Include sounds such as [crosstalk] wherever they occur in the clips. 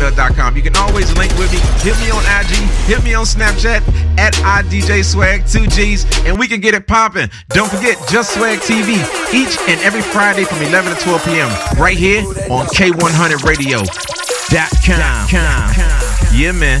gmail.com. You can always link with me. Hit me on IG. Hit me on Snapchat at IDJSwag2Gs, and we can get it popping. Don't forget, Just Swag TV each and every Friday from 11 to 12 p.m. right here on K100Radio.com. Yeah, man.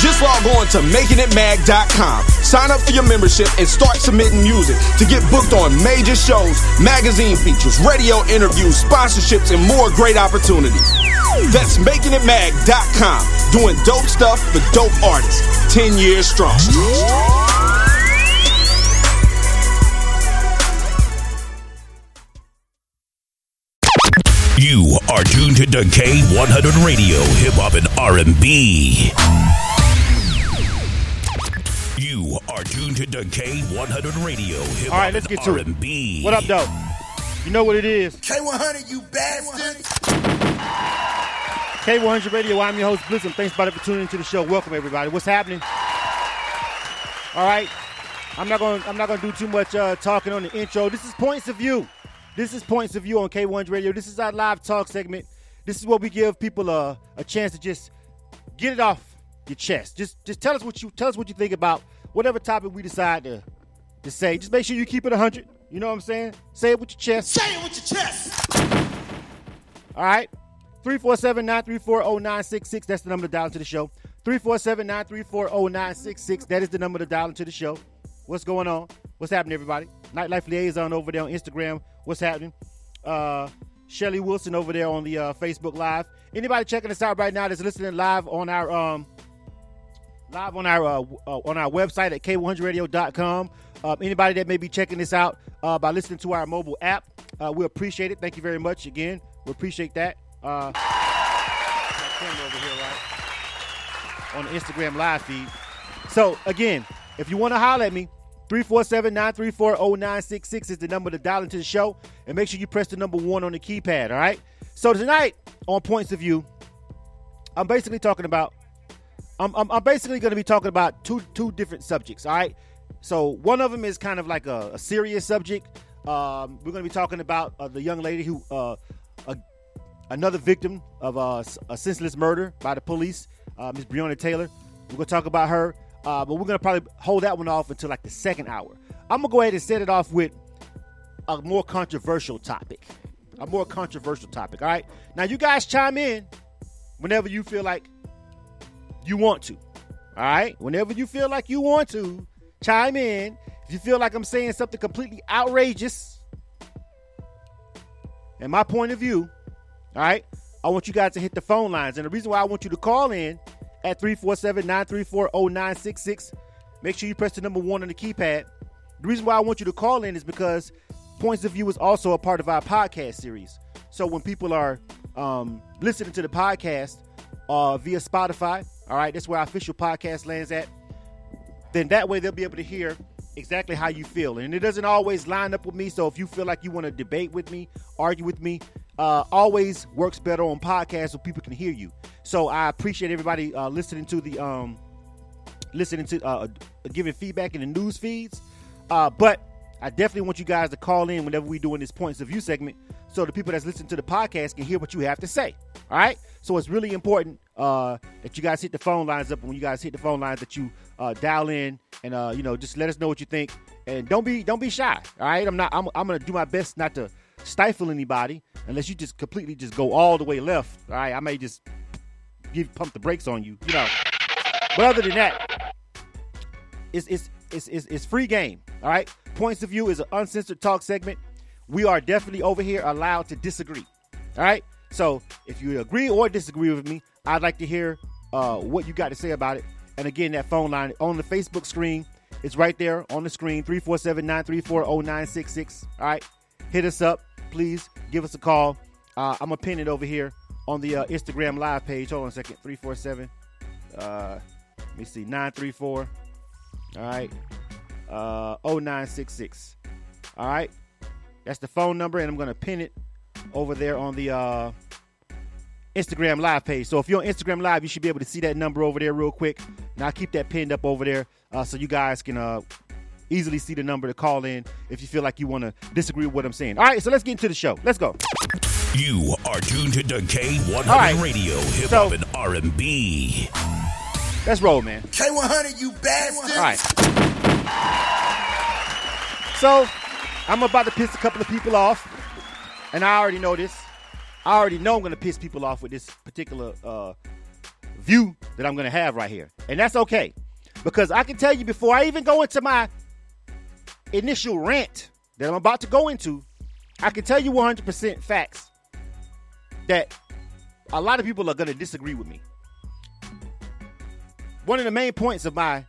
Just log on to makingitmag.com. Sign up for your membership and start submitting music to get booked on major shows, magazine features, radio interviews, sponsorships, and more great opportunities. That's makingitmag.com. Doing dope stuff for dope artists. 10 years strong. You are tuned to K100 Radio, Hip Hop and R&B. You are tuned to K100 Radio, Hip All right, let's get to it. R&B. What up, though? You know what it is. K100, you bastard. K100 Radio. I'm your host, Blizzum. Thanks, buddy, for tuning into the show. Welcome, everybody. What's happening? All right. I'm not going. to I'm not going to do too much uh, talking on the intro. This is points of view. This is points of view on K100 Radio. This is our live talk segment. This is what we give people a, a chance to just get it off your chest. Just just tell us what you tell us what you think about whatever topic we decide to to say. Just make sure you keep it 100. You know what I'm saying? Say it with your chest. Say it with your chest. All right. 347 934 0966. That's the number to dial into the show. 347 934 0966. That is the number to dial into the show. What's going on? What's happening, everybody? Nightlife Liaison over there on Instagram. What's happening? Uh, Shelly Wilson over there on the uh, Facebook Live. Anybody checking us out right now that's listening live on our um, live on our uh, uh, on our website at k100radio.com. Um, anybody that may be checking this out uh, by listening to our mobile app, uh, we appreciate it. Thank you very much again. We appreciate that. Uh, right? On the Instagram live feed. So again, if you want to holler at me, 347-934-0966 is the number to dial into the show. And make sure you press the number one on the keypad, all right? So tonight on Points of View, I'm basically talking about I'm, I'm, I'm basically going to be talking about two two different subjects. All right. So one of them is kind of like a, a serious subject. Um, we're going to be talking about uh, the young lady who, uh, a, another victim of a senseless murder by the police, uh, Miss Breonna Taylor. We're going to talk about her, uh, but we're going to probably hold that one off until like the second hour. I'm going to go ahead and set it off with a more controversial topic. A more controversial topic. All right. Now you guys chime in whenever you feel like you want to. All right? Whenever you feel like you want to, chime in. If you feel like I'm saying something completely outrageous, and my point of view, all right, I want you guys to hit the phone lines. And the reason why I want you to call in at 347 934 0966, make sure you press the number one on the keypad. The reason why I want you to call in is because Points of View is also a part of our podcast series. So when people are um, listening to the podcast uh, via Spotify, all right, that's where our official podcast lands at. Then that way they'll be able to hear exactly how you feel. And it doesn't always line up with me. So if you feel like you want to debate with me, argue with me, uh, always works better on podcasts so people can hear you. So I appreciate everybody uh, listening to the um, listening to uh, giving feedback in the news feeds. Uh, but I definitely want you guys to call in whenever we're doing this points of view segment, so the people that's listening to the podcast can hear what you have to say. All right. So it's really important uh, that you guys hit the phone lines up. When you guys hit the phone lines, that you uh, dial in and uh, you know just let us know what you think. And don't be don't be shy. All right. I'm not. I'm, I'm gonna do my best not to stifle anybody unless you just completely just go all the way left. All right. I may just give pump the brakes on you. You know. But other than that, it's it's it's it's, it's free game. All right. Points of view is an uncensored talk segment. We are definitely over here allowed to disagree. All right. So if you agree or disagree with me, I'd like to hear uh, what you got to say about it. And again, that phone line on the Facebook screen is right there on the screen 347 934 0966. All right. Hit us up. Please give us a call. Uh, I'm going to pin it over here on the uh, Instagram live page. Hold on a second. 347. Uh, let me see. 934. All right. Uh 0966. All right. That's the phone number, and I'm gonna pin it over there on the uh Instagram live page. So if you're on Instagram live, you should be able to see that number over there real quick. And I'll keep that pinned up over there uh, so you guys can uh, easily see the number to call in if you feel like you want to disagree with what I'm saying. All right, so let's get into the show. Let's go. You are tuned to K100 All right. Radio, hip So- hop and R&B. Let's roll, man. K100, you bastard. All right. So I'm about to piss a couple of people off, and I already know this. I already know I'm going to piss people off with this particular uh, view that I'm going to have right here, and that's okay because I can tell you before I even go into my initial rant that I'm about to go into, I can tell you 100% facts that a lot of people are going to disagree with me. One of the main points of my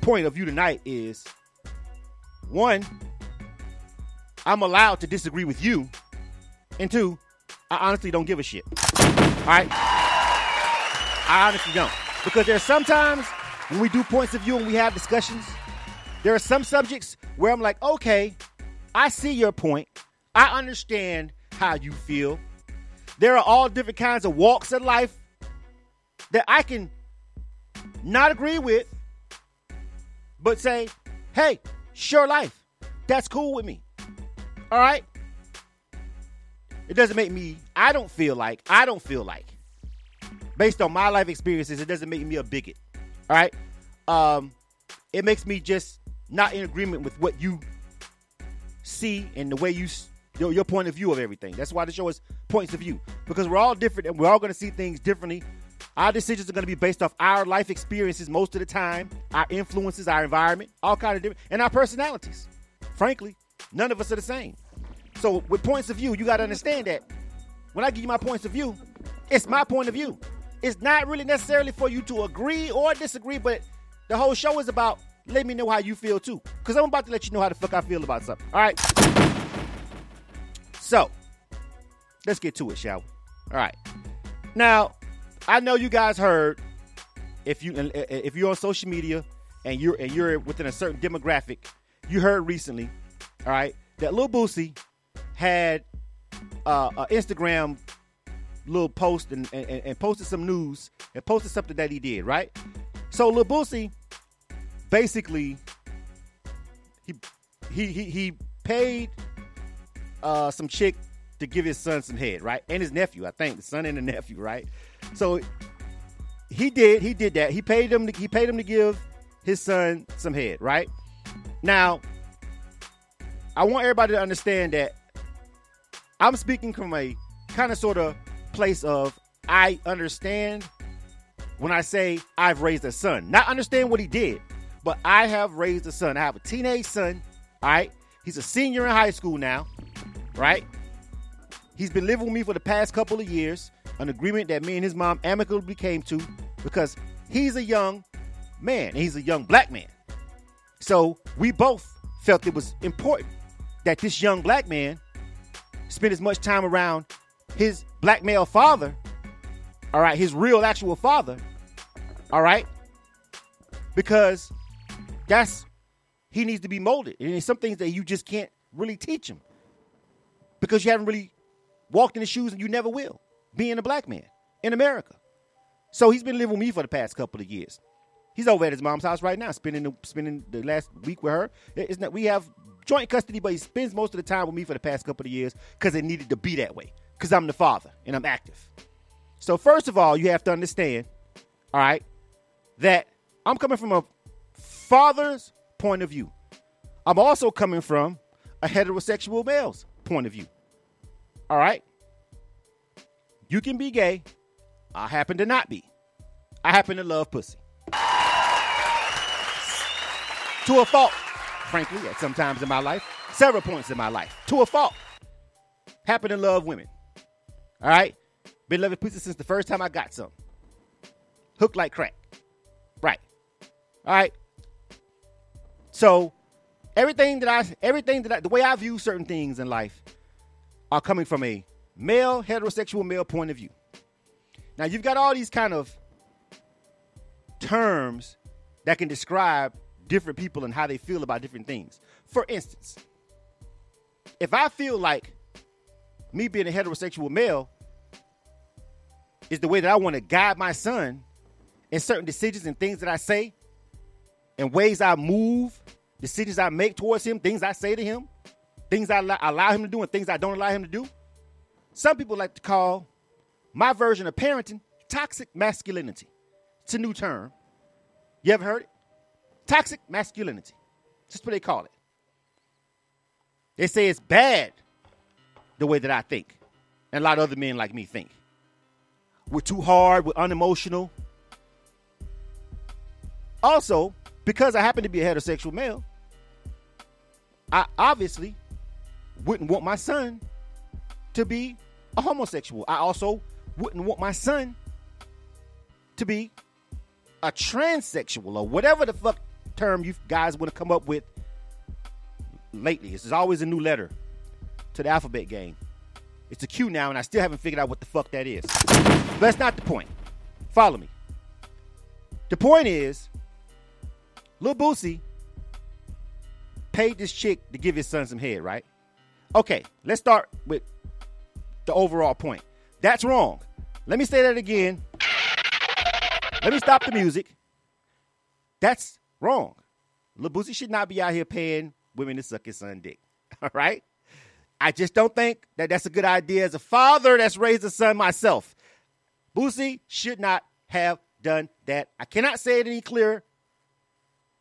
point of view tonight is one, I'm allowed to disagree with you, and two, I honestly don't give a shit. All right? I honestly don't. Because there's sometimes when we do points of view and we have discussions, there are some subjects where I'm like, okay, I see your point. I understand how you feel. There are all different kinds of walks of life that I can not agree with, but say, hey, sure life. That's cool with me. All right? It doesn't make me, I don't feel like, I don't feel like, based on my life experiences, it doesn't make me a bigot. All right? Um, it makes me just not in agreement with what you see and the way you, your, your point of view of everything. That's why the show is points of view because we're all different and we're all going to see things differently. Our decisions are going to be based off our life experiences most of the time, our influences, our environment, all kind of different, and our personalities. Frankly, none of us are the same. So with points of view, you got to understand that when I give you my points of view, it's my point of view. It's not really necessarily for you to agree or disagree, but the whole show is about let me know how you feel too. Because I'm about to let you know how the fuck I feel about something. All right. So let's get to it, shall we? All right. Now, I know you guys heard if you eh, eh, if you're on social media and you're and you're within a certain demographic, you heard recently, all right, that Lil Boosie had uh, an Instagram little post and, and, and posted some news and posted something that he did, right? So Lil Boosie basically he he he, he paid uh, some chick to give his son some head, right? And his nephew, I think, the son and the nephew, right? So he did he did that. He paid him to, he paid him to give his son some head, right? Now, I want everybody to understand that I'm speaking from a kind of sort of place of I understand when I say I've raised a son. Not understand what he did, but I have raised a son. I have a teenage son, all right? He's a senior in high school now, right? He's been living with me for the past couple of years, an agreement that me and his mom amicably came to because he's a young man and he's a young black man. So we both felt it was important that this young black man spend as much time around his black male father, all right, his real actual father, all right, because that's he needs to be molded. And there's some things that you just can't really teach him because you haven't really walked in his shoes and you never will, being a black man in America. So he's been living with me for the past couple of years. He's over at his mom's house right now, spending the, spending the last week with her. It's not, we have joint custody, but he spends most of the time with me for the past couple of years because it needed to be that way. Because I'm the father and I'm active. So first of all, you have to understand, all right, that I'm coming from a father's point of view. I'm also coming from a heterosexual male's point of view. All right? You can be gay. I happen to not be. I happen to love pussy. to a fault, frankly, at some times in my life, several points in my life. To a fault. Happen to love women. All right? Been loving pussy since the first time I got some. Hooked like crack. Right. All right. So everything that I everything that I, the way I view certain things in life are coming from a male heterosexual male point of view. Now you've got all these kind of terms that can describe different people and how they feel about different things. For instance, if I feel like me being a heterosexual male is the way that I want to guide my son in certain decisions and things that I say, and ways I move, decisions I make towards him, things I say to him, things I allow, him to do, and things I don't allow him to do. Some people like to call my version of parenting toxic masculinity. It's a new term. You ever heard it? Toxic masculinity. That's what they call it. They say it's bad the way that I think, and a lot of other men like me think. We're too hard, we're unemotional. Also, because I happen to be a heterosexual male, I obviously wouldn't want my son to be a homosexual. I also wouldn't want my son to be a transsexual or whatever the fuck term you guys want to come up with lately. Is always a new letter to the alphabet game. It's a Q now, and I still haven't figured out what the fuck that is. But that's not the point. Follow me. The point is, Lil Boosie paid this chick to give his son some head, right? Okay, let's start with the overall point. That's wrong. Let me say that again. Let me stop the music. That's wrong. Lil should not be out here paying women to suck his son dick. [laughs] All right? I just don't think that that's a good idea as a father that's raised a son myself. Boosie should not have done that. I cannot say it any clearer.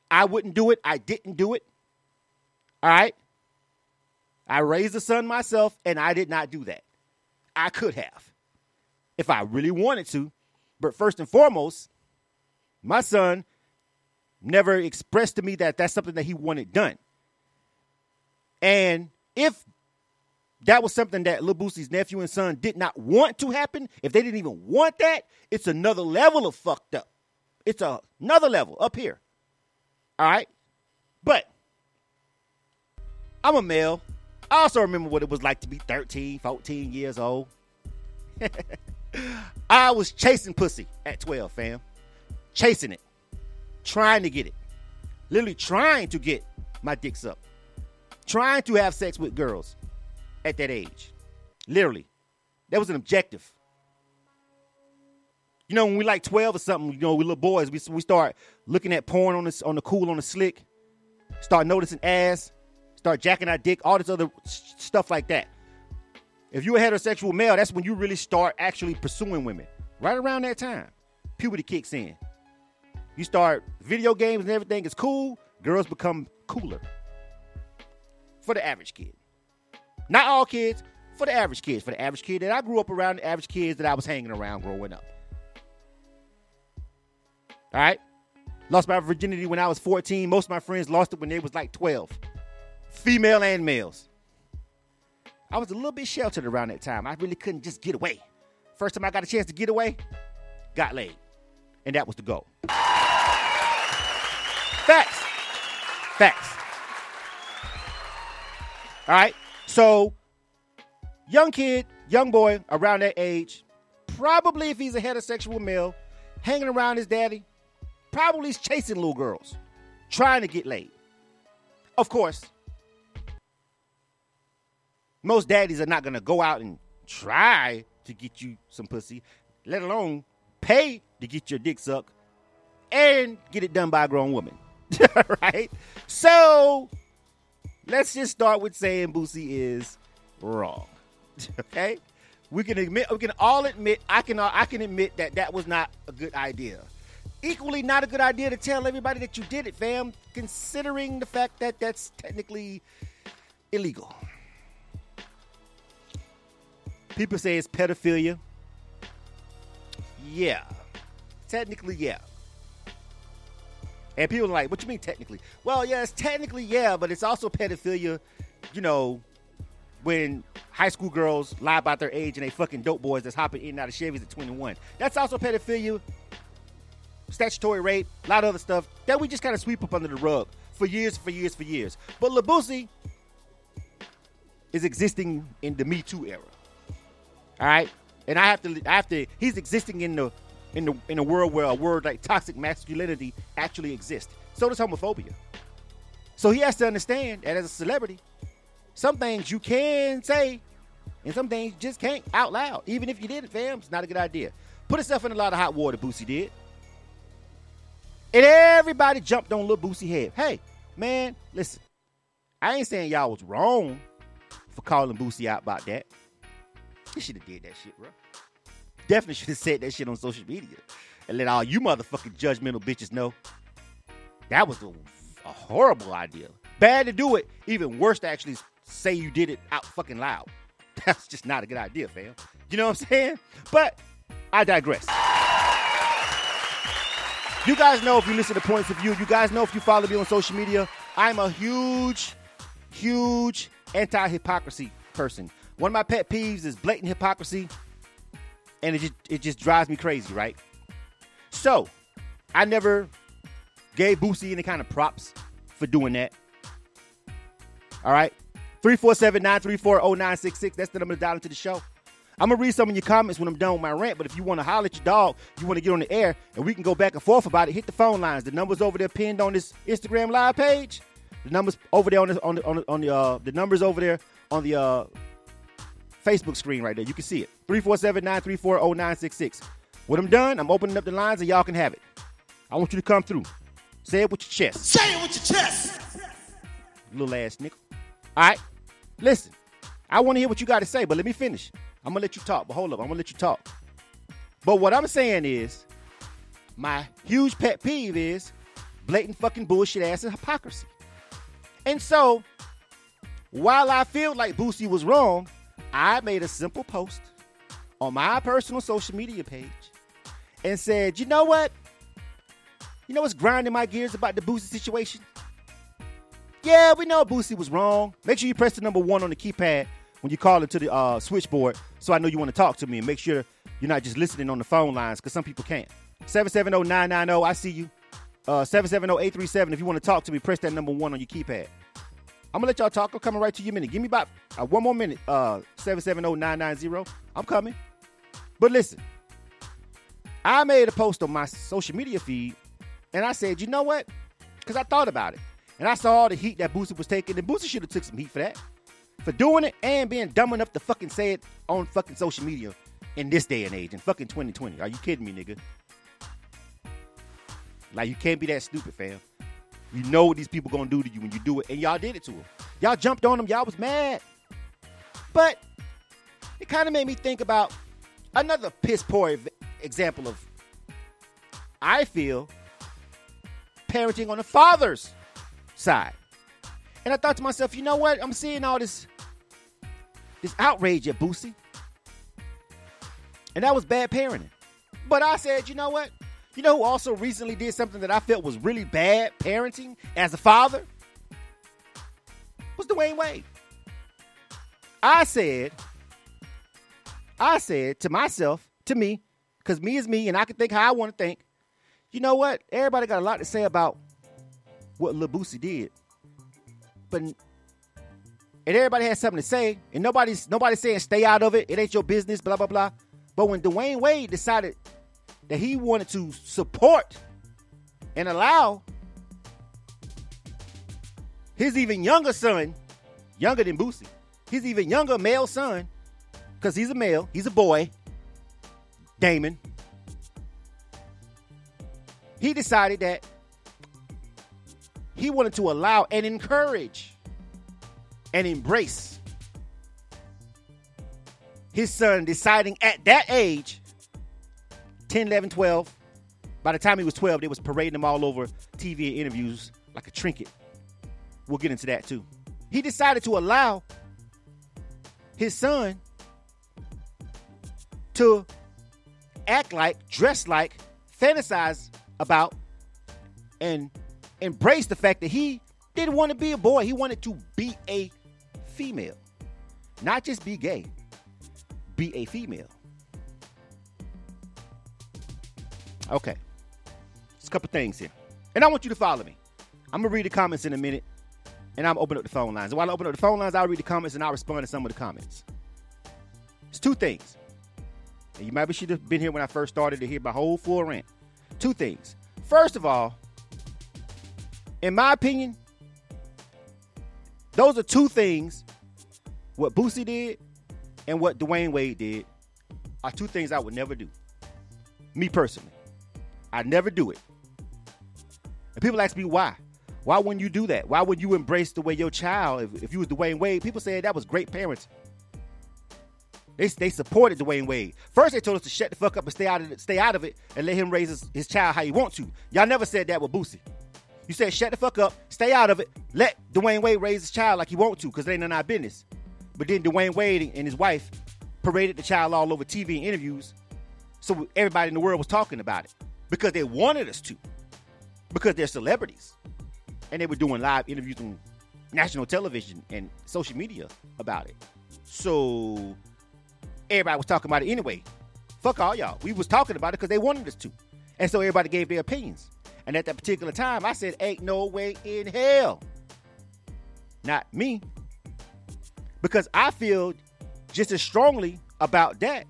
I wouldn't do it. I didn't do it. All right? I raised a son myself and I did not do that. I could have if I really wanted to. But first and foremost, my son never expressed to me that that's something that he wanted done. And if that was something that Lil Boosie's nephew and son did not want to happen, if they didn't even want that, it's another level of fucked up. It's a, another level up here. All right? But I'm a male. I also remember what it was like to be 13, 14 years old. [laughs] I was chasing pussy at 12, fam. Chasing it. Trying to get it. Literally trying to get my dicks up. Trying to have sex with girls at that age. Literally. That was an objective. You know, when we like 12 or something, you know, we little boys, we, we start looking at porn on the, on the cool, on the slick, start noticing ass, start jacking our dick, all this other stuff like that. If you're a heterosexual male, that's when you really start actually pursuing women. Right around that time, puberty kicks in. You start video games and everything is cool, girls become cooler. For the average kid. Not all kids, for the average kids. For the average kid that I grew up around, the average kids that I was hanging around growing up. All right? Lost my virginity when I was 14. Most of my friends lost it when they was like 12. Female and males. I was a little bit sheltered around that time. I really couldn't just get away. First time I got a chance to get away, got laid. And that was the goal. Facts. Facts. All right. So, young kid, young boy around that age, probably if he's a heterosexual male, hanging around his daddy, probably he's chasing little girls, trying to get laid. Of course, most daddies are not going to go out and try to get you some pussy, let alone pay to get your dick sucked and get it done by a grown woman. [laughs] right? So let's just start with saying Boosie is wrong. [laughs] okay? We can admit we can all admit I can I can admit that that was not a good idea. Equally not a good idea to tell everybody that you did it, fam, considering the fact that that's technically illegal. People say it's pedophilia. Yeah. Technically, yeah. And people are like, what you mean technically? Well, it's technically yeah, but it's also pedophilia, you know, when high school girls lie about their age and they fucking dope boys that's hopping in and out of Chevys at 21. That's also pedophilia, statutory rape, a lot of other stuff that we just kind of sweep up under the rug for years, for years, for years. But Boosie is existing in the Me Too era. All right, and I have to, I have to. He's existing in the, in the, in a world where a word like toxic masculinity actually exists. So does homophobia. So he has to understand that as a celebrity, some things you can say and some things you just can't out loud. Even if you did it, fam, it's not a good idea. Put yourself in a lot of hot water, Boosie did. And everybody jumped on little Boosie head. Hey, man, listen. I ain't saying y'all was wrong for calling Boosie out about that. You should have did that shit, bro. Definitely should have said that shit on social media and let all you motherfucking judgmental bitches know. That was a, a horrible idea. Bad to do it. Even worse to actually say you did it out fucking loud. [laughs] That's just not a good idea, fam. You know what I'm saying? But I digress. You guys know if you listen to Points of View, you guys know if you follow me on social media, I'm a huge, huge anti hypocrisy person. One of my pet peeves is blatant hypocrisy, and it just, it just drives me crazy, right? So, I never gave Boosie any kind of props for doing that. All right? 347 934 0966. That's the number to dial into the show. I'm gonna read some of your comments when I'm done with my rant. But if you want to holler at your dog, you want to get on the air, and we can go back and forth about it. Hit the phone lines. The numbers over there pinned on this Instagram live page. The numbers over there on the on the on the, on the uh, the numbers over there on the uh, Facebook screen right there. You can see it. 347-934-0966. When I'm done, I'm opening up the lines and y'all can have it. I want you to come through. Say it with your chest. Say it with your chest. Little ass nigga. All right. Listen. I want to hear what you got to say, but let me finish. I'm gonna let you talk, but hold up, I'm gonna let you talk. But what I'm saying is, my huge pet peeve is blatant fucking bullshit ass and hypocrisy. And so, while I feel like Boosie was wrong, I made a simple post on my personal social media page and said, you know what? You know what's grinding my gears about the Boosie situation? Yeah, we know Boosie was wrong. Make sure you press the number one on the keypad when you call into the uh, switchboard so I know you want to talk to me and make sure you're not just listening on the phone lines because some people can't. 770-990, I see you. Uh, 770-837, if you want to talk to me, press that number one on your keypad. I'm to let y'all talk. I'm coming right to you minute. Give me about uh, one more minute. Uh, 770-990. I'm coming. But listen, I made a post on my social media feed and I said, you know what? Because I thought about it. And I saw all the heat that Boosie was taking, and Boosie should have took some heat for that for doing it and being dumb enough to fucking say it on fucking social media in this day and age in fucking 2020. Are you kidding me, nigga? Like you can't be that stupid, fam. You know what these people gonna do to you when you do it, and y'all did it to them. Y'all jumped on them. Y'all was mad, but it kind of made me think about another piss poor example of I feel parenting on the father's side. And I thought to myself, you know what? I'm seeing all this this outrage at Boosie. And that was bad parenting. But I said, you know what? You know who also recently did something that I felt was really bad parenting as a father? Was Dwyane Wade. I said, I said to myself, to me, because me is me and I can think how I want to think. You know what? Everybody got a lot to say about what Boosie did. But and everybody has something to say, and nobody's nobody's saying stay out of it. It ain't your business, blah blah blah. But when Dwyane Wade decided that he wanted to support and allow his even younger son, younger than Boosie, his even younger male son, because he's a male, he's a boy, Damon. He decided that he wanted to allow and encourage and embrace his son deciding at that age 10 11 12 by the time he was 12 they was parading him all over tv and interviews like a trinket we'll get into that too he decided to allow his son to act like dress like fantasize about and embrace the fact that he didn't want to be a boy. He wanted to be a female. Not just be gay, be a female. Okay. There's a couple things here. And I want you to follow me. I'm going to read the comments in a minute, and I'm open up the phone lines. And while I open up the phone lines, I'll read the comments and I'll respond to some of the comments. It's two things. And you maybe should have been here when I first started to hear my whole full rant. Two things. First of all, in my opinion, those are two things. What Boosie did and what Dwyane Wade did are two things I would never do. Me personally. I'd never do it. And people ask me why. Why wouldn't you do that? Why wouldn't you embrace the way your child, if, if you was Dwyane Wade, people said that was great parenting. They, they supported Dwyane Wade. First, they told us to shut the fuck up and stay out of it, stay out of it, and let him raise his, his child how he wants to. Y'all never said that with Boosie. You said shut the fuck up, stay out of it, let Dwyane Wade raise his child like he want to, because it ain't none of our business. But then Dwyane Wade and his wife paraded the child all over TV and interviews, so everybody in the world was talking about it because they wanted us to, because they're celebrities, and they were doing live interviews on national television and social media about it. So everybody was talking about it anyway. Fuck all y'all. We was talking about it because they wanted us to, and so everybody gave their opinions. And at that particular time, I said, "Ain't no way in hell." Not me, because I feel just as strongly about that,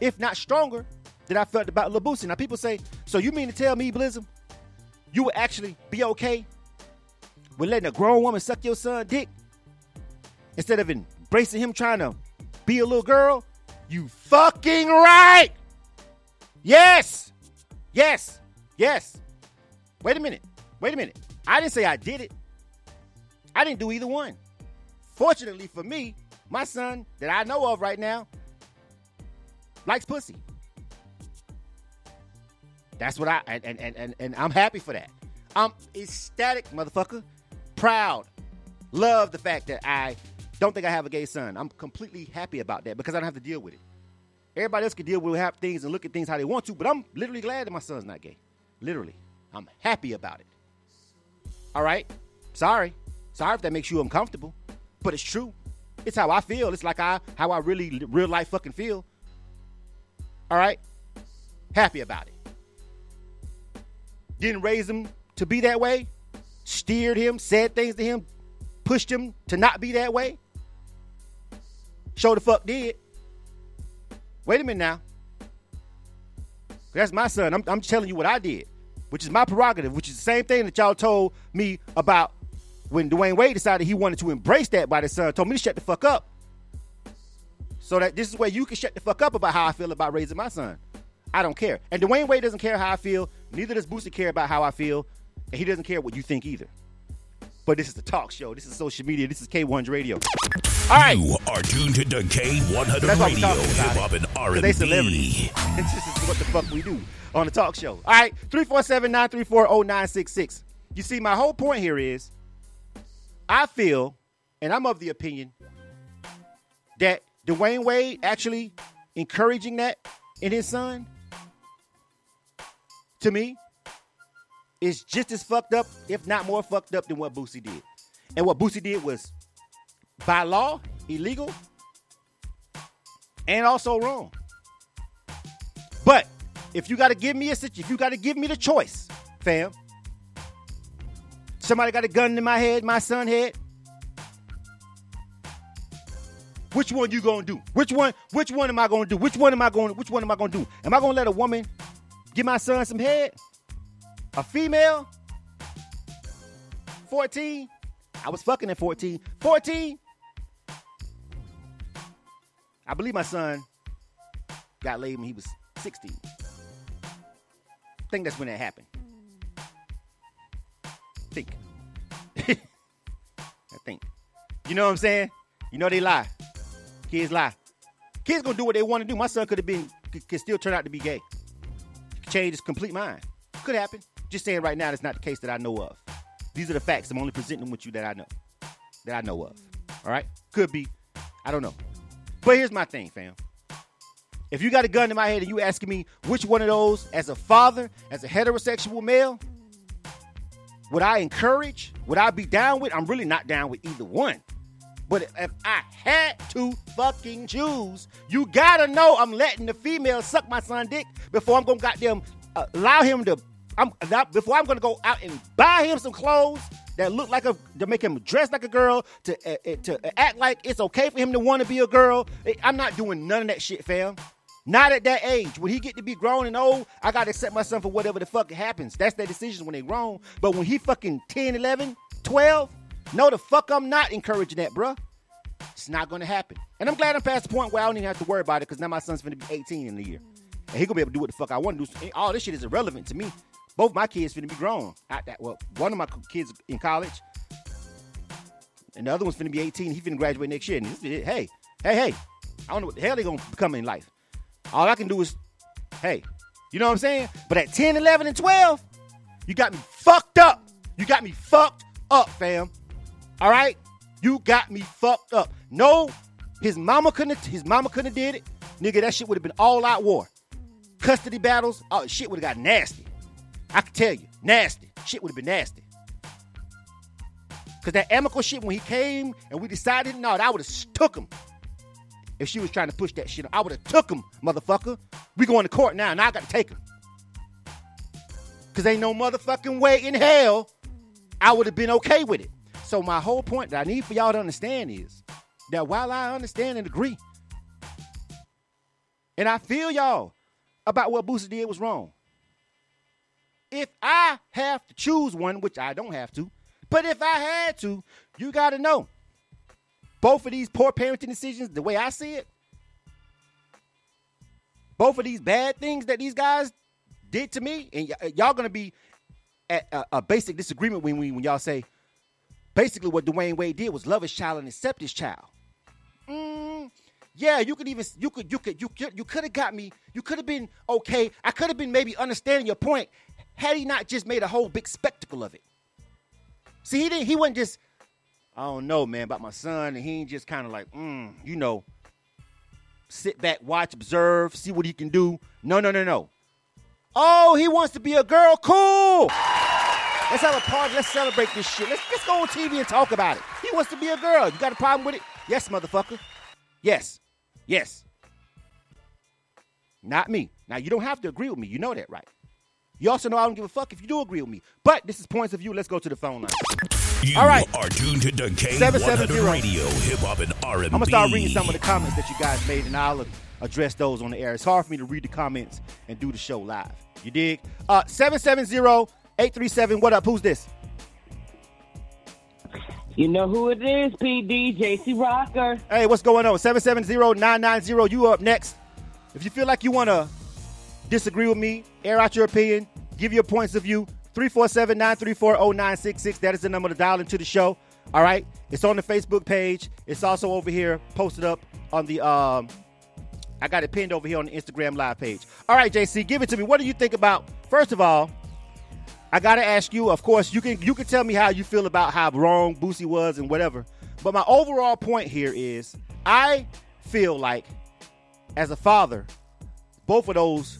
if not stronger, than I felt about Boosie. Now people say, "So you mean to tell me, Blizzum, you would actually be okay with letting a grown woman suck your son dick instead of embracing him trying to be a little girl?" You fucking right. Yes. Yes. Yes. Wait a minute. Wait a minute. I didn't say I did it. I didn't do either one. Fortunately for me, my son that I know of right now likes pussy. That's what I and and and, and I'm happy for that. I'm ecstatic, motherfucker. Proud. Love the fact that I don't think I have a gay son. I'm completely happy about that because I don't have to deal with it. Everybody else can deal with have things and look at things how they want to, but I'm literally glad that my son's not gay. Literally. I'm happy about it. All right? Sorry. Sorry if that makes you uncomfortable, but it's true. It's how I feel. It's like I how I really real life fucking feel. All right? Happy about it. Didn't raise him to be that way. Steered him, said things to him, pushed him to not be that way. Show the fuck did. Wait a minute now. That's my son. I'm, I'm telling you what I did, which is my prerogative, which is the same thing that y'all told me about when Dwyane Wade decided he wanted to embrace that by the son. Told me to shut the fuck up. So that this is where you can shut the fuck up about how I feel about raising my son. I don't care. And Dwyane Wade doesn't care how I feel. Neither does Boosie care about how I feel. And he doesn't care what you think either. But this is the talk show. This is social media. This is K100 Radio. All right. You are tuned to the K100 That's why we Radio, Hip Hop and R&B. they celebrities. [laughs] this is what the fuck we do on the talk show. All right. 347-934-0966. You see, my whole point here is I feel, and I'm of the opinion, that Dwyane Wade actually encouraging that in his son, to me, is just as fucked up, if not more fucked up than what Boosie did. And what Boosie did was by law, illegal, and also wrong. But if you got to give me a if you got to give me the choice, fam. Somebody got a gun in my head, my son head. Which one you gonna do? Which one? Which one am I gonna do? Which one am I going? to Which one am I gonna do? Am I gonna let a woman give my son some head? A female? 14? I was fucking at 14. 14? I believe my son got laid when he was 16. I think that's when that happened. Think. [laughs] I think. You know what I'm saying? You know they lie. Kids lie. Kids gonna do what they want to do. My son could have been, could, could still turn out to be gay. Change his complete mind. Could happen. Just saying right now, that's not the case that I know of. These are the facts. I'm only presenting with you that I know. That I know of. All right? Could be. I don't know. But here's my thing, fam. If you got a gun in my head and you asking me which one of those, as a father, as a heterosexual male, would I encourage? Would I be down with? I'm really not down with either one. But if I had to fucking choose, you gotta know I'm letting the female suck my son dick before I'm gonna goddamn uh, allow him to. I'm not, before I'm gonna go out and buy him some clothes that look like a to make him dress like a girl to uh, uh, to act like it's okay for him to want to be a girl. I'm not doing none of that shit, fam. Not at that age. When he get to be grown and old, I gotta accept my son for whatever the fuck happens. That's their decisions when they grown. But when he fucking 10, 11, 12, no the fuck I'm not encouraging that, bruh. It's not gonna happen. And I'm glad I'm past the point where I don't even have to worry about it because now my son's gonna be 18 in a year. And he gonna be able to do what the fuck I want to do. All this shit is irrelevant to me. Both my kids finna be grown. I, that, well, one of my kids in college, and the other one's finna be 18. He finna graduate next year. And this, hey, hey, hey, I don't know what the hell they gonna become in life. All I can do is, hey, you know what I'm saying? But at 10, 11, and 12, you got me fucked up. You got me fucked up, fam. All right? You got me fucked up. No, his mama couldn't his mama couldn't have did it. Nigga, that shit would have been all out war. Custody battles, oh shit would have got nasty. I can tell you, nasty. Shit would have been nasty. Cause that amicable shit when he came and we decided, no, I would have took him if she was trying to push that shit. I would have took him, motherfucker. We going to court now. and I got to take him. Cause ain't no motherfucking way in hell I would have been okay with it. So my whole point that I need for y'all to understand is that while I understand and agree, and I feel y'all about what Boosie did was wrong. If I have to choose one, which I don't have to, but if I had to, you got to know both of these poor parenting decisions, the way I see it, both of these bad things that these guys did to me, and y- y'all gonna be at a, a basic disagreement when we when y'all say basically what Dwyane Wade did was love his child and accept his child. Mm, yeah, you could even you could you could you could you could have got me. You could have been okay. I could have been maybe understanding your point had he not just made a whole big spectacle of it. See, he didn't. He wasn't just I don't know, man, about my son, and he ain't just kind of like, mm, you know, sit back, watch, observe, see what he can do. No, no, no, no. Oh, he wants to be a girl. Cool. Let's have a party. Let's celebrate this shit. Let's, let's go on TV and talk about it. He wants to be a girl. You got a problem with it? Yes, motherfucker. Yes. Yes. Not me. Now, you don't have to agree with me. You know that, right? You also know I don't give a fuck if you do agree with me. But this is points of view. Let's go to the phone line. You All right. are tuned to K100 Radio, Hip Hop and R&B. I'm gonna start reading some of the comments that you guys made, and I'll address those on the air. It's hard for me to read the comments and do the show live. You dig? Uh, 770-837. What up? Who's this? You know who it is, PD, JC Rocker. Hey, what's going on? 770-990. You up next. If you feel like you want to disagree with me, air out your opinion, give your points of view, 347-934-0966. That is the number to dial into the show. All right? It's on the Facebook page. It's also over here, posted up on the um I got it pinned over here on the Instagram live page. All right, JC, give it to me. What do you think about first of all, I gotta ask you, of course, you can you can tell me how you feel about how wrong Boosie was and whatever. But my overall point here is I feel like as a father, both of those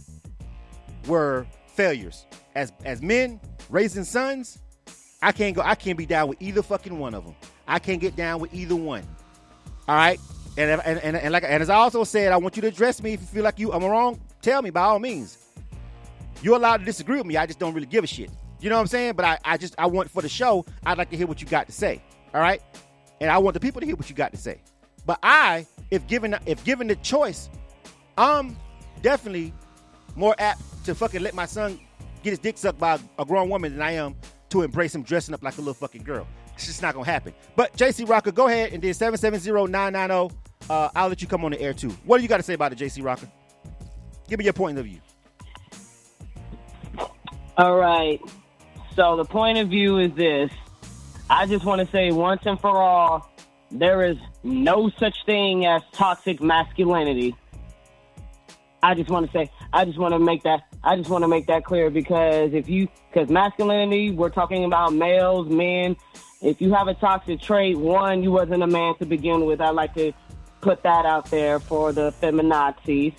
were failures. As as men raising sons, I can't go. I can't be down with either fucking one of them. I can't get down with either one. All right. And and, and, and like and as I also said, I want you to address me if you feel like you I'm wrong. Tell me by all means. You're allowed to disagree with me. I just don't really give a shit. You know what I'm saying? But I, I just I want for the show. I'd like to hear what you got to say. All right. And I want the people to hear what you got to say. But I, if given if given the choice, I'm definitely more apt to fucking let my son get his dick sucked by a grown woman than I am to embrace him dressing up like a little fucking girl. It's just not gonna happen. But JC Rocker, go ahead and then 770-990. Uh, I'll let you come on the air too. What do you got to say about it, JC Rocker? Give me your point of view. All right. So the point of view is this. I just want to say once and for all, there is no such thing as toxic masculinity. I just want to say, I just want to make that, I just want to make that clear because if you, because masculinity, we're talking about males, men. If you have a toxic trait, one, you wasn't a man to begin with. I like to put that out there for the feminazis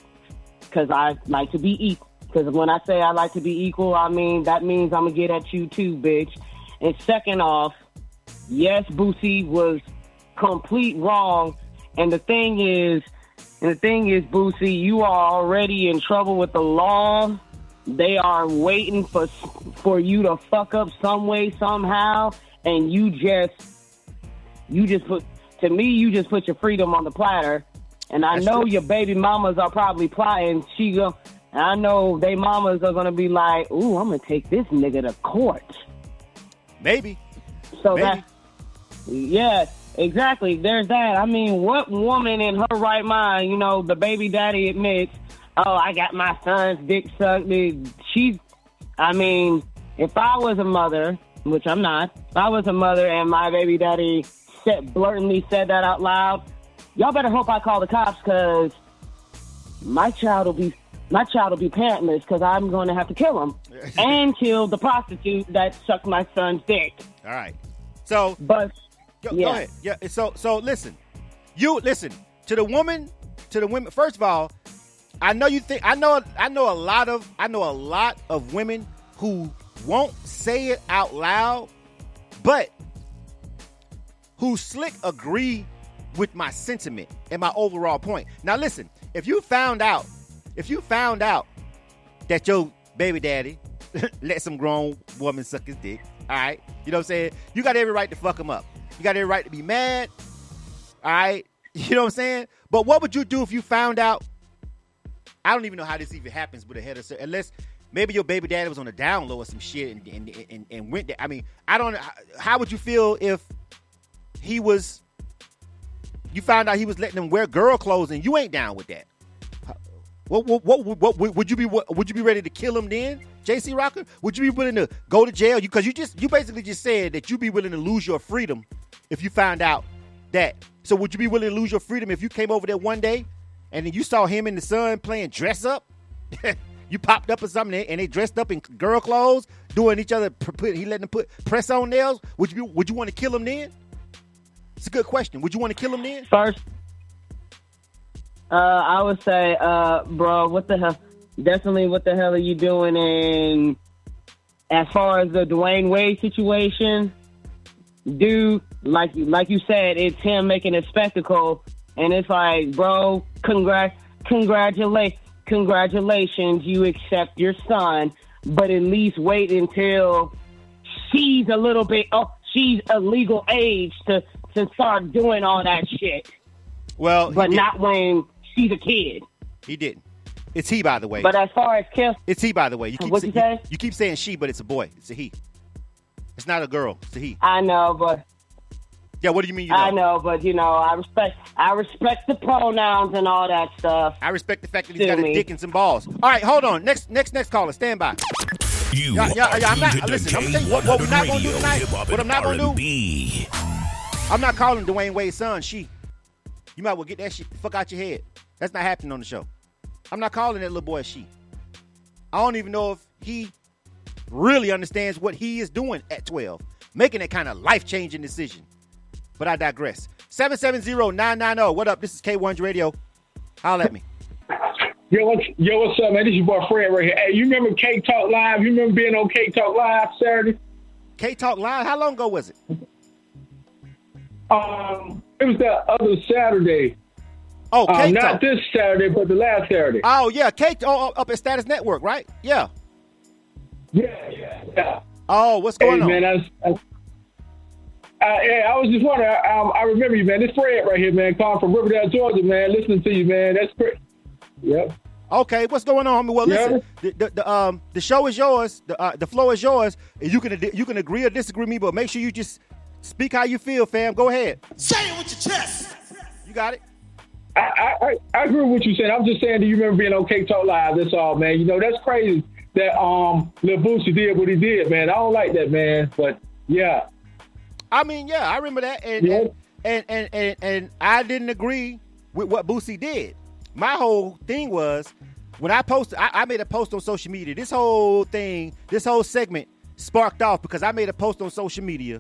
because I like to be equal. Because when I say I like to be equal, I mean that means I'm gonna get at you too, bitch. And second off, yes, Boosie was complete wrong. And the thing is, and the thing is, Boosie, you are already in trouble with the law. They are waiting for for you to fuck up some way, somehow, and you just, you just put to me, you just put your freedom on the platter, And I That's know true. your baby mamas are probably plotting. She go, I know they mamas are gonna be like, "Ooh, I'm gonna take this nigga to court." Maybe. So Maybe. that, yeah, exactly. There's that. I mean, what woman in her right mind, you know, the baby daddy admits, "Oh, I got my son's dick sucked." She's, I mean, if I was a mother, which I'm not, if I was a mother and my baby daddy said blatantly said that out loud, y'all better hope I call the cops because my child will be. My child will be parentless because I'm going to have to kill him [laughs] and kill the prostitute that sucked my son's dick. All right. So But Go, go Yeah. ahead. Yeah. So so listen, you listen to the woman, to the women. First of all, I know you think I know I know a lot of I know a lot of women who won't say it out loud, but who slick agree with my sentiment and my overall point. Now listen, if you found out, if you found out that your baby daddy [laughs] let some grown woman suck his dick, all right, you know what I'm saying? You got every right to fuck him up. You got every right to be mad, all right? [laughs] You know what I'm saying? But what would you do if you found out? I don't even know how this even happens with a head of unless maybe your baby daddy was on the down low or some shit and and, and, and went there. I mean, I don't. How would you feel if he was? You found out he was letting them wear girl clothes and you ain't down with that. What what what, what, what would you be what, would you be ready to kill him then, JC Rocker? Would you be willing to go to jail? You because you just you basically just said that you'd be willing to lose your freedom if you found out that. So would you be willing to lose your freedom if you came over there one day and then you saw him and the son playing dress up? [laughs] you popped up or something and they dressed up in girl clothes, doing each other. Put, he letting them put press on nails. Would you be, would you want to kill him then? It's a good question. Would you want to kill him then? First, uh, I would say, uh, bro, what the hell? Definitely, what the hell are you doing? And as far as the Dwyane Wade situation, dude, like you, like you said, it's him making a spectacle, and it's like, bro, congrat, congratulate, congratulations, you accept your son, but at least wait until she's a little bit, oh, she's a legal age to to start doing all that shit Well, but not when she's a kid. He didn't. It's he, by the way. But as far as kill, It's he, by the way. You keep What'd you say- say? You, keep saying she, but it's a boy. It's a he. It's not a girl. It's a he. I know, but Yeah. What do you mean? You know? I know, but you know, I respect, I respect the pronouns and all that stuff. I respect the fact that he's got a dick and some balls. All right, hold on. Next, next, next caller. Stand by. You Yeah, yeah, are yeah, I'm not- tuned listen, I'm saying what- what we're not gonna do tonight, Hip what I'm not gonna do- R&B. I'm not calling Dwyane Wade's son she. You might well get that shit the fuck out your head. That's not happening on the show. I'm not calling that little boy a she. I don't even know if he really understands what he is doing at 12, making that kind of life changing decision. But I digress. 770-990. What up? This is K1's Radio. Holla at me. Yo, what's, yo, what's up, man? This is your boy Fred right here. Hey, you remember Cake Talk Live? You remember being on Cake Talk Live Saturday? K Talk Live. How long ago was it? Um, it was that other Saturday. Oh, K Um, Talk. not this Saturday, but the last Saturday. Oh yeah, K oh, up at Status Network, right? Yeah. yeah, yeah, yeah. Oh, what's Hey, going on? man, I, was- I, uh, yeah, I was just wondering. Um, I remember you, man. This Fred right here, man, calling from Riverdale, Georgia, man. Listening to you, man. That's great. Yep. Okay, what's going on? I mean, well, Yeah. listen, the, the, the um the show is yours, the uh, the flow is yours. You can you can agree or disagree with me, but make sure you just speak how you feel, fam. Go ahead. Say it with your chest. You got it. I, I, I- I agree with what you said. I'm just saying, do you remember being on Cake Talk Live? That's all, man. You know, that's crazy that um Lil Boosie did what he did, man. I don't like that, man. But yeah, I mean, yeah, I remember that, and Yeah. and, and and and and I didn't agree with what Boosie did. My whole thing was when I posted, I, I made a post on social media. This whole thing, this whole segment sparked off because I made a post on social media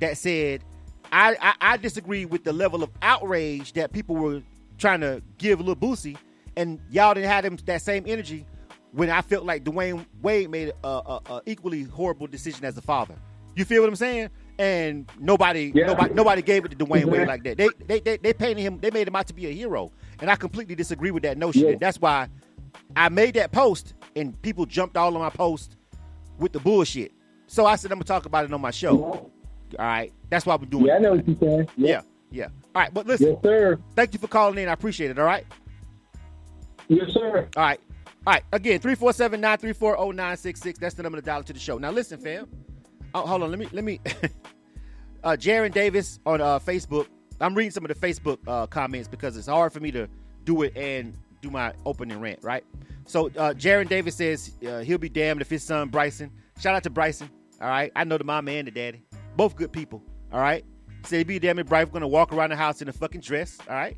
that said I, I, I disagree with the level of outrage that people were trying to give Lil Boosie, and y'all didn't have them that same energy when I felt like Dwyane Wade made a, a, a equally horrible decision as a father. You feel what I'm saying? And nobody, Yeah. nobody, nobody gave it to Dwyane Wade like that. They, they, they, they painted him. They made him out to be a hero, and I completely disagree with that notion. Yeah. And that's why I made that post, and people jumped all on my post with the bullshit. So I said I'm gonna talk about it on my show. All right, that's why we're doing yeah, I know what you're saying. Yeah, yeah. All right, but listen. Yes, sir. Thank you for calling in. I appreciate it. All right. Yes, sir. All right. All right. Again, 347 934 0966. That's the number to dial to the show. Now, listen, fam. Oh, hold on. Let me, let me. [laughs] uh, Jaron Davis on uh, Facebook. I'm reading some of the Facebook uh, comments because it's hard for me to do it and do my opening rant, right? So, uh, Jaron Davis says uh, he'll be damned if his son Bryson. Shout out to Bryson. All right. I know the mom and the daddy. Both good people. All right. Say be damned if Bryson going to walk around the house in a fucking dress. All right.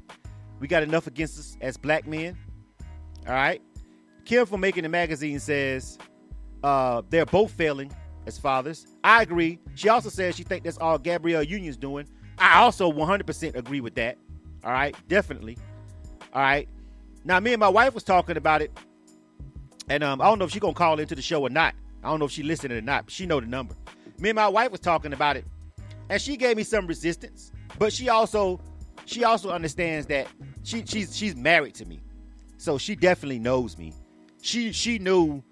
We got enough against us as black men. All right. Kim from Making the Magazine says uh, they're both failing as fathers. I agree. She also says she thinks that's all Gabrielle Union's doing. I also 100% agree with that. All right. Definitely. All right. Now, me and my wife was talking about it, and um, I don't know if she's gonna call into the show or not. I don't know if she listening or not. But she know the number. Me and my wife was talking about it, and she gave me some resistance, but she also she also understands that she she's she's married to me, so she definitely knows me. She she knew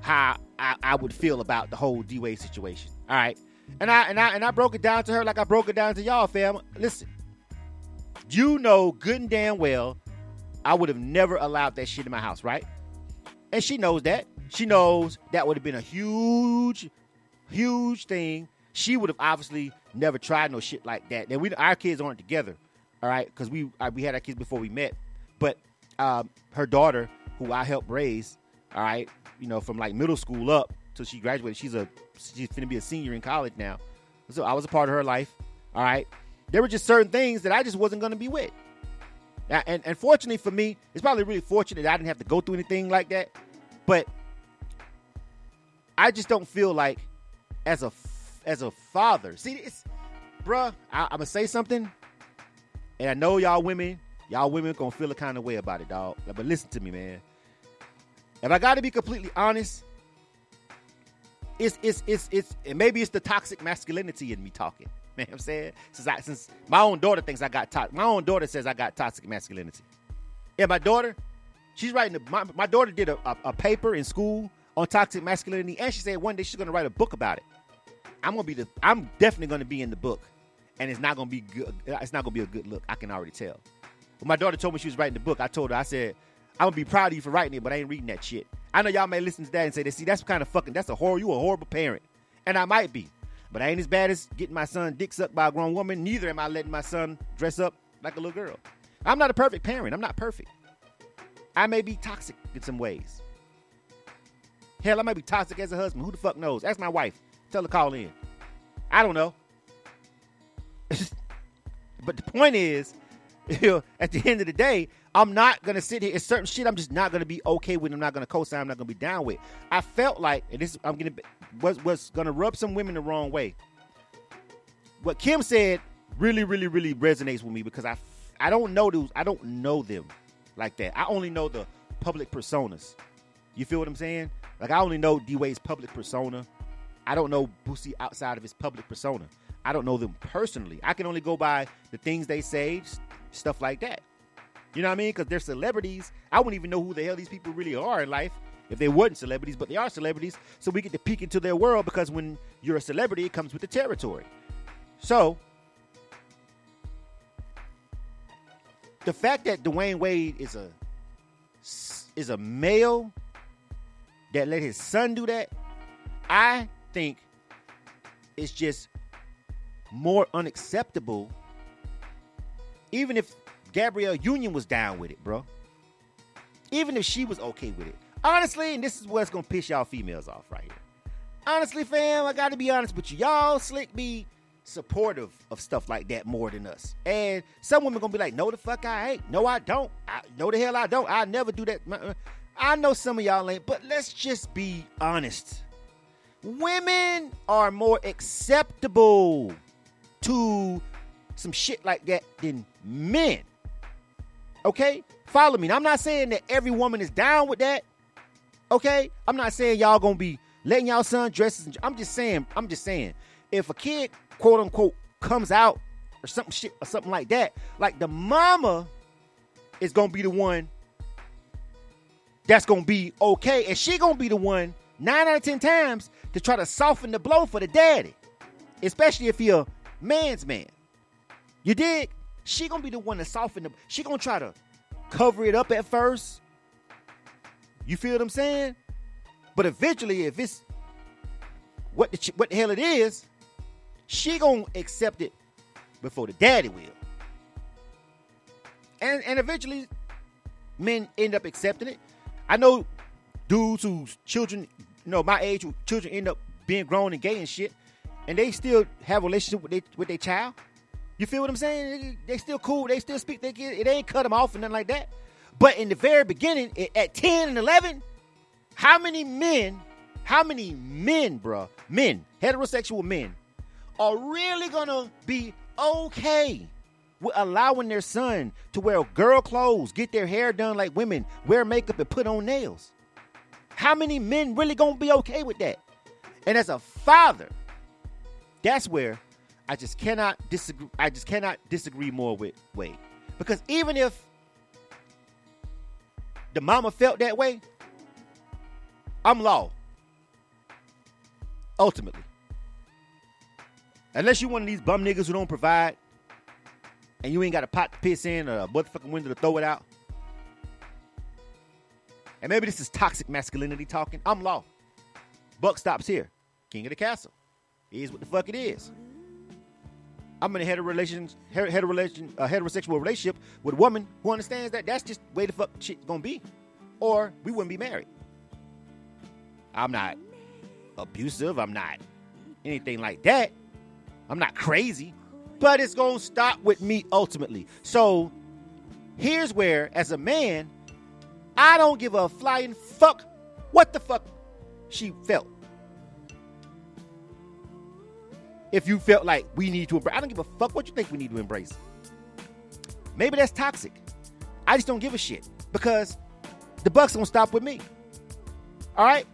how I, I would feel about the whole D situation. All right, and I and I and I broke it down to her like I broke it down to y'all, fam. Listen, you know good and damn well I would have never allowed that shit in my house, right? And she knows that. She knows that would have been a huge, huge thing. She would have obviously never tried no shit like that. And we, our kids aren't together, all right? Because we uh, we had our kids before we met. But um, her daughter, who I helped raise, all right, you know, from like middle school up till she graduated, she's a she's gonna be a senior in college now. So I was a part of her life, all right. There were just certain things that I just wasn't gonna be with. Now, and, and fortunately for me, it's probably really fortunate that I didn't have to go through anything like that. But I just don't feel like as a as a father. See, it's bruh, I, I'm gonna say something, and I know y'all women, y'all women gonna feel a kind of way about it, dog. But listen to me, man. If I gotta be completely honest, it's it's it's it's and maybe it's the toxic masculinity in me talking. [laughs] Man, I'm saying since I since my own daughter thinks I got toxic. My own daughter says I got toxic masculinity. Yeah, my daughter, she's writing. A, my my daughter did a, a, a paper in school on toxic masculinity, and she said one day she's gonna write a book about it. I'm gonna be the. I'm definitely gonna be in the book, and it's not gonna be good. It's not gonna be a good look. I can already tell. When my daughter told me she was writing the book, I told her I said I'm gonna be proud of you for writing it, but I ain't reading that shit. I know y'all may listen to that and say, "See, that's kind of fucking. That's a horror. You a horrible parent," and I might be. But I ain't as bad as getting my son dick sucked by a grown woman. Neither am I letting my son dress up like a little girl. I'm not a perfect parent. I'm not perfect. I may be toxic in some ways. Hell, I might be toxic as a husband. Who the fuck knows? Ask my wife. Tell her to call in. I don't know. [laughs] but the point is, [laughs] you know, at the end of the day, I'm not gonna sit here. It's certain shit I'm just not gonna be okay with. I'm not gonna co-sign. I'm not gonna be down with. I felt like, and this I'm gonna was was gonna rub some women the wrong way. What Kim said really, really, really resonates with me because I I don't know those. I don't know them like that. I only know the public personas. You feel what I'm saying? Like I only know D public persona. I don't know Boosie outside of his public persona. I don't know them personally. I can only go by the things they say, stuff like that. You know what I mean? Because they're celebrities. I wouldn't even know who the hell these people really are in life if they weren't celebrities, but they are celebrities. So we get to peek into their world because when you're a celebrity, it comes with the territory. So the fact that Dwyane Wade is a is a male that let his son do that, I think it's just more unacceptable. Even if Gabrielle Union was down with it, bro. Even if she was okay with it. Honestly, and this is what's gonna piss y'all females off right here. Honestly, fam, I gotta be honest with you. Y'all slick be supportive of stuff like that more than us. And some women gonna be like, no the fuck I ain't. No, I don't. I, no the hell I don't. I never do that. Uh-uh. I know some of y'all ain't, but let's just be honest. Women are more acceptable to some shit like that than men. Okay? Follow me. Now, I'm not saying that every woman is down with that. Okay? I'm not saying y'all gonna be letting y'all son dresses. I'm just saying, I'm just saying, if a kid, quote unquote, comes out or something shit or something like that, like the mama is gonna be the one that's gonna be okay, and she gonna be the one nine out of ten times to try to soften the blow for the daddy, especially if you're a man's man. You dig? she gonna be the one to soften the. She gonna try to cover it up at first. You feel what I'm saying? But eventually, if it's what the what the hell it is, she gonna accept it before the daddy will. And and eventually, men end up accepting it. I know dudes whose children, you know, my age, children end up being grown and gay and shit, and they still have a relationship with their with their child. You feel what I'm saying? They still cool. They still speak. They get, it ain't cut them off and nothing like that. But in the very beginning, at 10 and 11, how many men, how many men, bruh, men, heterosexual men, are really gonna be okay with allowing their son to wear girl clothes, get their hair done like women, wear makeup and put on nails? How many men really gonna be okay with that? And as a father, that's where I just cannot disagree. I just cannot disagree more with Wade. Because even if the mama felt that way, I'm law. Ultimately. Unless you one of these bum niggas who don't provide and you ain't got a pot to piss in or a motherfucking window to throw it out. And maybe this is toxic masculinity talking. I'm law. Buck stops here. King of the castle. It is what the fuck it is. I'm in a relations, relation, a heterosexual relationship with a woman who understands that that's just the way the fuck shit's gonna be, or we wouldn't be married. I'm not abusive. I'm not anything like that. I'm not crazy, but it's gonna stop with me ultimately. So here's where, as a man, I don't give a flying fuck what the fuck she felt. if you felt like we need to embrace. I don't give a fuck what you think we need to embrace. Maybe that's toxic. I just don't give a shit because the Bucks don't stop with me. All right?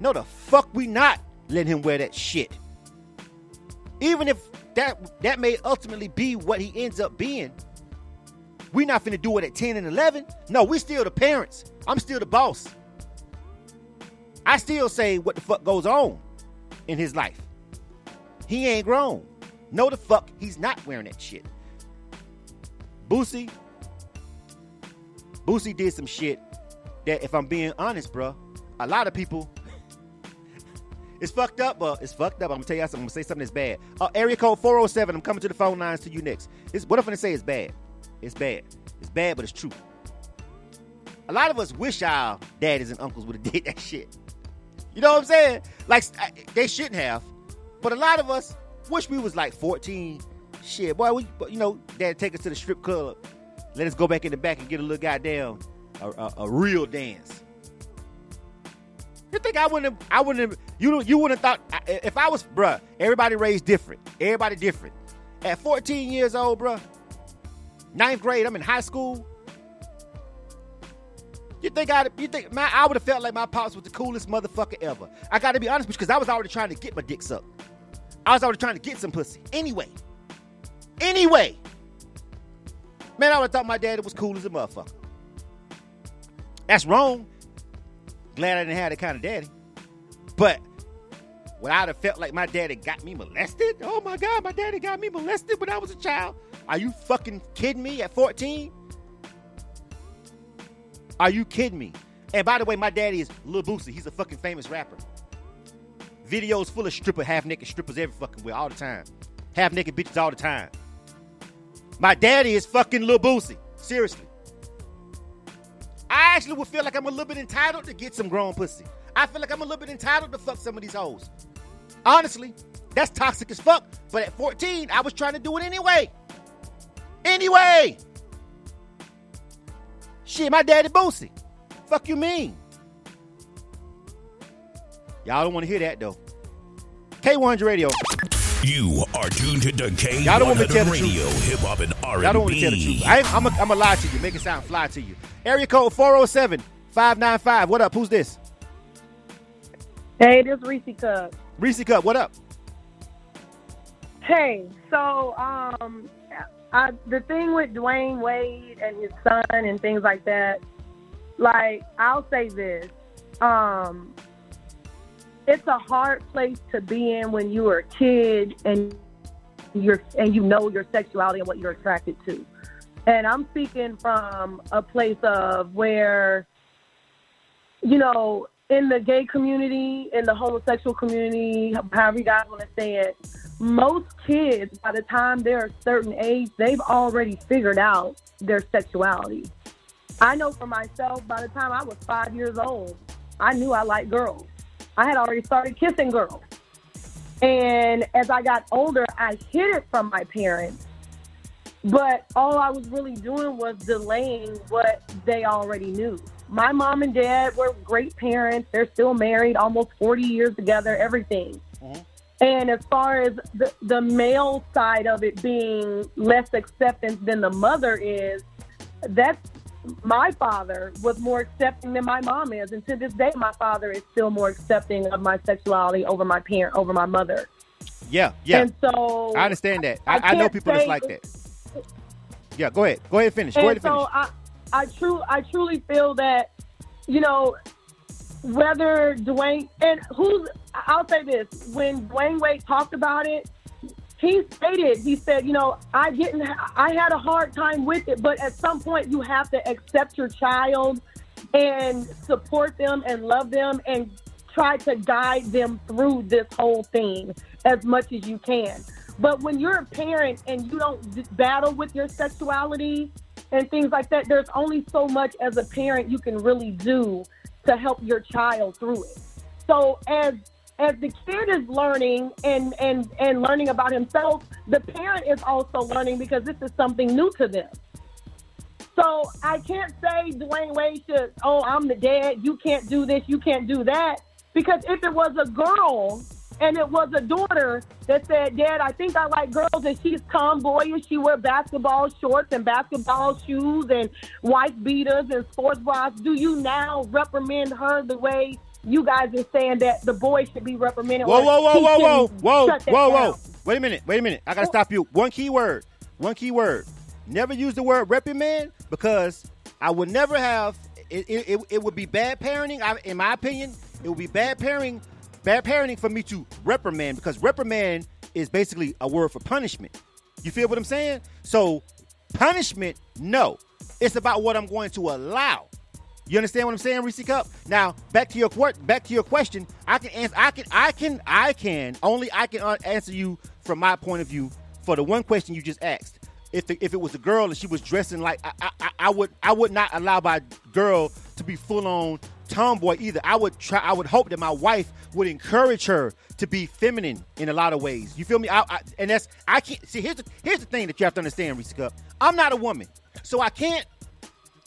No, the fuck we not letting him wear that shit. Even if that that may ultimately be what he ends up being. We not finna do it at 10 and 11. No, we still the parents. I'm still the boss. I still say what the fuck goes on in his life. He ain't grown. No, the fuck, he's not wearing that shit. Boosie, Boosie did some shit that, if I'm being honest, bro, a lot of people. [laughs] it's fucked up, but it's fucked up. I'm gonna tell you something. I'm gonna say something that's bad. Uh, area code 407. I'm coming to the phone lines to you next. It's, what I'm gonna say is bad. It's bad. It's bad, but it's true. A lot of us wish our daddies and uncles would have [laughs] did that shit. You know what I'm saying? Like they shouldn't have. But a lot of us wish we was like 14. Shit, boy, we, you know, dad take us to the strip club. Let us go back in the back and get a little goddamn, a, a, a real dance. You think I wouldn't have, I wouldn't have, you, you wouldn't have thought, if I was, bruh, everybody raised different. Everybody different. At 14 years old, bruh, ninth grade, I'm in high school. You think I you think man, I would have felt like my pops was the coolest motherfucker ever. I gotta be honest because I was already trying to get my dick sucked. I was already trying to get some pussy. Anyway. Anyway. Man, I would have thought my daddy was cool as a motherfucker. That's wrong. Glad I didn't have that kind of daddy. But would I have felt like my daddy got me molested? Oh my God, my daddy got me molested when I was a child. Are you fucking kidding me at 14? Are you kidding me? And by the way, my daddy is Lil Boosie. He's a fucking famous rapper. Videos full of stripper, half naked strippers every fucking way, all the time. Half naked bitches all the time. My daddy is fucking Lil Boosie. Seriously. I actually would feel like I'm a little bit entitled to get some grown pussy. I feel like I'm a little bit entitled to fuck some of these hoes. Honestly, that's toxic as fuck. But at 14, I was trying to do it anyway. Anyway. Shit, my daddy Boosie. Fuck you mean? Y'all don't want to hear that though. K100 Radio. You are tuned to K100 Y'all don't want to tell the Radio, hip hop and R&B. Y'all don't want to tell the truth. I ain't, I'm going to lie to you, make it sound fly to you. Area code 407 595. What up? Who's this? Hey, this Reese Cup. Reese Cup, what up? Hey, so um, I, the thing with Dwyane Wade and his son and things like that, like I'll say this, um, it's a hard place to be in when you were a kid and you're and you know your sexuality and what you're attracted to. And I'm speaking from a place of where, you know, in the gay community, in the homosexual community, however you guys want to say it, most kids, by the time they're a certain age, they've already figured out their sexuality. I know for myself, by the time I was five years old, I knew I liked girls. I had already started kissing girls. And as I got older, I hid it from my parents. But all I was really doing was delaying what they already knew. My mom and dad were great parents. They're still married, almost 40 years together, everything. Mm-hmm. And as far as the, the male side of it being less acceptance than the mother is, that's my father was more accepting than my mom is. And to this day, my father is still more accepting of my sexuality over my parent, over my mother. Yeah, yeah. And so I understand that. I I, I know people that's like that. Yeah, go ahead. Go ahead and finish. Go ahead finish. I, I true, I truly feel that, you know, whether Dwyane and who's, I'll say this: when Dwyane Wade talked about it, he stated, he said, you know, I didn't, I had a hard time with it, but at some point you have to accept your child and support them and love them and try to guide them through this whole thing as much as you can. But when you're a parent and you don't battle with your sexuality and things like that, there's only so much as a parent you can really do to help your child through it. So as as the kid is learning and and and learning about himself, the parent is also learning because this is something new to them. So I can't say Dwyane Wade should, oh, I'm the dad, you can't do this, you can't do that. Because if it was a girl and it was a daughter that said, Dad, I think I like girls and she's tomboyish, she wear basketball shorts and basketball shoes and white beaters and sports bras, do you now reprimand her the way you guys are saying that the boy should be reprimanded? Whoa, or whoa, whoa, whoa, whoa, whoa, whoa, whoa. Wait a minute. Wait a minute. I gotta stop you. One key word. One key word. Never use the word reprimand because I would never have. It, it, it, it would be bad parenting. I, in my opinion, it would be bad parenting. Bad parenting for me to reprimand because reprimand is basically a word for punishment. You feel what I'm saying? So punishment, no. It's about what I'm going to allow. You understand what I'm saying, Reese Cup? Now, back to your back to your question. I can answer. I can. I can. I can. Only I can uh, answer you from my point of view for the one question you just asked. If the, if it was a girl and she was dressing like I, I- I would I would not allow my girl to be full on tomboy either. I would try. I would hope that my wife would encourage her to be feminine in a lot of ways. You feel me? I, I, and that's I can't see. Here's the here's the thing that you have to understand, Reese Cup. I'm not a woman, so I can't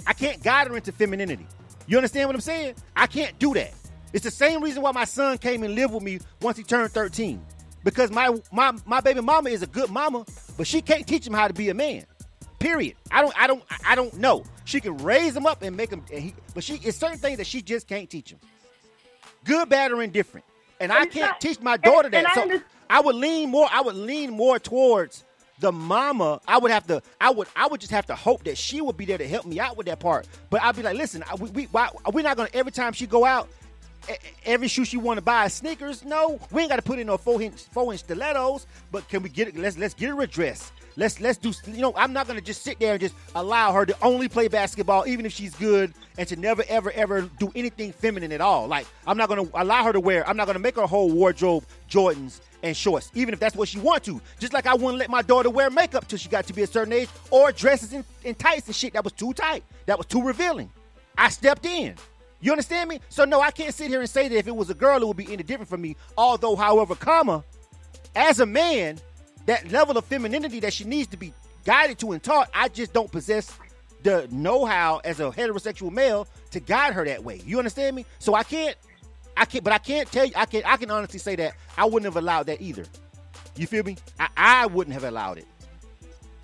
I can't guide her into femininity. You understand what I'm saying? I can't do that. It's the same reason why my son came and lived with me once he turned 13. Because my my my baby mama is a good mama, but she can't teach him how to be a man. Period. I don't I don't I don't know. She can raise him up and make him and he, but she it's certain things that she just can't teach him. Good, bad, or indifferent. And I can't not- teach my daughter and- that. and I so under- I would lean more. I would lean more towards the mama. I would have to. I would. I would just have to hope that she would be there to help me out with that part. But I'd be like, listen, we, we why, we're not gonna every time she go out. Every shoe she want to buy sneakers. No, we ain't got to put in no four inch four inch stilettos. But can we get it? Let's let's get her a dress. Let's let's do. You know, I'm not gonna just sit there and just allow her to only play basketball, even if she's good, and to never ever ever do anything feminine at all. Like I'm not gonna allow her to wear. I'm not gonna make her whole wardrobe Jordans and shorts, even if that's what she want to. Just like I wouldn't let my daughter wear makeup till she got to be a certain age, or dresses and, and tights and shit that was too tight, that was too revealing. I stepped in. You understand me? So no, I can't sit here and say that if it was a girl, it would be any different for me. Although, however, comma, as a man, that level of femininity that she needs to be guided to and taught, I just don't possess the know-how as a heterosexual male to guide her that way. You understand me? So I can't, I can't, but I can't tell you, I can, I can honestly say that I wouldn't have allowed that either. You feel me? I, I wouldn't have allowed it.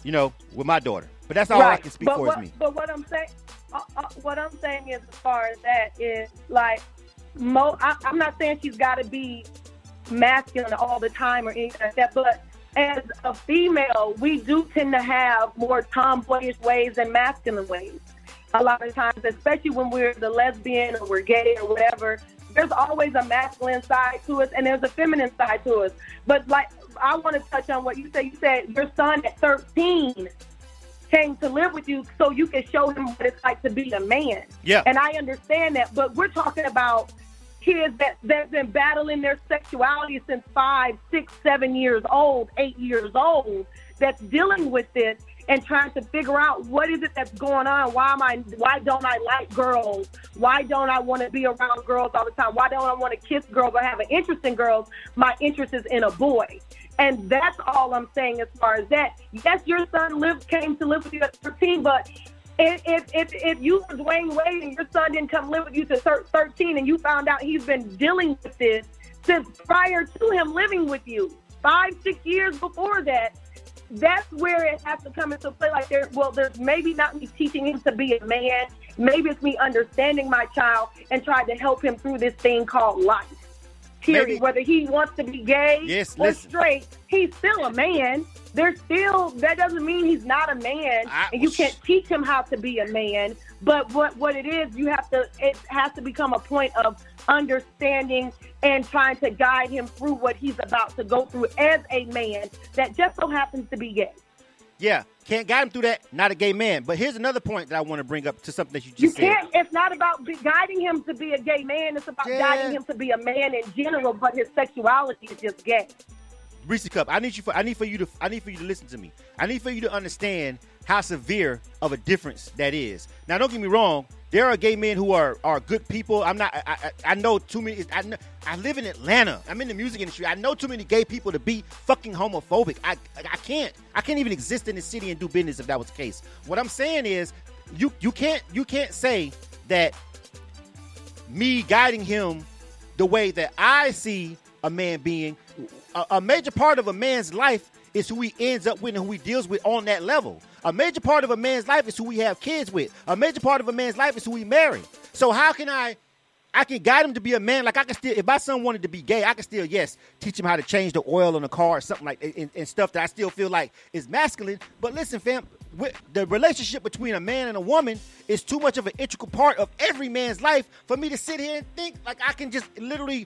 You know, with my daughter. But that's all I can speak but for what, is me. But what I'm saying, uh, uh, what I'm saying is, as far as that is, like, mo. I, I'm not saying she's got to be masculine all the time or anything like that, but as a female, we do tend to have more tomboyish ways and masculine ways. A lot of times, especially when we're the lesbian or we're gay or whatever, there's always a masculine side to us and there's a feminine side to us. But like I want to touch on what you said. You said your son at 13 came to live with you so you can show him what it's like to be a man. Yeah. And I understand that, but we're talking about kids that that've been battling their sexuality since five, six, seven years old, eight years old, that's dealing with this and trying to figure out what is it that's going on. Why am I? Why don't I like girls? Why don't I want to be around girls all the time? Why don't I want to kiss girls or have an interest in girls? My interest is in a boy. And that's all I'm saying as far as that. Yes, your son lived came to live with you at 13, but if if if, if you were Dwyane Wade and your son didn't come live with you to thir- 13 and you found out he's been dealing with this since prior to him living with you, five, six years before that, that's where it has to come into play. Like there, well, there's maybe not me teaching him to be a man. Maybe it's me understanding my child and trying to help him through this thing called life. Period. Maybe- Whether he wants to be gay Yes, or listen. straight, he's still a man. There's still that doesn't mean he's not a man, I- and you can't teach him how to be a man. But what what it is, you have to. It has to become a point of understanding and trying to guide him through what he's about to go through as a man that just so happens to be gay. Yeah, can't guide him through that. Not a gay man. But here's another point that I want to bring up to something that you just You said. can't. It's not about be, guiding him to be a gay man. It's about Yeah. guiding him to be a man in general. But his sexuality is just gay. Reese Cup, I need you for I need for you to I need for you to listen to me. I need for you to understand how severe of a difference that is. Now, don't get me wrong. There are gay men who are are good people. I'm not. I, I, I know too many. I, I live in Atlanta. I'm in the music industry. I know too many gay people to be fucking homophobic. I I can't. I can't even exist in the city and do business if that was the case. What I'm saying is, you you can't you can't say that me guiding him the way that I see a man being. A, a major part of a man's life is who he ends up with and who he deals with on that level. A major part of a man's life is who we have kids with. A major part of a man's life is who we marry. So how can I? I can guide him to be a man. Like I can still, if my son wanted to be gay, I can still, yes, teach him how to change the oil on a car or something like and, and stuff that I still feel like is masculine. But listen, fam, the relationship between a man and a woman is too much of an integral part of every man's life for me to sit here and think like I can just literally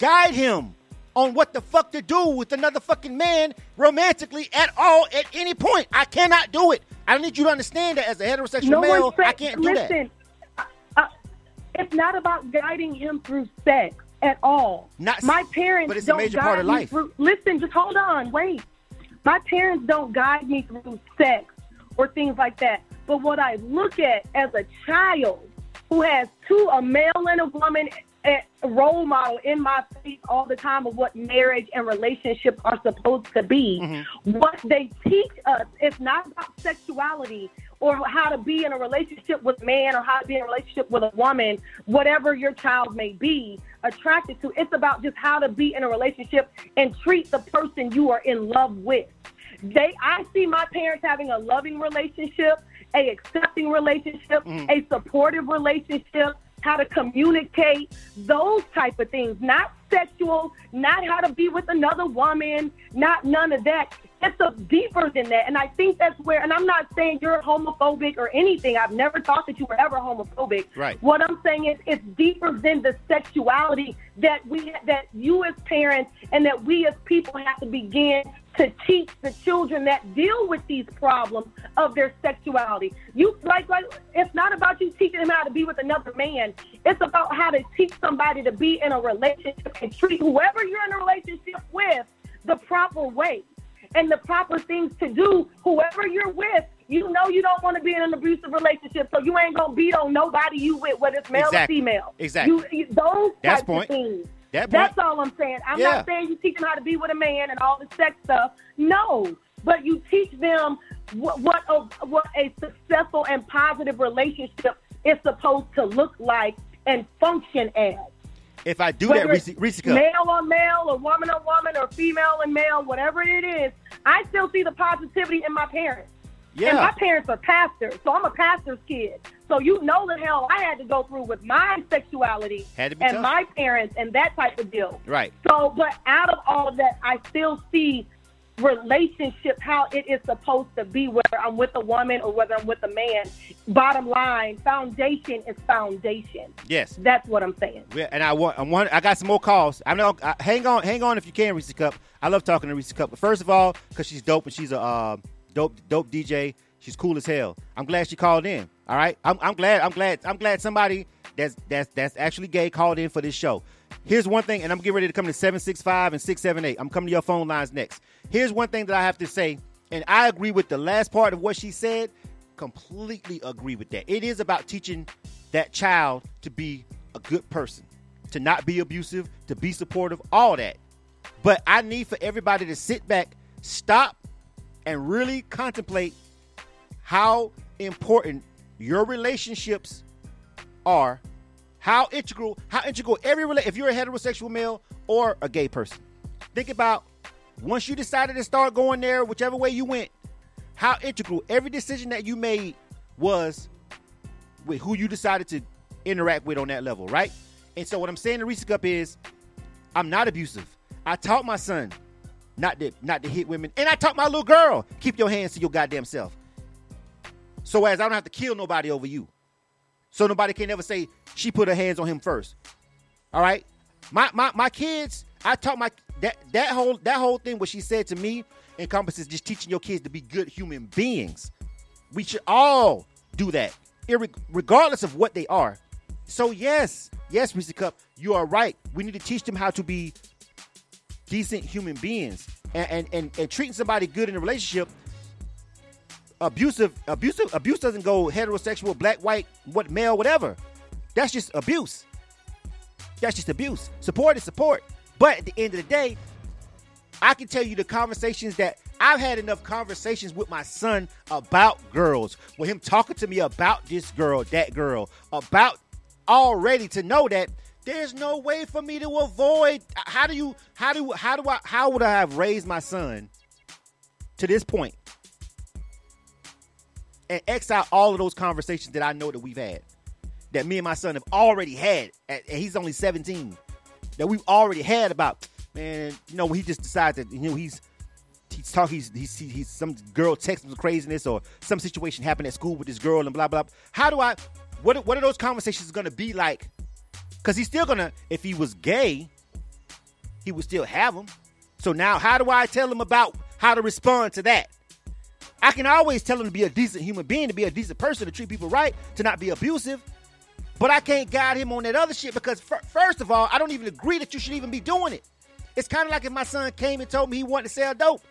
guide him on what the fuck to do with another fucking man romantically at all at any point. I cannot do it. I need you to understand that as a heterosexual no male, said, I can't do that. listen, uh, uh, it's not about guiding him through sex at all. Not- my parents but it's a don't major guide part of me life. Through, listen, just hold on, wait. My parents don't guide me through sex or things like that. But what I look at as a child who has two, a male and a woman, role model in my face all the time of what marriage and relationships are supposed to be. Mm-hmm. What they teach us is not about sexuality or how to be in a relationship with a man or how to be in a relationship with a woman, whatever your child may be attracted to. It's about just how to be in a relationship and treat the person you are in love with. They, I see my parents having a loving relationship, a accepting relationship, a supportive relationship, how to communicate, those type of things. Not sexual, not how to be with another woman, not none of that. It's a deeper than that. And I think that's where and I'm not saying you're homophobic or anything. I've never thought that you were ever homophobic. Right. What I'm saying is it's deeper than the sexuality that we that you as parents and that we as people have to begin to teach the children that deal with these problems of their sexuality. You like like it's not about you teaching them how to be with another man. It's about how to teach somebody to be in a relationship and treat whoever you're in a relationship with the proper way and the proper things to do. Whoever you're with, you know you don't want to be in an abusive relationship, so you ain't gonna beat on nobody you with, whether it's male Exactly. or female. Exactly. You, you, those That's types point. of things. That. That's all I'm saying. I'm Yeah. not saying you teach them how to be with a man and all the sex stuff. No, but you teach them what what a, what a successful and positive relationship is supposed to look like and function as. If I do that, Whether Reese, it's Reese male on male or woman on woman or female and male, whatever it is, I still see the positivity in my parents. And my parents are pastors, so I'm a pastor's kid. So you know the hell I had to go through with my sexuality Had to be and tough. my parents and that type of deal. right. So, but out of all of that, I still see relationship how it is supposed to be, whether I'm with a woman or whether I'm with a man. Bottom line, foundation is foundation. Yes. That's what I'm saying. Yeah, and I want, I want, I got some more calls. I'm not. Uh, hang on, hang on if you can, Reese Cup. I love talking to Reese Cup. But first of all, because she's dope and she's a uh, dope, dope DJ. She's cool as hell. I'm glad she called in. All right, I'm, I'm glad. I'm glad. I'm glad somebody that's that's that's actually gay called in for this show. Here's one thing, and I'm getting ready to come to seven six five and six seven eight. I'm coming to your phone lines next. Here's one thing that I have to say, and I agree with the last part of what she said. Completely agree with that. It is about teaching that child to be a good person, to not be abusive, to be supportive, all that. But I need for everybody to sit back, stop, and really contemplate how important your relationships are, how integral, how integral every rela- if you're a heterosexual male or a gay person. Think about once you decided to start going there, whichever way you went, how integral every decision that you made was with who you decided to interact with on that level, right? And so what I'm saying to Reese Cup is I'm not abusive. I taught my son not to not to hit women. And I taught my little girl, keep your hands to your goddamn self. So as I don't have to kill nobody over you. So nobody can ever say she put her hands on him first. All right? My my my kids, I taught my that that whole that whole thing what she said to me encompasses just teaching your kids to be good human beings. We should all do that, regardless of what they are. So yes, yes, Mr. Cup, you are right. We need to teach them how to be decent human beings and and, and, and treating somebody good in a relationship. Abusive, abusive, abuse doesn't go heterosexual, black, white, what male, whatever. That's just abuse. That's just abuse. Support is support. But at the end of the day, I can tell you the conversations that I've had enough conversations with my son about girls, with him talking to me about this girl, that girl, about already to know that there's no way for me to avoid. How do you? How do? How do I? How would I have raised my son to this point and X out all of those conversations that I know that we've had, that me and my son have already had, and he's only 17, that we've already had about, man, you know, when he just decides that, you know, he's he's talking, he's, he's, he's some girl texting some craziness or some situation happened at school with this girl and blah, blah, blah. How do I, what, what are those conversations going to be like? Because he's still going to, if he was gay, he would still have them. So now, how do I tell him about how to respond to that? I can always tell him to be a decent human being, to be a decent person, to treat people right, to not be abusive. But I can't guide him on that other shit because, f- first of all, I don't even agree that you should even be doing it. It's kind of like if my son came and told me he wanted to sell dope.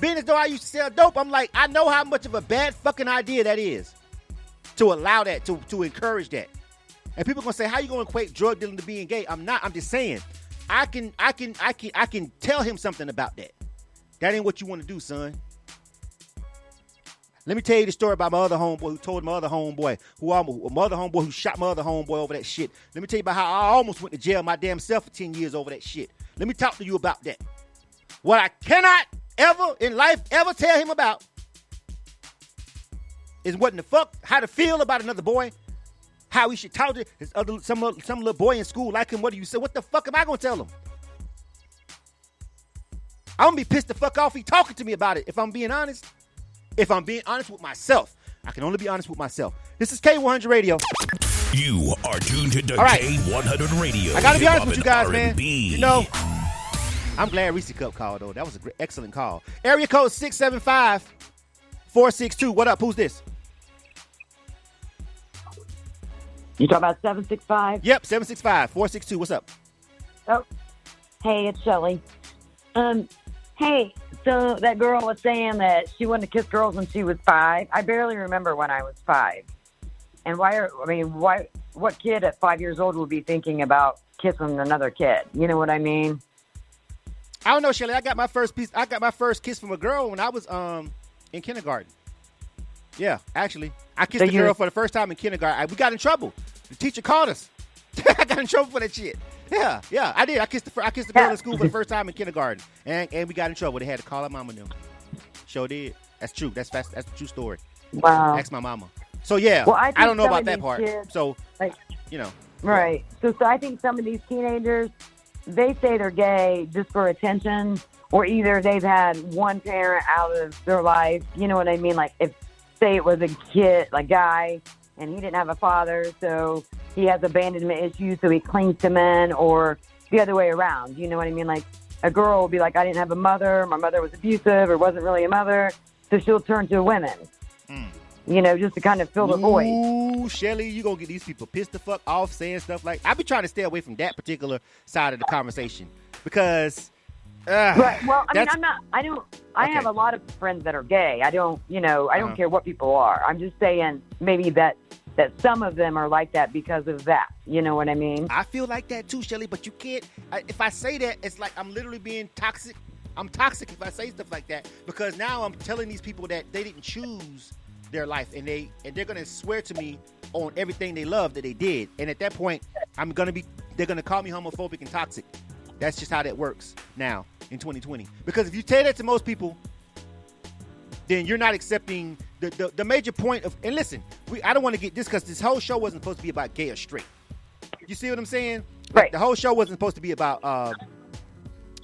Being as though I used to sell dope, I'm like, I know how much of a bad fucking idea that is to allow that, to, to encourage that. And people gonna say, how you gonna equate drug dealing to being gay? I'm not. I'm just saying, I can, I can, I can, I can tell him something about that. That ain't what you want to do, son. Let me tell you the story about my other homeboy who told my other homeboy who almost my other homeboy who shot my other homeboy over that shit. Let me tell you about how I almost went to jail my damn self for 10 years over that shit. Let me talk to you about that. What I cannot ever in life ever tell him about is what in the fuck how to feel about another boy, how he should talk to his other some some little boy in school like him. What do you say? What the fuck am I gonna tell him? I'm gonna be pissed the fuck off he talking to me about it. If I'm being honest, if I'm being honest with myself, I can only be honest with myself. This is K100 Radio. You are tuned to All right. K100 Radio. I gotta be honest with you and guys, man. R&B. You know, I'm glad Reese Cup called though. That was a great, excellent call. Area code 675 462. What up? Who's this? You talking about 765? Yep, 765 462. What's up? Oh, hey, it's Shelly. Um, hey, so that girl was saying that she wanted to kiss girls when she was five. I barely remember when I was five. And why are, I mean, why, what kid at five years old would be thinking about kissing another kid? You know what I mean? I don't know, Shelly. I got my first piece. I got my first kiss from a girl when I was um in kindergarten. Yeah, actually, I kissed So a girl for the first time in kindergarten. I, we got in trouble. The teacher called us. [laughs] I got in trouble for that shit. Yeah, yeah, I did. I kissed the I kissed the girl in school for the [laughs] first time in kindergarten, and and we got in trouble. They had to call our mama. Them. Sure did. That's true. That's that's, that's the true story. Wow. Ask my mama. So yeah, Well, I I, don't know about that part. kids- so Like, you know, Right. So, so I think some of these teenagers, they say they're gay just for attention or either they've had one parent out of their life. You know what I mean? Like if say it was a kid, a guy, and he didn't have a father, so he has abandonment issues, so he clings to men, or the other way around. You know what I mean? Like a girl will be like, I didn't have a mother, my mother was abusive, or wasn't really a mother, so she'll turn to women. You know, just to kind of fill the void. Ooh, Shelly, you gonna get these people pissed the fuck off saying stuff like I be trying to stay away from that particular side of the conversation because uh, Right. Well, I mean, I'm not. I don't. I Okay. have a lot of friends that are gay. I don't. You know, I don't Uh-huh. care what people are. I'm just saying maybe that that some of them are like that because of that. You know what I mean? I feel like that too, Shelly. But you can't. I, if I say that, it's like I'm literally being toxic. I'm toxic if I say stuff like that because now I'm telling these people that they didn't choose their life and they and they're gonna swear to me on everything they love that they did. And at that point, I'm gonna be. They're gonna call me homophobic and toxic. That's just how that works now in 2020. Because if you say that to most people, then you're not accepting the, the, the major point of and listen we i don't want to get this because this whole show wasn't supposed to be about gay or straight. You see what i'm saying? Right. the whole show wasn't supposed to be about uh,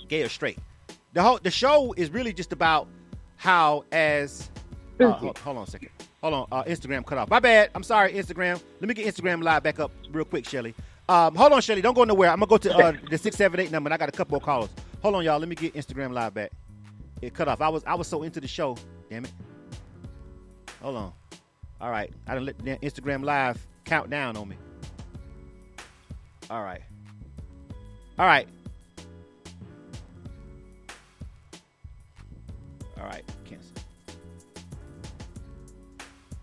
gay or straight. The whole the show is really just about how as uh, hold, hold on a second. Hold on uh, instagram cut off. My bad. I'm sorry instagram. Let me get instagram live back up real quick shelly. Um, hold on shelly. Don't go nowhere. I'm gonna go to uh, [laughs] the 678 number and i got a couple more callers. Hold on y'all. Let me get instagram live back. It cut off. I was i was so into the show. Damn it Hold on. All right. I done let the Instagram live count down on me. All right. All right. All right. Cancel.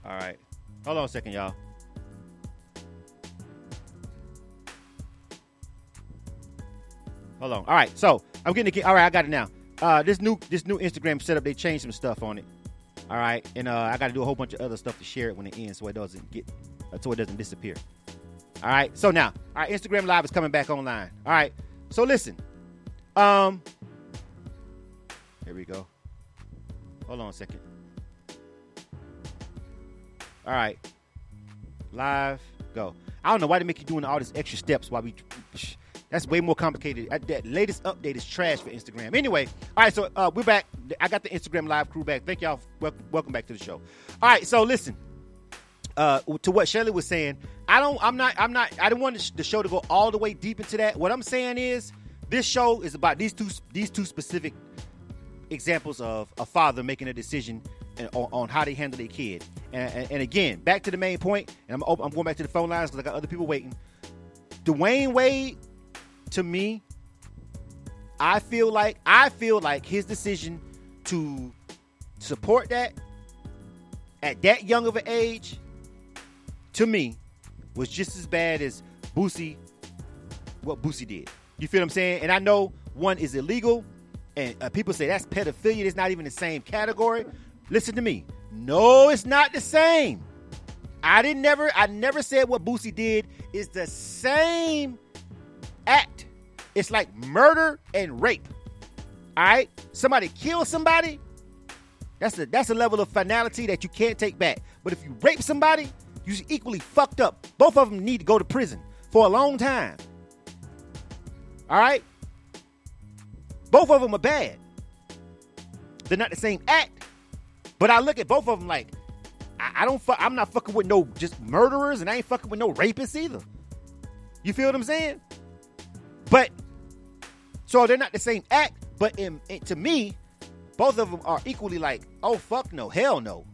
All right. Hold on a second, y'all. Hold on. All right. So I'm getting the. All right. I got it now. Uh, this new this new Instagram setup, they changed some stuff on it. All right, and uh, I got to do a whole bunch of other stuff to share it when it ends, so it doesn't get, uh, so it doesn't disappear. All right, so now, our Instagram Live is coming back online. All right, so listen, um, here we go. Hold on a second. All right, live, go. I don't know why they make you doing all these extra steps while we. That's way more complicated. That latest update is trash for Instagram. Anyway, all right, so uh, we're back. I got the Instagram live crew back. Thank y'all. Wel- welcome back to the show. All right, so listen. Uh, to what Shelley was saying, I don't. I'm not. I'm not. I don't want the show to go all the way deep into that. What I'm saying is, this show is about these two. These two specific examples of a father making a decision on, on how they handle their kid. And, and, and again, back to the main point, and I'm, I'm going back to the phone lines because I got other people waiting. Dwyane Wade, to me, I feel like I feel like his decision to support that at that young of an age, to me, was just as bad as Boosie, what Boosie did. You feel what I'm saying? And I know one is illegal, and uh, people say that's pedophilia. It's not even the same category. Listen to me. No, it's not the same. I didn't never. I never said what Boosie did is the same act. It's like murder and rape. All right, somebody kills somebody. That's a that's a level of finality that you can't take back. But if you rape somebody, you're equally fucked up. Both of them need to go to prison for a long time. All right, both of them are bad. They're not the same act, but I look at both of them like I, I don't. Fu- I'm not fucking with no just murderers, and I ain't fucking with no rapists either. You feel what I'm saying? But so they're not the same act, but in, in- to me, both of them are equally like, oh fuck no, hell no.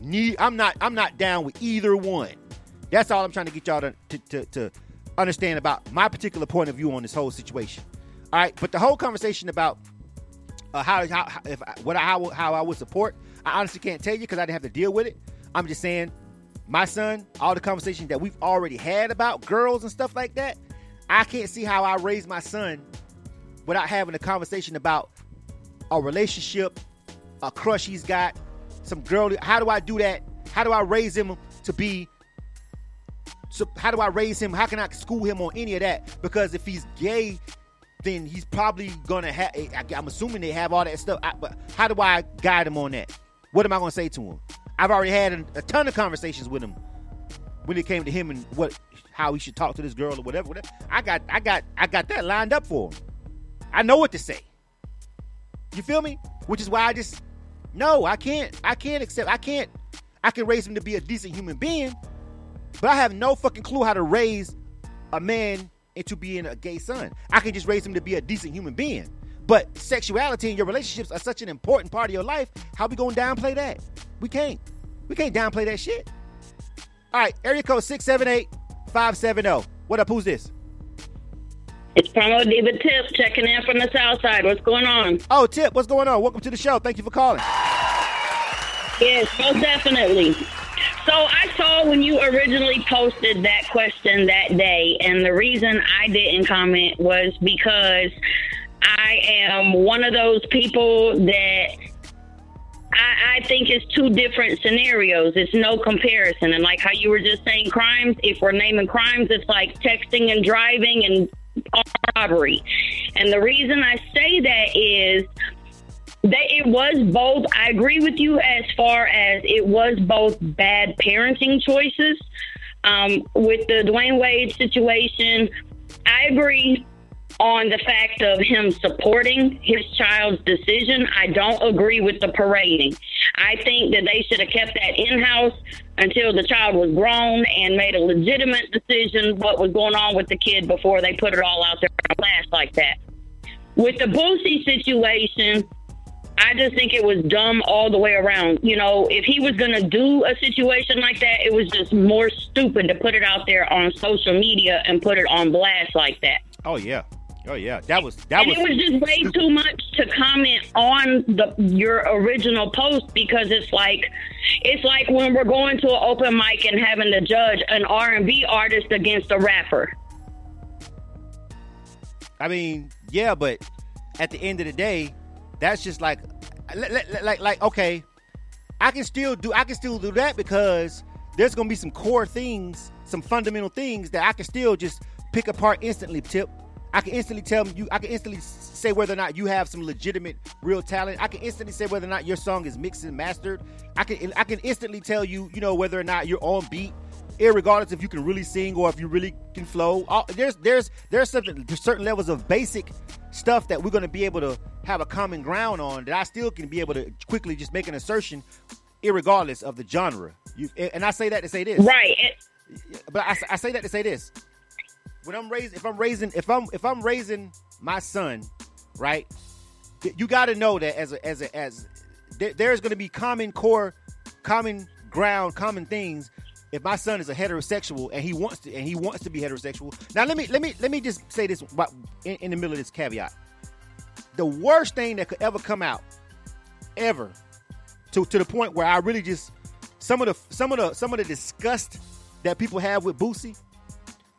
Ne- I'm not. I'm not down with either one. That's all I'm trying to get y'all to to, to, to understand about my particular point of view on this whole situation. All right, but the whole conversation about uh, how how if what how how I would support, I honestly can't tell you because I didn't have to deal with it. I'm just saying, my son, all the conversations that we've already had about girls and stuff like that, I can't see how I raise my son without having a conversation about a relationship, a crush he's got, some girl. How do I do that? How do I raise him to be? So how do I raise him? How can I school him on any of that? Because if he's gay, then he's probably gonna have. Eh, I'm assuming they have all that stuff. I, but how do I guide him on that? What am I gonna say to him? I've already had a, a ton of conversations with him when it came to him and what how he should talk to this girl or whatever. whatever. I got I got I got that lined up for him. I know what to say. You feel me? Which is why I just no, I can't. I can't accept. I can't. I can raise him to be a decent human being, but I have no fucking clue how to raise a man into being a gay son. I can just raise him to be a decent human being. But sexuality and your relationships are such an important part of your life. How we gonna downplay that? We can't. We can't downplay that shit. All right, area code 678-570. What up? Who's this? It's Promo Diva Tip checking in from the South Side. What's going on? Oh, Tip, what's going on? Welcome to the show. Thank you for calling. Yes, most definitely. So I saw when you originally posted that question that day, and the reason I didn't comment was because I am one of those people that I, I think it's two different scenarios. It's no comparison. And like how you were just saying crimes, if we're naming crimes, it's like texting and driving and robbery. And the reason I say that is that it was both I agree with you as far as it was both bad parenting choices. Um, with the Dwyane Wade situation, I agree on the fact of him supporting his child's decision. I don't agree with the parading. I think that they should have kept that in house until the child was grown and made a legitimate decision what was going on with the kid before they put it all out there on blast like that. With the Boosie situation, I just think it was dumb all the way around. You know, if he was going to do a situation like that, it was just more stupid to put it out there on social media and put it on blast like that. Oh yeah. Oh yeah, that was that and was. it was just way [laughs] too much to comment on the your original post because it's like it's like when we're going to an open mic and having to judge an R and B artist against a rapper. I mean, yeah, but at the end of the day, that's just like, like, like, like, okay, I can still do, I can still do that because there's gonna be some core things, some fundamental things that I can still just pick apart instantly. Tip, I can instantly tell you, I can instantly say whether or not you have some legitimate, real talent. I can instantly say whether or not your song is mixed and mastered. I can, I can instantly tell you, you know, whether or not you're on beat irregardless if you can really sing or if you really can flow. All, there's there's there's something there's certain levels of basic stuff that we're going to be able to have a common ground on that I still can be able to quickly just make an assertion, irregardless of the genre. You, and I say that to say this, right? But I, I say that to say this: when I'm raising, if I'm raising, if I'm if I'm raising my son, right, you got to know that as a as a as there, there's going to be common core, common ground, common things if my son is a heterosexual and he wants to and he wants to be heterosexual. Now let me let me let me just say this in, in the middle of this caveat. The worst thing that could ever come out, ever, to to the point where I really just some of the some of the some of the disgust that people have with Boosie,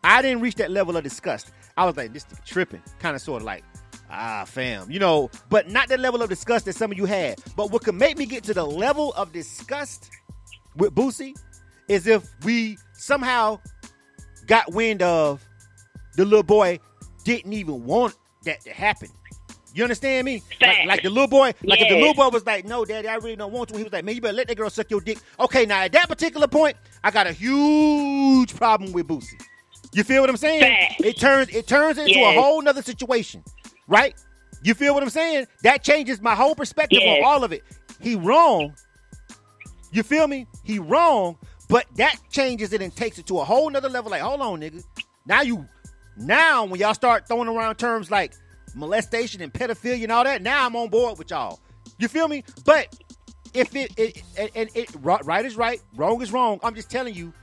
I didn't reach that level of disgust. I was like, this tripping, kind of sort of like, ah, fam, you know, but not that level of disgust that some of you had. But what could make me get to the level of disgust with Boosie is if we somehow got wind of the little boy didn't even want that to happen. You understand me? Like, like, the little boy, like if the little boy was like, "No, daddy, I really don't want to." He was like, "Man, you better let that girl suck your dick." Okay, now at that particular point, I got a huge problem with Boosie. You feel what I'm saying? Facts. It turns it turns into Yes. a whole nother situation, right? You feel what I'm saying? That changes my whole perspective Yes. on all of it. He wrong. You feel me? He wrong, but that changes it and takes it to a whole nother level. Like, hold on, nigga. Now you, now when y'all start throwing around terms like molestation and pedophilia and all that, now I'm on board with y'all. You feel me? But if it, it and it, it, right is right, wrong is wrong. I'm just telling you,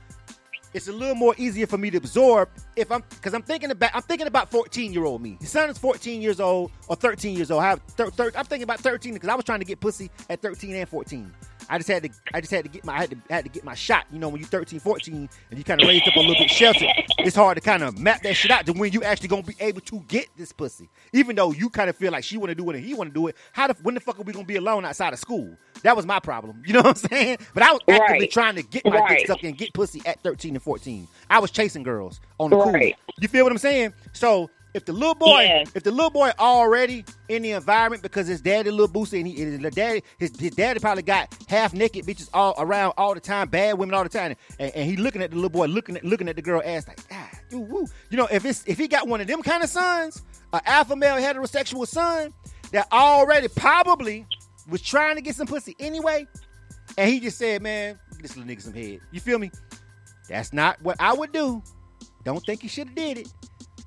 it's a little more easier for me to absorb if I'm because I'm thinking about I'm thinking about 14 year old me. His son is 14 years old or 13 years old. I have thir- thir- I'm thinking about 13 because I was trying to get pussy at 13 and 14. I just had to I just had to get my I had to had to get my shot. You know, when you're 13, 14 and you kind of raised up a little bit sheltered, it's hard to kind of map that shit out to when you actually gonna be able to get this pussy. Even though you kind of feel like she want to do it and he want to do it. How the when the fuck are we gonna be alone outside of school? That was my problem. [laughs] You know what I'm saying? But I was actively Right. trying to get my dick Right. sucked and get pussy at 13 and 14. I was chasing girls on the cool. You feel what I'm saying? So if the little boy, if the little boy already in the environment because his daddy little boosie and he and the daddy his, his daddy probably got half naked bitches all around all the time, bad women all the time, and, and he looking at the little boy, looking at looking at the girl ass like, ah, you woo. You know, if it's if he got one of them kind of sons, an alpha male heterosexual son, that already probably was trying to get some pussy anyway, and he just said, "Man, this little nigga some head." You feel me? That's not what I would do. Don't think he should have did it,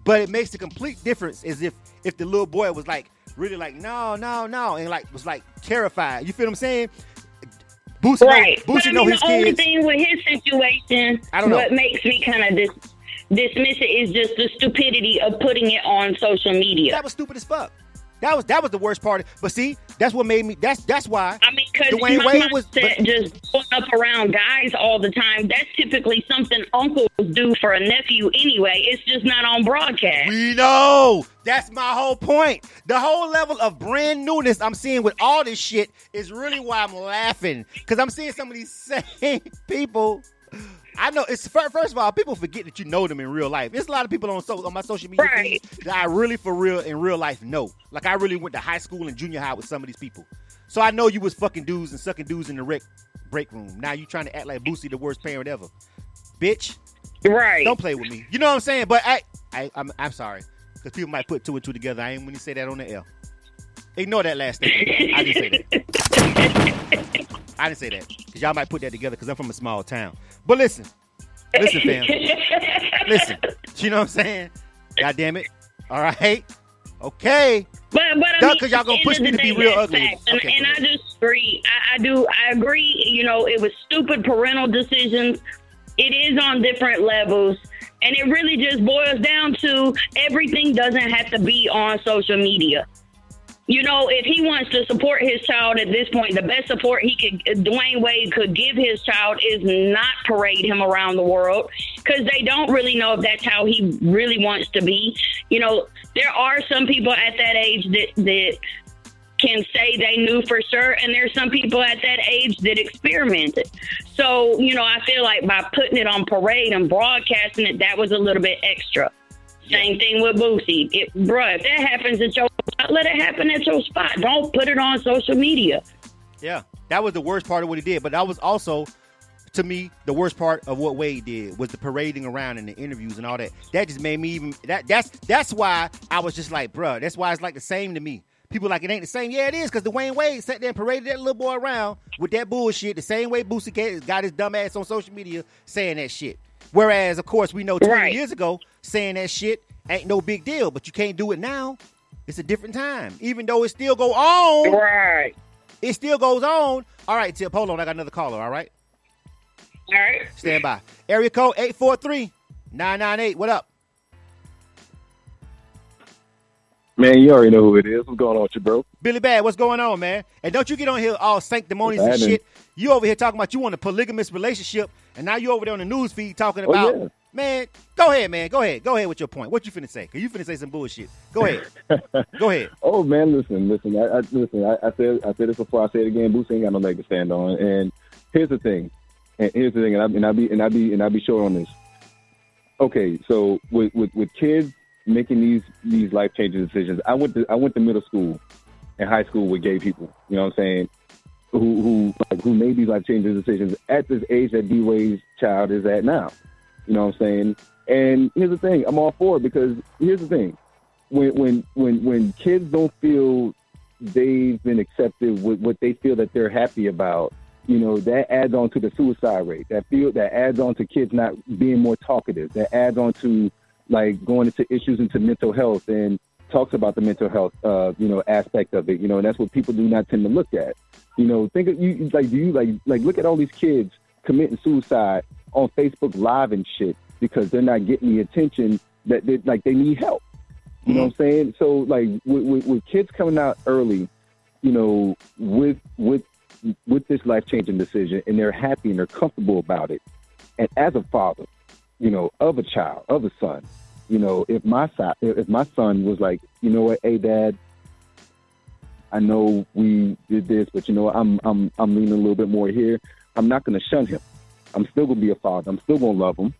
but it makes a complete difference as if if the little boy was like really like no, no, no, and like was like terrified. You feel what I'm saying? Boosie, Right. know, But Boosie I know mean, his the only thing with his situation, I don't know. what makes me kind of dis- dismiss it is just the stupidity of putting it on social media. That was stupid as fuck. That was that was the worst part. But see, that's what made me. That's that's why. I mean, because Dwyane Wade was. mindset just going up around guys all the time. That's typically something uncles do for a nephew anyway. It's just not on broadcast. We know. That's my whole point. The whole level of brand newness I'm seeing with all this shit is really why I'm laughing. Because I'm seeing some of these [laughs] same people. I know it's first of all, people forget that you know them in real life. There's a lot of people on so on my social media Right. that I really for real in real life know. Like I really went to high school and junior high with some of these people. So I know you was fucking dudes and sucking dudes in the rec- break room. Now you trying to act like Boosie the worst parent ever. Bitch. Right. Don't play with me. You know what I'm saying? But I, I I'm, I'm sorry because people might put two and two together. I ain't when you say that on the L. Ignore that last statement. I didn't say that. I didn't say that because y'all might put that together because I'm from a small town. But listen, listen, fam, listen. You know what I'm saying? God damn it. All right. Okay. But but I mean, 'cause y'all gonna push me to be real ugly. And, Okay, and I just agree. I, I do. I agree. You know, it was stupid parental decisions. It is on different levels, and it really just boils down to everything doesn't have to be on social media. You know, if he wants to support his child at this point, the best support he could, uh, Dwyane Wade could give his child is not parade him around the world because they don't really know if that's how he really wants to be. You know, there are some people at that age that, that can say they knew for sure, and there's some people at that age that experimented. So, you know, I feel like by putting it on parade and broadcasting it, that was a little bit extra. Same thing with Boosie. It, bruh, if that happens at your spot, let it happen at your spot. Don't put it on social media. Yeah, that was the worst part of what he did. But that was also, to me, the worst part of what Wade did was the parading around and the interviews and all that. That just made me even. That that's that's why I was just like, bruh. That's why it's like the same to me. People like it ain't the same. Yeah, it is because Dwyane Wade sat there and paraded that little boy around with that bullshit the same way Boosie got his dumb ass on social media saying that shit. Whereas, of course, we know 20 Right. years ago saying that shit ain't no big deal, but you can't do it now. It's a different time. Even though it still go on. Right. It still goes on. All right, Tip, hold on. I got another caller, all right? All right. Stand by. Area code 843-998. What up? Man, you already know who it is. What's going on with you, bro? Billy Bad, what's going on, man? And don't you get on here all sanctimonious and shit. You over here talking about you want a polygamous relationship, and now you over there on the news feed talking Oh, about, yeah. man, go ahead, man. Go ahead. Go ahead with your point. What you finna say? Because you finna say some bullshit. Go ahead. [laughs] go ahead. Oh man, listen, listen. I, I listen. I, I said I said this before. I say it again. Boots ain't got no leg to stand on. And here's the thing. And here's the thing. And I and I be and I be and I be short on this. Okay, so with with, with kids making these these life changing decisions, I went to I went to middle school and high school with gay people. You know what I'm saying? Who who like, who made these life changing decisions at this age that D Wade's child is at now. You know what I'm saying? And here's the thing. I'm all for it because here's the thing when when when when kids don't feel they've been accepted with what they feel that they're happy about, you know, that adds on to the suicide rate. That feel that adds on to kids not being more talkative. That adds on to like going into issues into mental health and talks about the mental health uh, you know, aspect of it, you know, and that's what people do not tend to look at. You know, think of you like do you like like look at all these kids committing suicide on Facebook Live and shit because they're not getting the attention that they like they need help. You know what I'm mm-hmm. saying? So like with, with, with kids coming out early, you know, with with with this life changing decision, and they're happy and they're comfortable about it. And as a father, you know, of a child, of a son, you know, if my son, if my son was like, you know what, hey dad, I know we did this, but you know, I'm I'm I'm leaning a little bit more here. I'm not going to shun him. I'm still going to be a father. I'm still going to love him.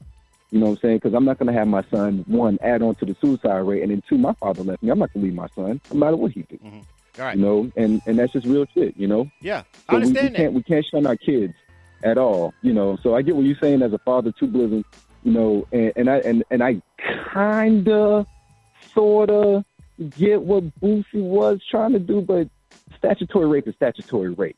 You know what I'm saying? Because I'm not going to have my son one add on to the suicide rate, and then two, my father left me. I'm not going to leave my son, no matter what he do. Mm-hmm. All right. You know, and and that's just real shit. You know. Yeah, I So we, we understand that. can't we can't shun our kids at all. You know. So I get what you're saying as a father to Blizzard. You know, and, and I and and I kinda, sorta, get what Boosie was trying to do, but statutory rape is statutory rape.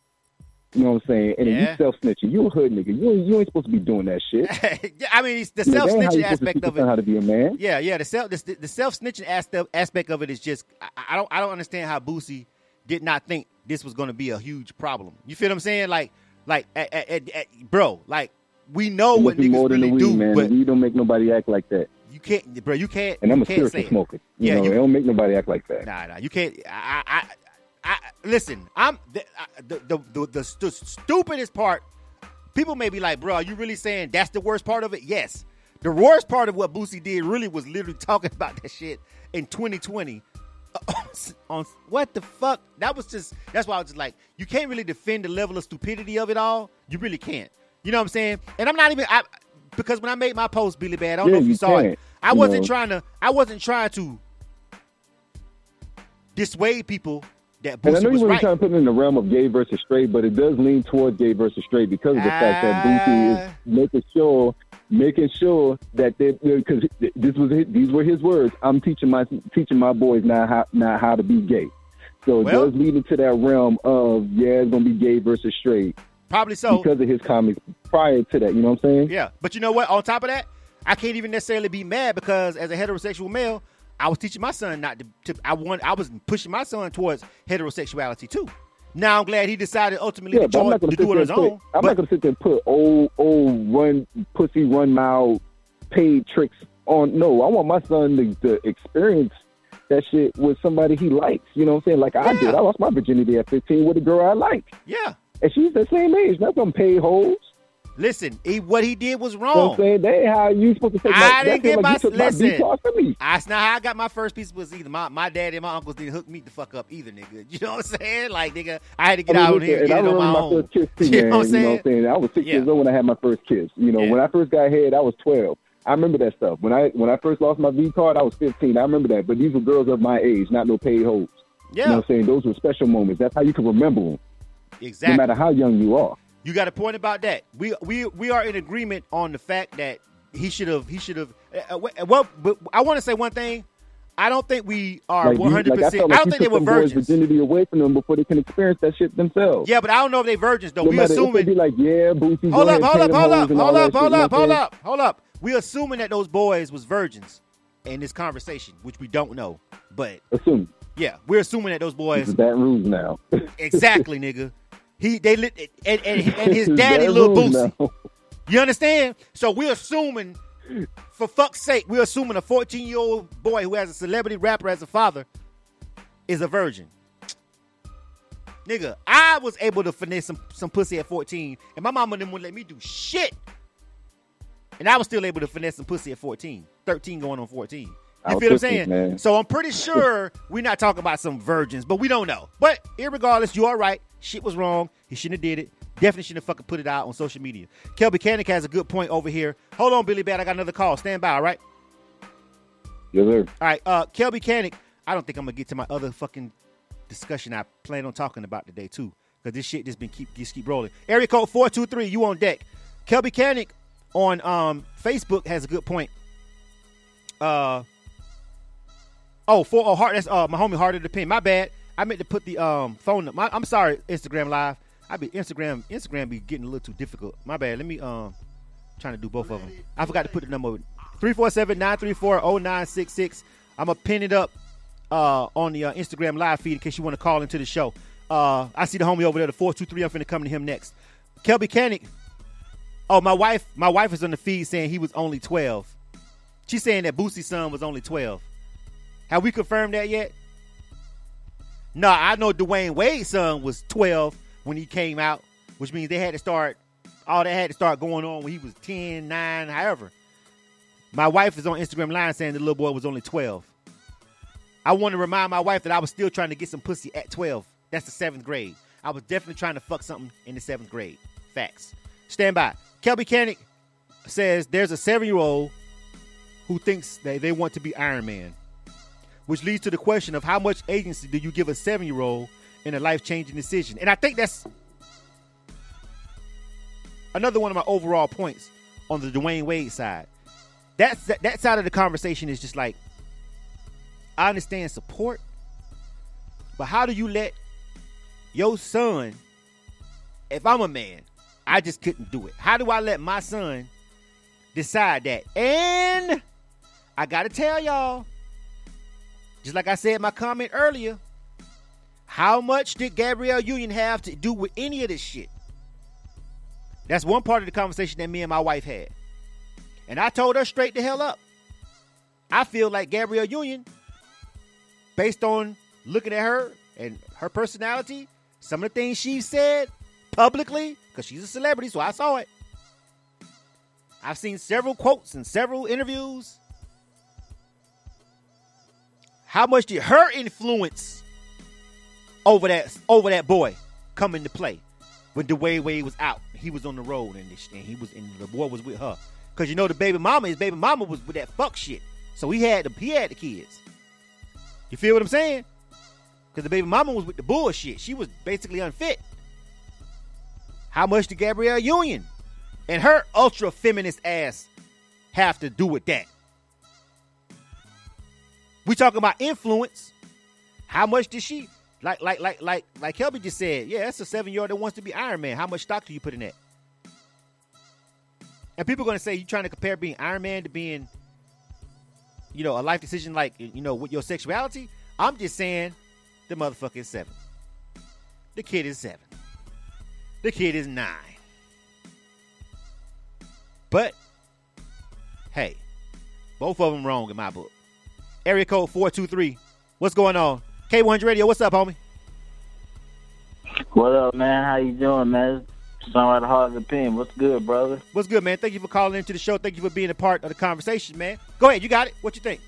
You know what I'm saying? And Yeah. if you self snitching, you a hood nigga. You ain't, you ain't supposed to be doing that shit. [laughs] Yeah, I mean, the You self that ain't how snitching you aspect of son how to be a man. Yeah, yeah. The self the, the self snitching aspect of it is just I, I don't I don't understand how Boosie did not think this was going to be a huge problem. You feel what I'm saying? Like like at, at, at, bro, like we know what must be more niggas really weed, do, man. but The don't make nobody act like that. You can't, bro. You can't. And I'm a can't say spiritual it. smoker. You Yeah, know, you- it don't make nobody act like that. Nah, nah, you can't. I, I, I, listen. I'm the, the, the, the, the, stupidest part. People may be like, bro, are you really saying that's the worst part of it? Yes. The worst part of what Boosie did really was literally talking [laughs] about that shit in 2020. [coughs] on what the fuck? That was just. That's why I was just like, you can't really defend the level of stupidity of it all. You really can't. You know what I'm saying? And I'm not even. I, because when I made my post, Billy Bad, I don't Yeah, know if you, you saw it. I wasn't know. trying to. I wasn't trying to dissuade people that And I Boosie know you was right. trying to put it in the realm of gay versus straight, but it does lean towards gay versus straight because of the fact that Boosie Ah. is making sure, making sure that they because this was his, these were his words. I'm teaching my teaching my boys now how now how to be gay. So it Well- does lead into that realm of yeah, it's gonna be gay versus straight Probably so. because of his comments prior to that. You know what I'm saying? Yeah, but you know what? On top of that, I can't even necessarily be mad because as a heterosexual male, I was teaching my son not to. to I want. I was pushing my son towards heterosexuality too. Now I'm glad he decided ultimately Yeah, to, join, sit do it on his put, own. I'm but not gonna sit there and put old old run pussy run mile paid tricks on. No, I want my son to, to experience that shit with somebody he likes. You know what I'm saying? Like I did. I lost my virginity at 15 with a girl I like, yeah, and she's the same age. Not some paid hoes. Listen, he, what he did was You know what I'm wrong. saying? That how you supposed to take my. I didn't get like my my listen. beat off of me. That's not how I got my first piece was either. My my dad and my uncles didn't hook me the fuck up either, nigga. [laughs] You know what I'm saying? Like nigga, I had to get I mean, out listen, here and get I it on my my own. first kiss [laughs] too, You man. know what I'm You know saying? what I'm saying? I was six Yeah. years old when I had my first kiss. You know, Yeah. when I first got head, I was 12. I remember that stuff. When I when I first lost my V card, I was 15. I remember that. But these were girls of my age, not no paid hoes. Yeah, You know what I'm saying? Those were special moments. That's how you can remember them, exactly. no matter how young you are. You got a point about that. We we we are in agreement on the fact that he should have he should have. Uh, uh, well, but I want to say one thing. I don't think we are one hundred percent. I don't think they were virgins. virginity away from them before they can experience that shit themselves. Yeah, but I don't know if they virgins though. No we matter assuming. be like, yeah, Boosie, Hold up, hold up, hold up, hold up, hold up, hold up, hold up. We assuming that those boys was virgins in this conversation, which we don't know. But Assume. yeah, we're assuming that those This boys is Baton Rouge now. [laughs] exactly, nigga. He they lit and, and, and his [laughs] daddy, little Boosie. You understand? So we're assuming, for fuck's sake, we're assuming a 14 year old boy who has a celebrity rapper as a father is a virgin. Nigga, I was able to finesse some, some pussy at 14, and my mama didn't want to let me do shit. And I was still able to finesse some pussy at 14, 13 going on 14. You feel what I'm saying? man. So I'm pretty sure [laughs] we're not talking about some virgins, but we don't know. But irregardless, you are right. Shit was wrong. He shouldn't have did it. Definitely shouldn't have fucking put it out on social media. Kelby Canick has a good point over here. Hold on, Billy Bad. I got another call. Stand by, all right? Yes, sir. All right, uh, Kelby Canick. I don't think I'm gonna get to my other fucking discussion I plan on talking about today too, because this shit just been keep just keep rolling. Area code four two three. You on deck? Kelby Canick on um Facebook has a good point. Uh oh, for oh heart. That's uh my homie Heart of the Pin. My bad. I meant to put the um phone. My, I'm sorry, Instagram Live. I be Instagram. Instagram be getting a little too difficult. My bad. Let me um trying to do both of them. I forgot to put the number 347-934-0966. I'm gonna pin it up uh, on the uh, Instagram live feed in case you want to call into the show. Uh, I see the homie over there, the 423. I'm finna come to him next. Kelby Canick. Oh, my wife, my wife is on the feed saying he was only 12. She's saying that Boosie's son was only 12. Have we confirmed that yet? No, I know Dwyane Wade's son was 12 when he came out, which means they had to start, all that had to start going on when he was 10, 9, however. My wife is on Instagram Live saying the little boy was only 12. I want to remind my wife that I was still trying to get some pussy at 12. That's the seventh grade. I was definitely trying to fuck something in the seventh grade. Facts. Stand by. Kelby Canick says there's a seven year old who thinks that they want to be Iron Man, which leads to the question of how much agency do you give a seven year old in a life changing decision? And I think that's another one of my overall points on the Dwyane Wade side. That's that, that side of the conversation is just like I understand support, but how do you let your son? If I'm a man, I just couldn't do it. How do I let my son decide that? And I gotta tell y'all, just like I said in my comment earlier, how much did Gabrielle Union have to do with any of this shit? That's one part of the conversation that me and my wife had. And I told her straight the hell up. I feel like Gabrielle Union, based on looking at her and her personality, some of the things she said publicly, because she's a celebrity, so I saw it. I've seen several quotes and several interviews. How much did her influence over that over that boy come into play when Dwyane Wade was out? He was on the road and, this, and he was and the boy was with her. Cause you know the baby mama, his baby mama was with that fuck shit. So he had the he had the kids. You feel what I'm saying? Because the baby mama was with the bullshit. She was basically unfit. How much did Gabrielle Union and her ultra feminist ass have to do with that? We talking about influence. How much did she like like like like like Kelby just said, yeah, that's a seven year old that wants to be Iron Man. How much stock do you put in that? And people are gonna say you trying to compare being Iron Man to being, you know, a life decision like you know with your sexuality. I'm just saying, the motherfucker is seven. The kid is seven. The kid is nine. But hey, both of them wrong in my book. Area code four two three. What's going on? K100 Radio. What's up, homie? What up, man? How you doing, man? Sound like hard to pin. What's good, brother? What's good, man? Thank you for calling into the show. Thank you for being a part of the conversation, man. Go ahead, you got it. What you think?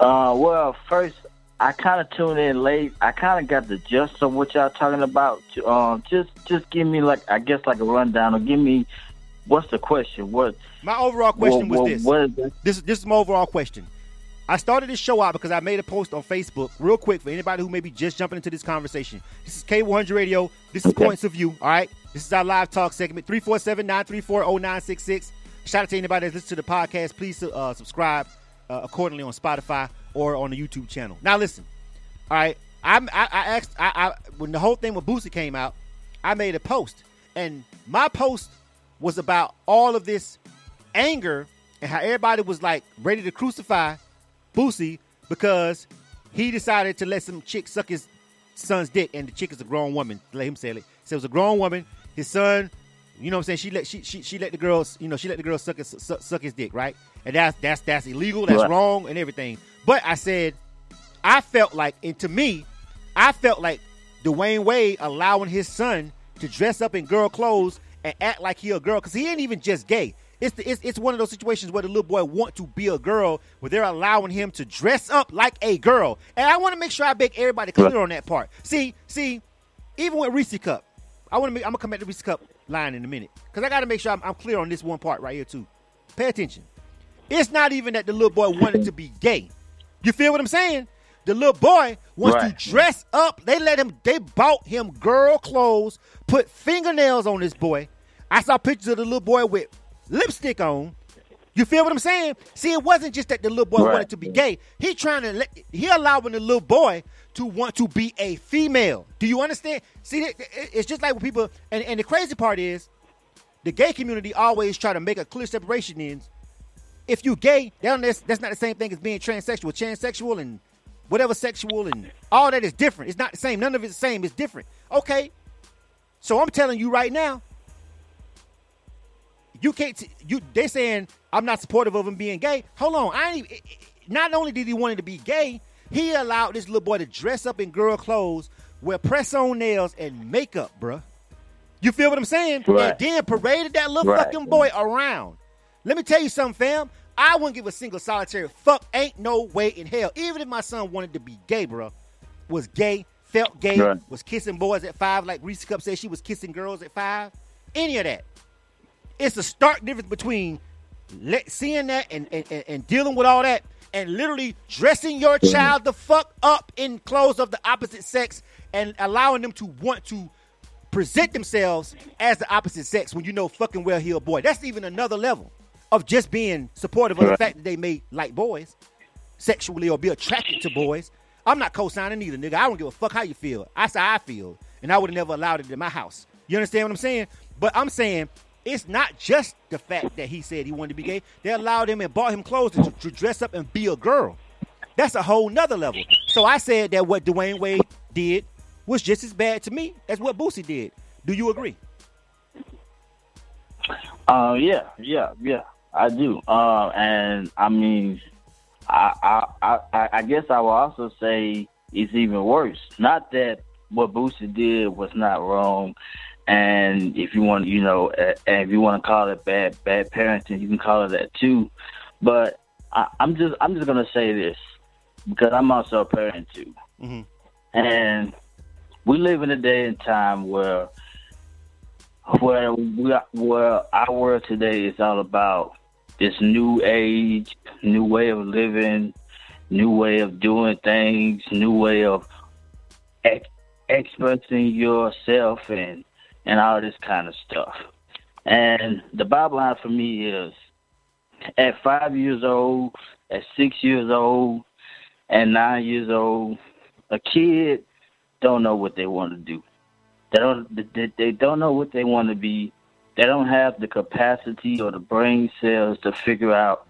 Uh, well, first, I kind of tuned in late. I kind of got the gist of what y'all talking about. Um, just, just give me like, I guess, like a rundown, or give me, what's the question? What? My overall question what, was this. What is this? This, this is my overall question. I started this show out because I made a post on Facebook, real quick, for anybody who may be just jumping into this conversation. This is K100 Radio. This is Okay. Points of View. All right. This is our live talk segment 347 934 0966. Shout out to anybody that's listening to the podcast. Please uh, subscribe uh, accordingly on Spotify or on the YouTube channel. Now, listen. All right. I'm, I, I asked, I, I, when the whole thing with Boosie came out, I made a post. And my post was about all of this anger and how everybody was like ready to crucify Boosie because he decided to let some chick suck his son's dick, and the chick is a grown woman. Let him say it. So it was a grown woman. His son, you know what I'm saying? She let she she, she let the girls, you know, she let the girls suck his suck, suck his dick, right? And that's that's that's illegal. That's Right. wrong and everything. But I said, I felt like, and to me, I felt like Dwyane Wade allowing his son to dress up in girl clothes and act like he a girl because he ain't even just gay. It's, the, it's it's one of those situations where the little boy want to be a girl, where they're allowing him to dress up like a girl. And I want to make sure I make everybody clear on that part. See, see, even with Reese Cup, I want to make. I'm gonna come at the Reese Cup line in a minute because I got to make sure I'm, I'm clear on this one part right here too. Pay attention. It's not even that the little boy wanted to be gay. You feel what I'm saying? The little boy wants Right. to dress up. They let him. They bought him girl clothes, put fingernails on this boy. I saw pictures of the little boy with lipstick on. You feel what I'm saying? See, it wasn't just that the little boy Right. wanted to be gay. He trying to let he allowing the little boy to want to be a female. Do you understand? See, it- it- it's just like when people and, and the crazy part is the gay community always try to make a clear separation in if you gay, that's, that's not the same thing as being transsexual. Transsexual and whatever sexual and all that is different. It's not the same. None of it's the same. It's different. Okay. So I'm telling you right now, you can't. T- you they saying I'm not supportive of him being gay. Hold on. I ain't. Even, not only did he want to be gay, he allowed this little boy to dress up in girl clothes, wear press on nails and makeup, bruh. You feel what I'm saying? Right. And then paraded that little Right. fucking boy around. Let me tell you something, fam. I wouldn't give a single solitary fuck. Ain't no way in hell. Even if my son wanted to be gay, bro, was gay, felt gay, Right. was kissing boys at five, like Reese Cup said she was kissing girls at five. Any of that. It's a stark difference between let, seeing that and, and, and, dealing with all that and literally dressing your child the fuck up in clothes of the opposite sex and allowing them to want to present themselves as the opposite sex when you know fucking well he a boy. That's even another level of just being supportive of the fact that they may like boys. sexually or be attracted to boys. I'm not co-signing either, nigga. I don't give a fuck how you feel. I say I feel, and I would have never allowed it in my house. You understand what I'm saying? But I'm saying it's not just the fact that he said he wanted to be gay. They allowed him and bought him clothes to, to dress up and be a girl. That's a whole nother level. So I said that what Dwyane Wade did was just as bad to me as what Boosie did. Do you agree? Uh, yeah, yeah, yeah, I do. Uh, and I mean, I, I, I, I guess I will also say it's even worse. Not that what Boosie did was not wrong, and if you want, you know, and if you want to call it bad, bad parenting, you can call it that too. But I, I'm just, I'm just gonna say this because I'm also a parent too, mm-hmm. and we live in a day and time where where we where our world today is all about this new age, new way of living, new way of doing things, new way of ex- expressing yourself and and all this kind of stuff. And the bottom line for me is at five years old, at six years old, and nine years old, a kid don't know what they want to do. They don't. They, don't know what they want to be. They don't have the capacity or the brain cells to figure out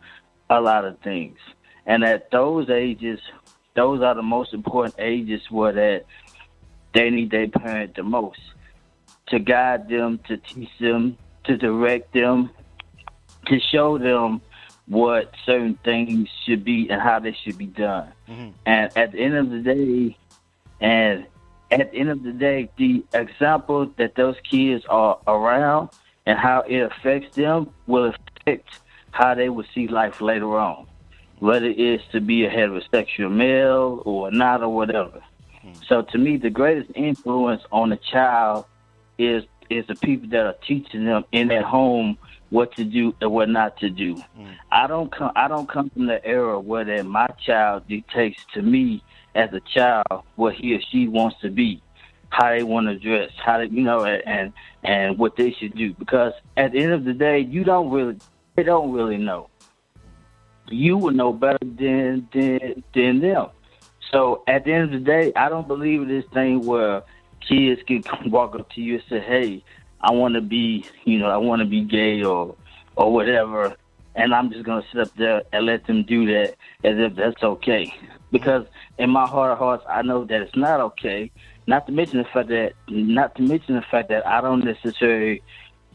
a lot of things. And at those ages, those are the most important ages where that they need their parent the most to guide them, to teach them, to direct them, to show them what certain things should be and how they should be done. Mm-hmm. And at the end of the day, and at the end of the day, the example that those kids are around and how it affects them will affect how they will see life later on, whether it's to be a heterosexual male or not or whatever. So to me, the greatest influence on a child is is the people that are teaching them in their home what to do and what not to do. Mm. I don't come I don't come from the era where that my child dictates to me as a child what he or she wants to be, how they want to dress, how they, you know, and and what they should do. Because at the end of the day, you don't really, they don't really know. You would know better than than than them. So at the end of the day, I don't believe in this thing where kids can [laughs] walk up to you and say, "Hey, I want to be, you know, I want to be gay or or whatever," and I'm just gonna sit up there and let them do that as if that's okay. Because in my heart of hearts, I know that it's not okay. Not to mention the fact that, not to mention the fact that I don't necessarily,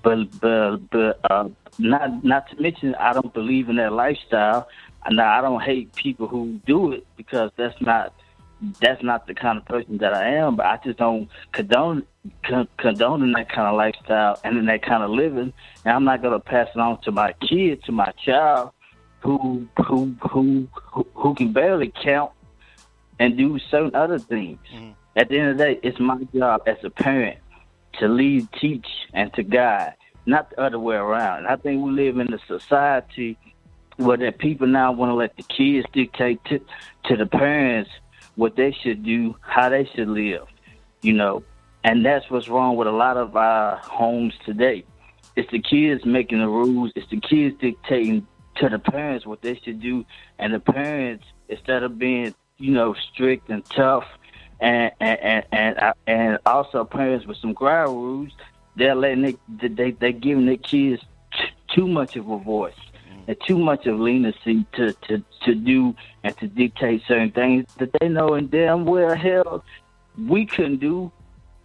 but but but uh, not not to mention I don't believe in that lifestyle. And I don't hate people who do it because that's not that's not the kind of person that I am. But I just don't condone con- condoning that kind of lifestyle and in that kind of living. And I'm not gonna pass it on to my kid, to my child, who who who who, who can barely count and do certain other things. Mm-hmm. At the end of the day, it's my job as a parent to lead, teach, and to guide, not the other way around. And I think we live in a society where that people now want to let the kids dictate to, to the parents what they should do, how they should live, you know. And that's what's wrong with a lot of our homes today. It's the kids making the rules. It's the kids dictating to the parents what they should do, and the parents instead of being, you know, strict and tough, and and and and, and also parents with some ground rules, they're letting it, they they giving their kids t- too much of a voice too much of leniency to, to, to do and to dictate certain things that they know and damn well hell we couldn't do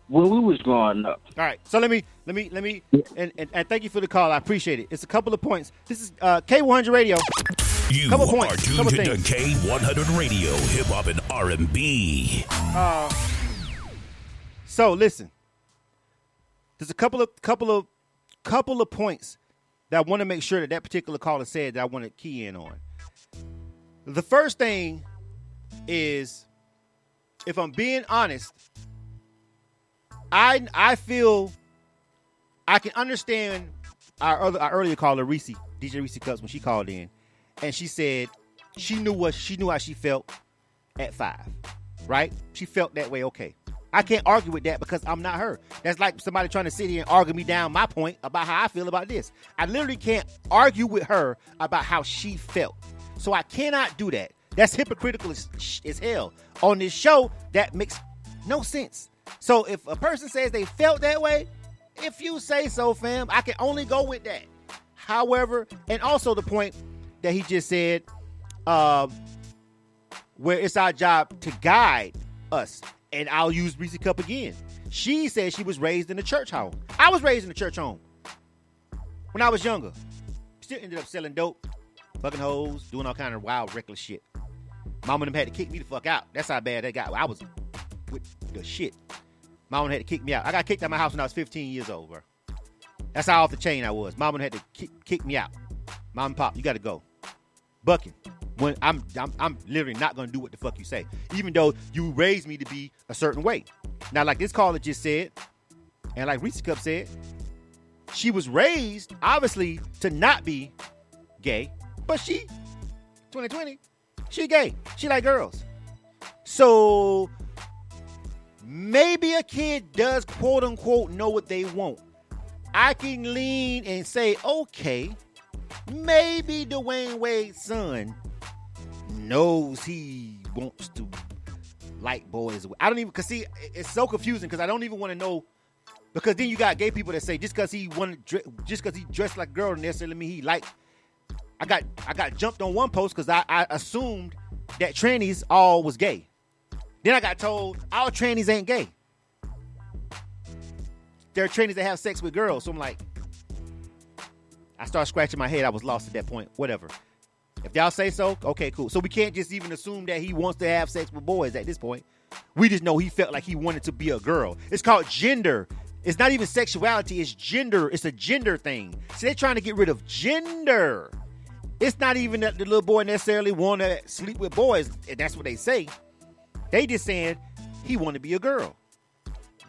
when we was growing up. All right, so let me let me let me and, and, and thank you for the call. I appreciate it. It's a couple of points. This is uh, K100 Radio. You couple are points, tuned couple to things. K100 Radio, Hip Hop and R&B. Uh, so listen, there's a couple of couple of couple of points that I want to make sure that that particular caller said that I want to key in on. The first thing is, if I'm being honest, I I feel I can understand our other our earlier caller Reese DJ Reese Cups when she called in, and she said she knew what she knew how she felt at five, right? She felt that way. Okay, I can't argue with that because I'm not her. That's like somebody trying to sit here and argue me down my point about how I feel about this. I literally can't argue with her about how she felt. So I cannot do that. That's hypocritical as, as hell. On this show, that makes no sense. So if a person says they felt that way, if you say so, fam, I can only go with that. However, and also the point that he just said, um, where it's our job to guide us. And I'll use Reese Cup again. She said she was raised in a church home. I was raised in a church home when I was younger. Still ended up selling dope, fucking hoes, doing all kind of wild, reckless shit. Mama and them had to kick me the fuck out. That's how bad they got. I was with the shit. Mama had to kick me out. I got kicked out of my house when I was 15 years old, bro. That's how off the chain I was. Mama had to kick, kick me out. Mom and pop, you got to go. Bucking. When I'm, I'm, I'm literally not gonna do what the fuck you say, even though you raised me to be a certain way. Now, like this caller just said, and like Reese Cup said, she was raised obviously to not be gay, but she 2020, she gay. She like girls. So maybe a kid does quote unquote know what they want. I can lean and say, okay, maybe Dwyane Wade's son knows he wants to like boys. I don't even cause see it's so confusing because I don't even want to know because then you got gay people that say just because he wanted just because he dressed like a girl necessarily mean he like. I got I got jumped on one post because I, I assumed that trannies all was gay. Then I got told all trannies ain't gay. There are trannies that have sex with girls. So I'm like, I start scratching my head. I was lost at that point. Whatever. If y'all say so, okay, cool. So we can't just even assume that he wants to have sex with boys at this point. We just know he felt like he wanted to be a girl. It's called gender. It's not even sexuality, it's gender. It's a gender thing. So they're trying to get rid of gender. It's not even that the little boy necessarily want to sleep with boys. And That's what they say. They just saying he want to be a girl,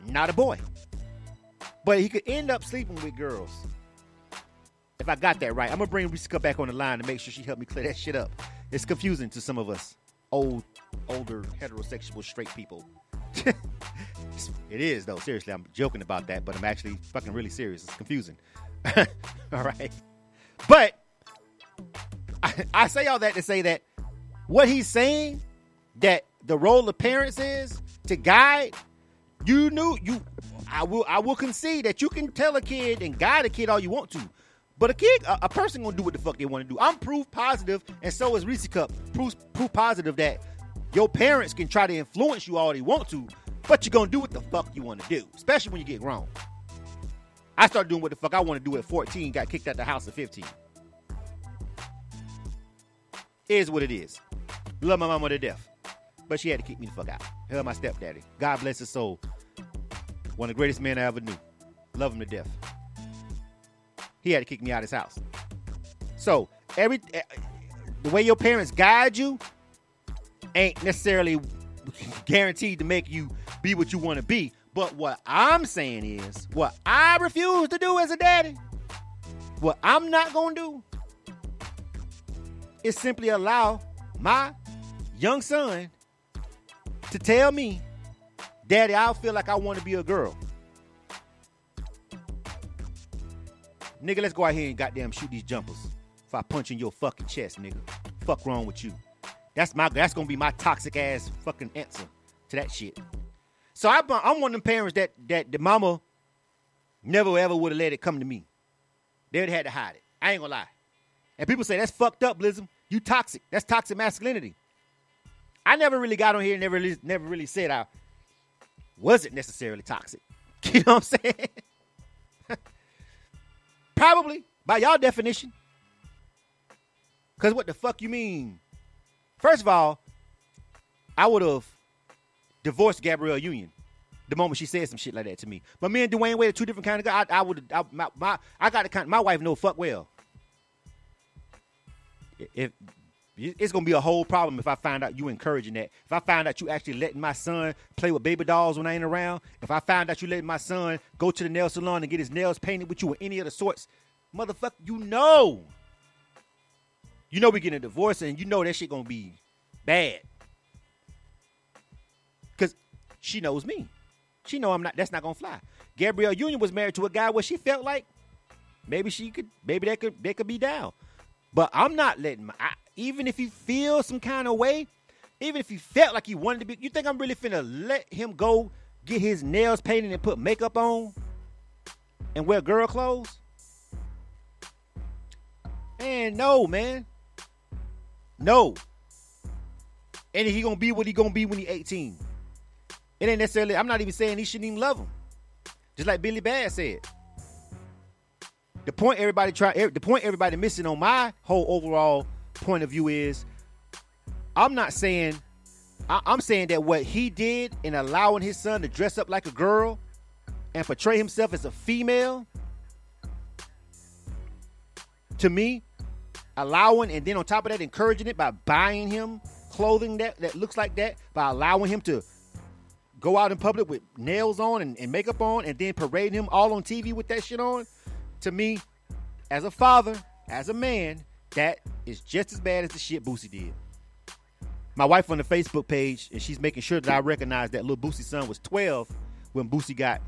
not a boy. But he could end up sleeping with girls. If I got that right, I'm gonna bring Risa back on the line to make sure she helped me clear that shit up. It's confusing to some of us old, older heterosexual straight people. [laughs] it is though. Seriously, I'm joking about that, but I'm actually fucking really serious. It's confusing. [laughs] all right, but I, I say all that to say that what he's saying that the role of parents is to guide. You knew you. I will. I will concede that you can tell a kid and guide a kid all you want to. But a kid, a, a, person gonna do what the fuck they want to do. I'm proof positive, and so is Reese Cup. Proof, proof positive that your parents can try to influence you all they want to, but you're gonna do what the fuck you want to do, especially when you get grown. I started doing what the fuck I want to do at 14, got kicked out the house at 15. Is what it is. Love my mama to death. But she had to kick me the fuck out. Hell, my stepdaddy. God bless his soul. One of the greatest men I ever knew. Love him to death. He had to kick me out of his house. So every eh, the way your parents guide you ain't necessarily [laughs] guaranteed to make you be what you want to be. But what I'm saying is, what I refuse to do as a daddy, what I'm not gonna do, is simply allow my young son to tell me, Daddy, I feel like I want to be a girl. Nigga, let's go out here and goddamn shoot these jumpers. If I punch in your fucking chest, nigga. Fuck wrong with you. That's my that's gonna be my toxic ass fucking answer to that shit. So I, I'm one of them parents that that the mama never ever would have let it come to me. They'd had to hide it. I ain't gonna lie. And people say that's fucked up, Blizzum. You toxic. That's toxic masculinity. I never really got on here and never really, never really said I wasn't necessarily toxic. [laughs] You know what I'm saying? Probably by y'all definition. Cause what the fuck you mean? First of all, I would have divorced Gabrielle Union the moment she said some shit like that to me. But me and Dwyane Wade are two different kind of guys. I, I would, I, my, my, I got the kind. My wife know fuck well. If it's gonna be a whole problem if I find out you encouraging that. If I find out you actually letting my son play with baby dolls when I ain't around. If I find out you letting my son go to the nail salon and get his nails painted with you or any other sorts, motherfucker, you know. You know we getting a divorce and you know that shit gonna be bad. Cause she knows me. She know I'm not that's not gonna fly. Gabrielle Union was married to a guy where she felt like maybe she could maybe that could they could be down. But I'm not letting my I, even if he feels some kind of way, even if he felt like he wanted to be, you think I'm really finna let him go get his nails painted and put makeup on and wear girl clothes? Man, no, man. No. And he gonna be what he gonna be when he 18. It ain't necessarily, I'm not even saying he shouldn't even love him. Just like Billy Bad said. The point everybody try the point everybody missing on my whole overall point of view is I'm not saying I, I'm saying that what he did in allowing his son to dress up like a girl and portray himself as a female to me allowing and then on top of that encouraging it by buying him clothing that, that looks like that by allowing him to go out in public with nails on and, and makeup on and then parading him all on TV with that shit on to me, as a father, as a man, that is just as bad as the shit Boosie did. My wife on the Facebook page, and she's making sure that I recognize that Lil Boosie's son was 12 when Boosie got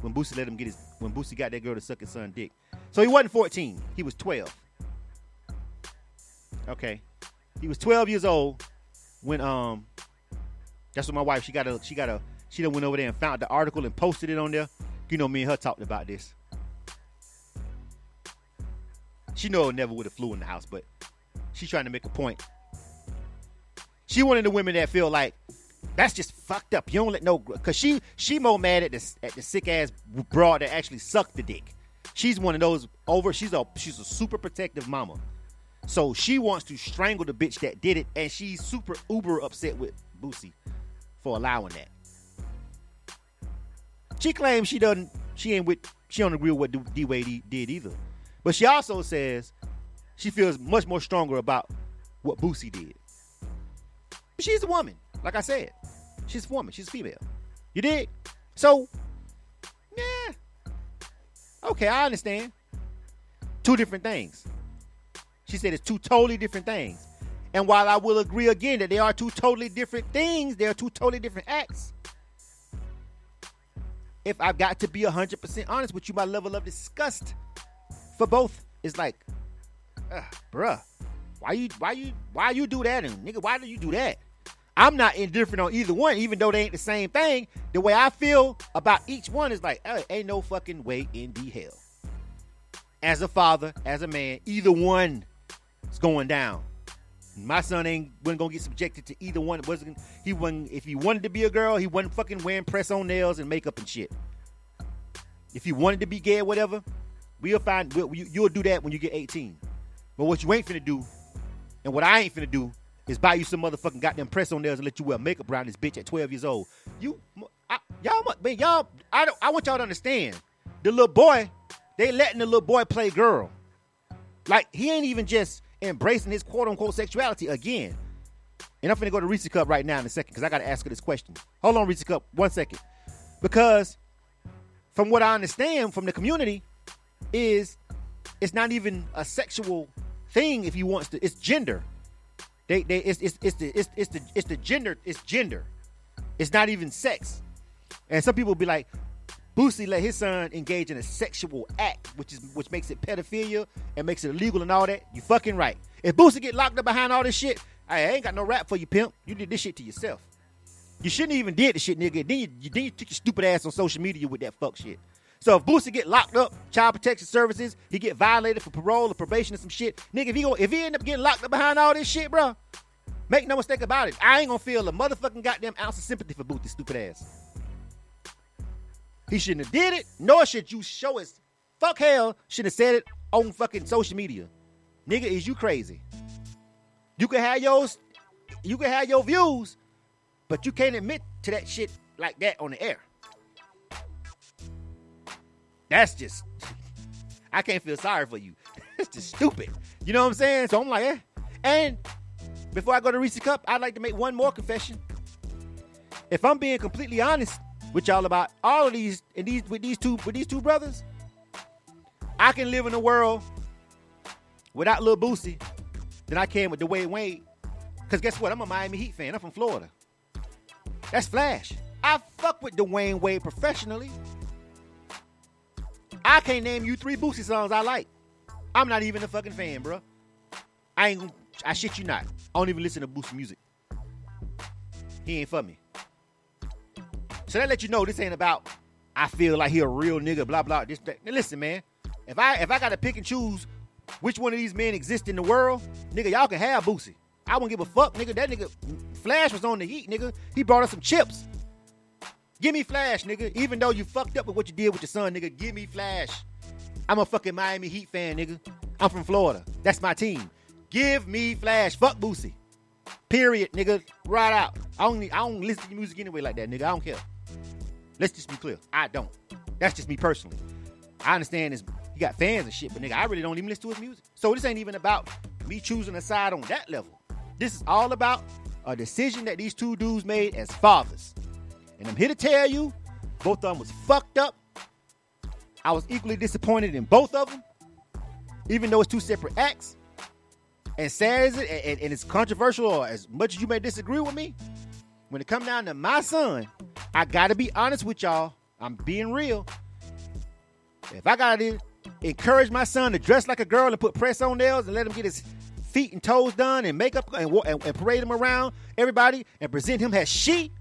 when Boosie let him get his when Boosie got that girl to suck his son dick. So he wasn't 14, he was 12. Okay. He was 12 years old when um that's what my wife she got a she got a she done went over there and found the article and posted it on there. You know me and her talked about this. She know it never would have flew in the house, but she's trying to make a point. She one of the women that feel like that's just fucked up. You don't let no because she she more mad at the at the sick ass broad that actually sucked the dick. She's one of those over. She's a she's a super protective mama, so she wants to strangle the bitch that did it, and she's super uber upset with Boosie for allowing that. She claims she doesn't. She ain't with. She don't agree with what D Wade did either. But she also says she feels much more stronger about what Boosie did. She's a woman, like I said. She's a woman. She's a female. You dig? So, yeah. Okay, I understand. Two different things. She said it's two totally different things. And while I will agree again that they are two totally different things, they are two totally different acts. If I've got to be 100% honest with you, my level of disgust for both is like, uh, bruh, why you why you why you do that and nigga why do you do that? I'm not indifferent on either one, even though they ain't the same thing. The way I feel about each one is like, hey, ain't no fucking way in the hell. As a father, as a man, either one is going down. My son ain't wasn't gonna get subjected to either one. It wasn't he wasn't if he wanted to be a girl, he wasn't fucking wearing press on nails and makeup and shit. If he wanted to be gay or whatever, we'll find we'll, you, you'll do that when you get 18. But what you ain't finna do, and what I ain't finna do, is buy you some motherfucking goddamn press on nails and let you wear makeup around this bitch at 12 years old. You, I, y'all, man, y'all, I don't, I want y'all to understand. The little boy, they letting the little boy play girl. Like he ain't even just embracing his quote unquote sexuality again. And I'm finna go to Reese Cup right now in a second because I gotta ask her this question. Hold on, Reese Cup, one second. Because from what I understand from the community, is it's not even a sexual thing if he wants to. It's gender. They they it's it's it's the it's, it's the it's the gender. It's gender. It's not even sex. And some people be like, Boosie let his son engage in a sexual act, which is which makes it pedophilia and makes it illegal and all that. You fucking right. If Boosie get locked up behind all this shit, I ain't got no rap for you, pimp. You did this shit to yourself. You shouldn't even did the shit, nigga. Then you, then you took your stupid ass on social media with that fuck shit. So if Boosie get locked up, child protection services, he get violated for parole or probation or some shit. Nigga, if he go, if he end up getting locked up behind all this shit, bro, make no mistake about it. I ain't gonna feel a motherfucking goddamn ounce of sympathy for Boosie, stupid ass. He shouldn't have did it, nor should you show his fuck hell should have said it on fucking social media. Nigga, is you crazy? You can have yours, you can have your views, but you can't admit to that shit like that on the air. That's just I can't feel sorry for you. [laughs] It's just stupid. You know what I'm saying? So I'm like, eh. And before I go to Reese Cup, I'd like to make one more confession. If I'm being completely honest with y'all about all of these and these with these two with these two brothers, I can live in a world without Lil Boosie than I can with Dwyane Wade. Cause guess what? I'm a Miami Heat fan. I'm from Florida. That's Flash. I fuck with Dwyane Wade professionally. I can't name you three Boosie songs I like. I'm not even a fucking fan, bro. I ain't I shit you not. I don't even listen to Boosie music. He ain't for me. So that let you know this ain't about. I feel like he a real nigga. Blah blah. This that. Now listen, man. If I if I got to pick and choose which one of these men exist in the world, nigga, y'all can have Boosie. I won't give a fuck, nigga. That nigga Flash was on the heat, nigga. He brought us some chips. Give me Flash, nigga. Even though you fucked up with what you did with your son, nigga, give me Flash. I'm a fucking Miami Heat fan, nigga. I'm from Florida. That's my team. Give me Flash. Fuck Boosie. Period, nigga. Right out. I don't, I don't listen to your music anyway like that, nigga. I don't care. Let's just be clear. I don't. That's just me personally. I understand this. He got fans and shit, but nigga, I really don't even listen to his music. So this ain't even about me choosing a side on that level. This is all about a decision that these two dudes made as fathers. And I'm here to tell you, both of them was fucked up. I was equally disappointed in both of them, even though it's two separate acts. And sad as it, and, and it's controversial, or as much as you may disagree with me, when it come down to my son, I gotta be honest with y'all. I'm being real. If I gotta encourage my son to dress like a girl and put press on nails and let him get his feet and toes done and makeup and, and, and parade him around everybody and present him as she,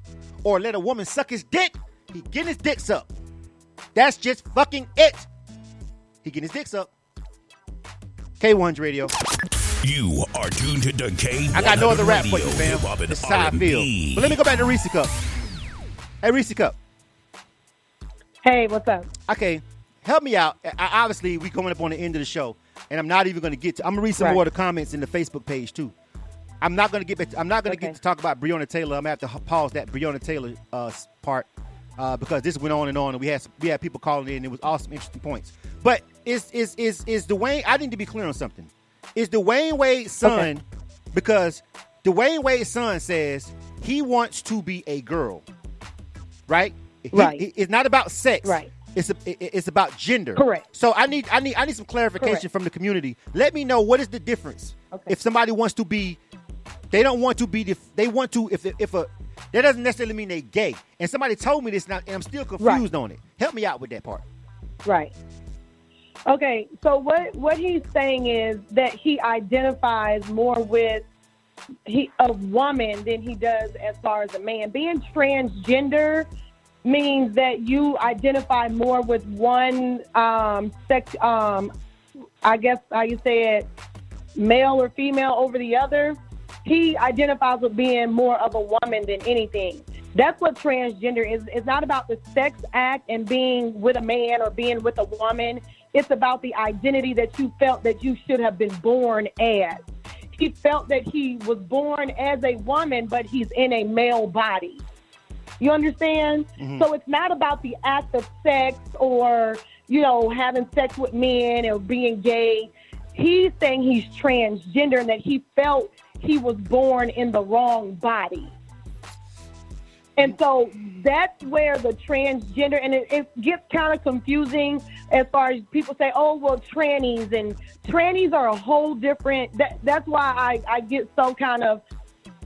or let a woman suck his dick, he getting his dicks up. That's just fucking it. He getting his dicks up. K1's radio. You are tuned to the K. I got no other rap for you, Radio, fam. hip-hop, and This is how I feel. R&B. But let me go back to Reese Cup. Hey, Reese Cup. Hey, what's up? Okay, help me out. I, obviously, we coming up on the end of the show, and I'm not even going to get to. I'm gonna read some Right. more of the comments in the Facebook page too. I'm not going to get. Back to, I'm not going to Okay. get to talk about Breonna Taylor. I'm gonna have to pause that Breonna Taylor uh, part uh, because this went on and on, and we had some, we had people calling in. and It was awesome, interesting points. But is is is is Dwyane? I need to be clear on something. Is Dwyane Wade's son? Because Dwyane Wade's son says he wants to be a girl, right? He- Right. it's not about sex. Right. It's a, it's about gender. Correct. So I need I need I need some clarification Correct. from the community. Let me know what is the difference Okay. if somebody wants to be, they don't want to be. The, they want to if if a that doesn't necessarily mean they gay. And somebody told me this now, and I'm still confused on it. Help me out with that part. Right. Okay, so what what he's saying is that he identifies more with he a woman than he does as far as a man. Being transgender means that you identify more with one um, sex. Um, I guess how you say it, male or female over the other. He identifies with being more of a woman than anything. That's what transgender is. It's not about the sex act and being with a man or being with a woman. It's about the identity that you felt that you should have been born as. He felt that he was born as a woman, but he's in a male body. You understand? Mhm. So it's not about the act of sex or, you know, having sex with men or being gay. He's saying he's transgender and that he felt he was born in the wrong body. And so that's where the transgender, and it, it gets kind of confusing as far as people say, oh, well, trannies, and trannies are a whole different, that, that's why I, I get so kind of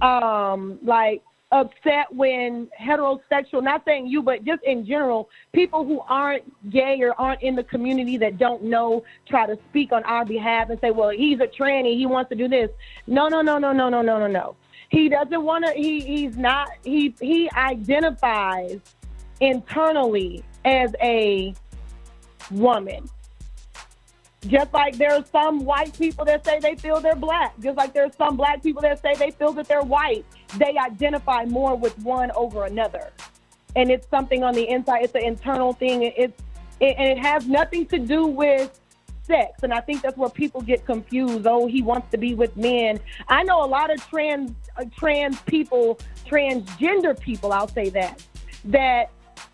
um, like upset when heterosexual, not saying you, but just in general, people who aren't gay or aren't in the community that don't know try to speak on our behalf and say, well, he's a tranny, he wants to do this. No, no, no, no, no, no, no, no, no. He doesn't want to. He he's not. He he identifies internally as a woman. Just like there are some white people that say they feel they're black. Just like there's some black people that say they feel that they're white. They identify more with one over another, and it's something on the inside. It's an internal thing. It's it, and it has nothing to do with sex. And I think that's where people get confused. Oh, he wants to be with men. I know a lot of trans uh, trans people, transgender people. I'll say that that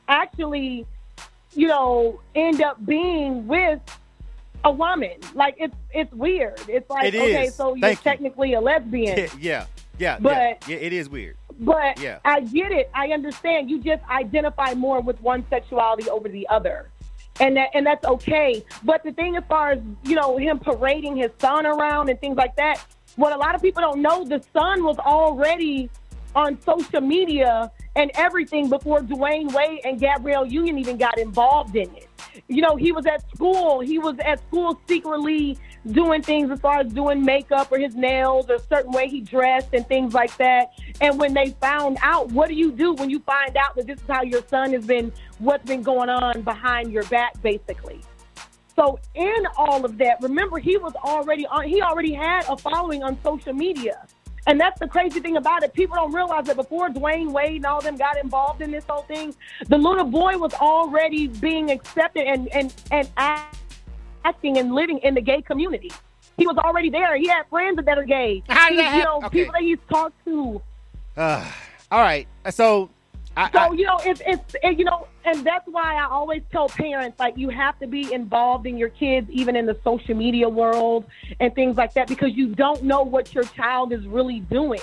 actually, you know, end up being with a woman. Like it's it's weird. It's like It okay, so you're Thank you. technically a lesbian. [laughs] Yeah, yeah, yeah. But- yeah, it is weird. But Yeah. I get it. I understand. You just identify more with one sexuality over the other. And that and that's okay. But the thing as far as, you know, him parading his son around and things like that, what a lot of people don't know, the son was already on social media and everything before Dwyane Wade and Gabrielle Union even got involved in it. You know, he was at school. He was at school secretly doing things as far as doing makeup or his nails or a certain way he dressed and things like that. And when they found out, what do you do when you find out that this is how your son has been, what's been going on behind your back, basically? So in all of that, remember he was already on. He already had a following on social media, and that's the crazy thing about it. People don't realize that before Dwyane Wade and all them got involved in this whole thing, the little boy was already being accepted and and and acting and living in the gay community. He was already there. He had friends that are gay. How did He- that you know, Okay. people that he's talked to. Uh, all right. So, I, So you know, it's it's it, you know, and that's why I always tell parents like you have to be involved in your kids, even in the social media world and things like that, because you don't know what your child is really doing.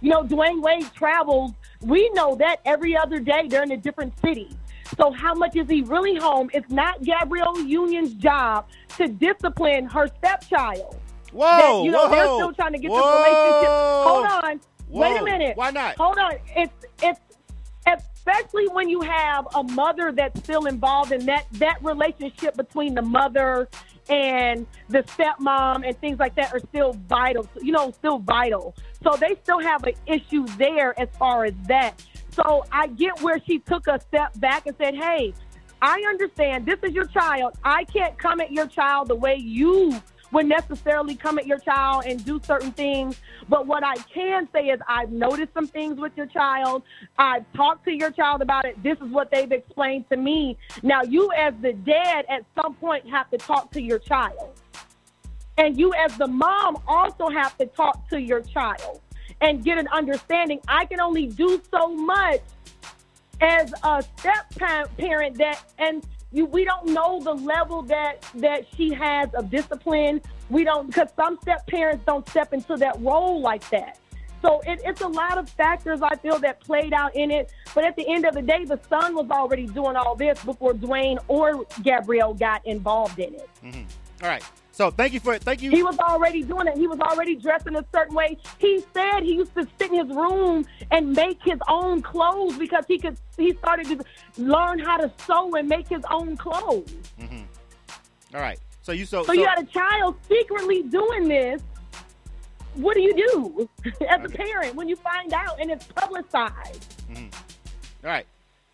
You know, Dwyane Wade travels. We know that every other day they're in a different city. So how much is he really home? It's not Gabrielle Union's job to discipline her stepchild. Whoa, That, you know, they're still trying to get whoa. the relationship. Hold on. Wait a minute. Why not? Hold on. It's it's especially when you have a mother that's still involved in that that relationship between the mother and the stepmom and things like that are still vital. You know, still vital. So they still have an issue there as far as that. So I get where she took a step back and said, "Hey, I understand this is your child. I can't come at your child the way you would necessarily come at your child and do certain things. But what I can say is I've noticed some things with your child. I've talked to your child about it. This is what they've explained to me. Now, you as the dad at some point have to talk to your child. And you as the mom also have to talk to your child and get an understanding. I can only do so much as a step parent that and you we don't know the level that that she has of discipline we don't because some step parents don't step into that role like that so it, it's a lot of factors i feel that played out in it but at the end of the day the son was already doing all this before dwyane or gabrielle got involved in it Mhm. All right. So thank you for it. thank you. he was already doing it. He was already dressed in a certain way. He said he used to sit in his room and make his own clothes because he could. He started to learn how to sew and make his own clothes. Mhm. All right. So you so, So, you had a child secretly doing this. What do you do [laughs] as a parent when you find out and it's publicized? Mhm. All right.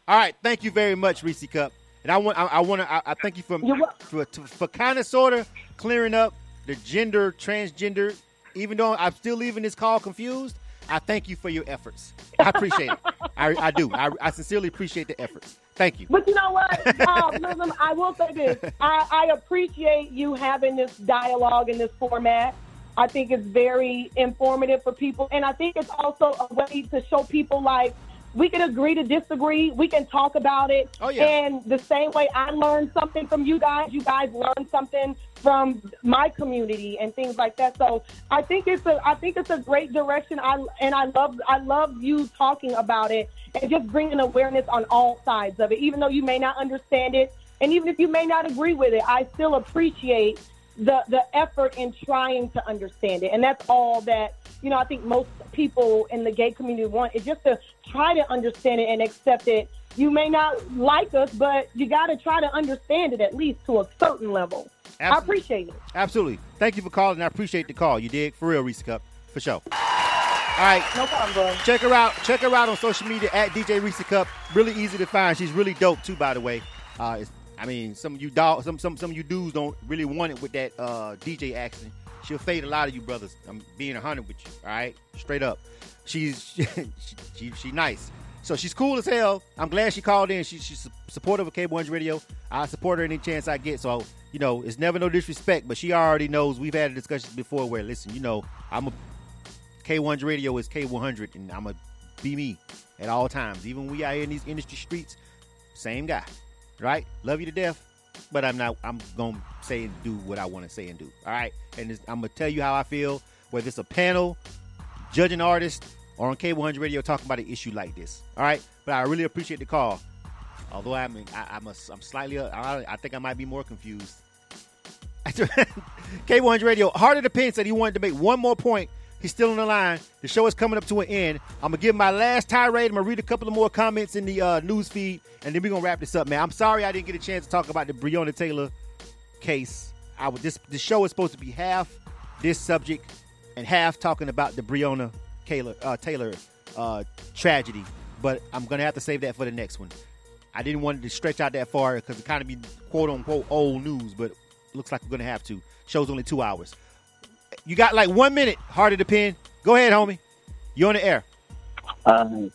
All right. Thank you very much, Reese Cup. And I want I, I want to I, I thank you for for, to- for kind of sort of clearing up the gender transgender. Even though I'm still leaving this call confused, I thank you for your efforts. I appreciate it. I, I do. I, I sincerely appreciate the efforts. Thank you. But you know what, uh, Muslim, I will say this: I, I appreciate you having this dialogue in this format. I think it's very informative for people, and I think it's also a way to show people like we can agree to disagree. We can talk about it. Oh, yeah. And the same way I learned something from you guys, you guys learned something from my community and things like that. So I think it's a I think it's a great direction. I and I love I love you talking about it and just bringing awareness on all sides of it. Even though you may not understand it, and even if you may not agree with it, I still appreciate the the effort in trying to understand it. And that's all that you know. I think most people in the gay community want is just to try to understand it and accept it. You may not like us, but you got to try to understand it at least to a certain level. I appreciate it. Absolutely. Thank you for calling. I appreciate the call. You did for real, Reese Cup, for sure. All right. No problem, bro. Check her out. Check her out on social media at DJ Reese Cup. Really easy to find. She's really dope too, by the way. Uh, it's, I mean, some of you dog, some some some of you dudes don't really want it with that uh, DJ accent. She'll fade a lot of you brothers. I'm being hundred with you. All right, straight up. She's [laughs] she, she, she nice. So she's cool as hell. I'm glad she called in. She, she's supportive of K100 Radio. I support her any chance I get. So you know, it's never no disrespect, but she already knows. We've had a discussion before where, listen, you know, I'm a K100 Radio is K100, and I'm a be me at all times. Even we out here in these industry streets, same guy, right? Love you to death, but I'm not. I'm gonna say and do what I want to say and do. All right, and I'm gonna tell you how I feel. Whether it's a panel, judging artist, or on K100 Radio talking about an issue like this. All right, but I really appreciate the call. Although I'm, I, a, I'm slightly, uh, I, I think I might be more confused. [laughs] K100 Radio, of the Pen said he wanted to make one more point. He's still on the line. The show is coming up to an end. I'm gonna give my last tirade. I'm gonna read a couple of more comments in the uh, news feed, and then we're gonna wrap this up, man. I'm sorry I didn't get a chance to talk about the Breonna Taylor case. I would this the show is supposed to be half this subject and half talking about the Breonna Taylor uh, Taylor uh, tragedy. But I'm gonna have to save that for the next one. I didn't want to stretch out that far because it kind of be quote unquote old news, but looks like we're gonna have to. Show's only two hours. You got like one minute, heart of the pen. Go ahead, homie. You on the air. Uh,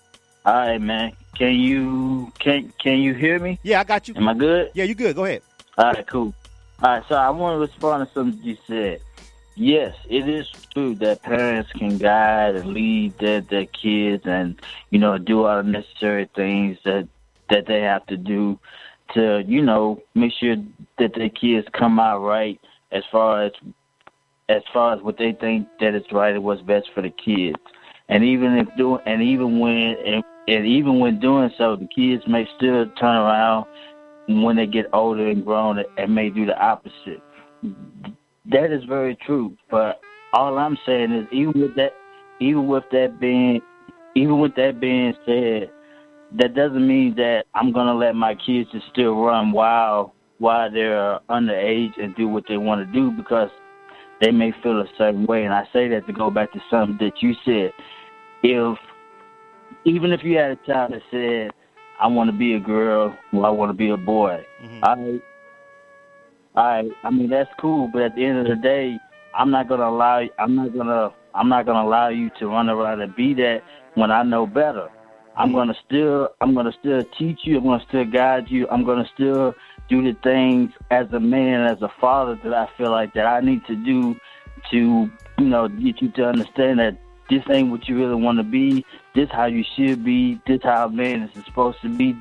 all right, man. Can you can can you hear me? Yeah, I got you. Am I good? Yeah, you good. Go ahead. All right, cool. All right, so I want to respond to something you said. Yes, it is true that parents can guide and lead their, their kids and, you know, do all the necessary things that, that they have to do to, you know, make sure that their kids come out right as far as as far as what they think that is right and what's best for the kids. And even if doing and even when and, and even when doing so, the kids may still turn around when they get older and grown and may do the opposite. That is very true. But all I'm saying is, even with that, even with that being, even with that being said, that doesn't mean that I'm gonna let my kids just still run wild while they're underage and do what they want to do because they may feel a certain way. And I say that to go back to something that you said. If even if you had a child that said, "I want to be a girl," or "I want to be a boy," mm-hmm. I I I mean that's cool, but at the end of the day, I'm not gonna allow I'm not gonna I'm not gonna allow you to run around and be that when I know better. I'm mm-hmm. gonna still I'm gonna still teach you, I'm gonna still guide you, I'm gonna still do the things as a man, as a father that I feel like that I need to do to, you know, get you to understand that this ain't what you really want to be. This how you should be. This how a man is supposed to be,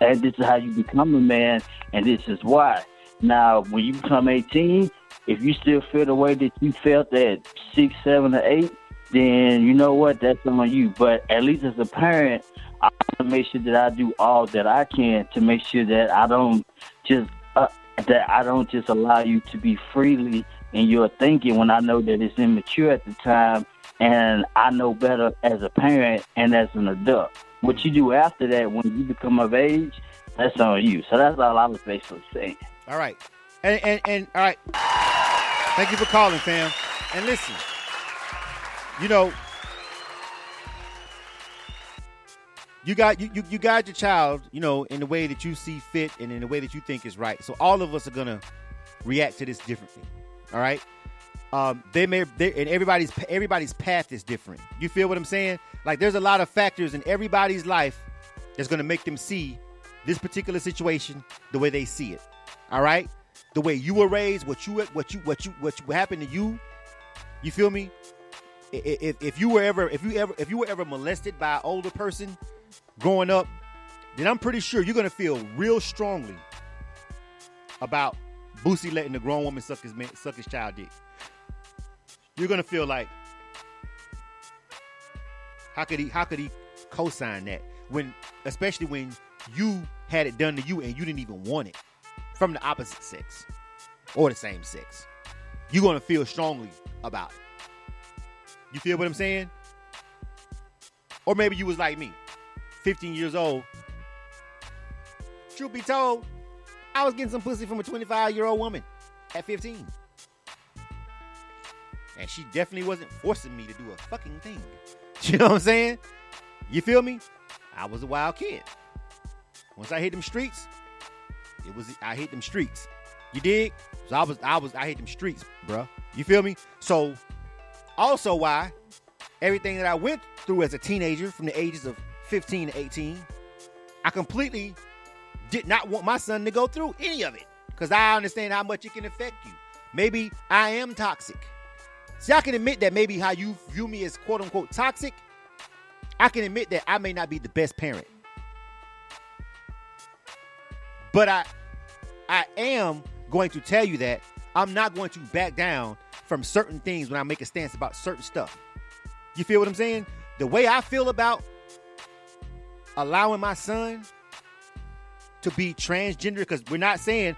and this is how you become a man. And this is why. Now, when you become 18, if you still feel the way that you felt at six, seven, or eight, then you know what? That's on you. But at least as a parent, I make sure that I do all that I can to make sure that I don't just uh, that I don't just allow you to be freely in your thinking when I know that it's immature at the time, and I know better as a parent and as an adult. What you do after that, when you become of age, that's on you. So that's all I was basically saying. All right. And, and, and all right. Thank you for calling, fam. And listen, you know, you got you, you you guide your child, you know, in the way that you see fit and in the way that you think is right. So all of us are gonna react to this differently. All right. Um, they may and everybody's everybody's path is different. You feel what I'm saying? Like there's a lot of factors in everybody's life that's gonna make them see this particular situation the way they see it. All right, the way you were raised, what you what you what you what you what happened to you. You feel me? If, if you were ever if you ever if you were ever molested by an older person growing up, then I'm pretty sure you're gonna feel real strongly about Boosie letting the grown woman suck his man, suck his child dick. You're gonna feel like how could he how could he co-sign that when especially when you had it done to you and you didn't even want it from the opposite sex or the same sex. You're gonna feel strongly about it. You feel what I'm saying? Or maybe you was like me, 15 years old. Truth be told, I was getting some pussy from a 25 year old woman at 15. And she definitely wasn't forcing me to do a fucking thing. [laughs] You know what I'm saying? You feel me? I was a wild kid. Once I hit them streets, it was I hit them streets. You dig? So I was I was I hit them streets, bruh. You feel me? So also why everything that I went through as a teenager from the ages of 15 to 18, I completely did not want my son to go through any of it. Because I understand how much it can affect you. Maybe I am toxic. See, I can admit that maybe how you view me as quote unquote toxic, I can admit that I may not be the best parent. But I I am going to tell you that I'm not going to back down from certain things when I make a stance about certain stuff. You feel what I'm saying? The way I feel about allowing my son to be transgender, because we're not saying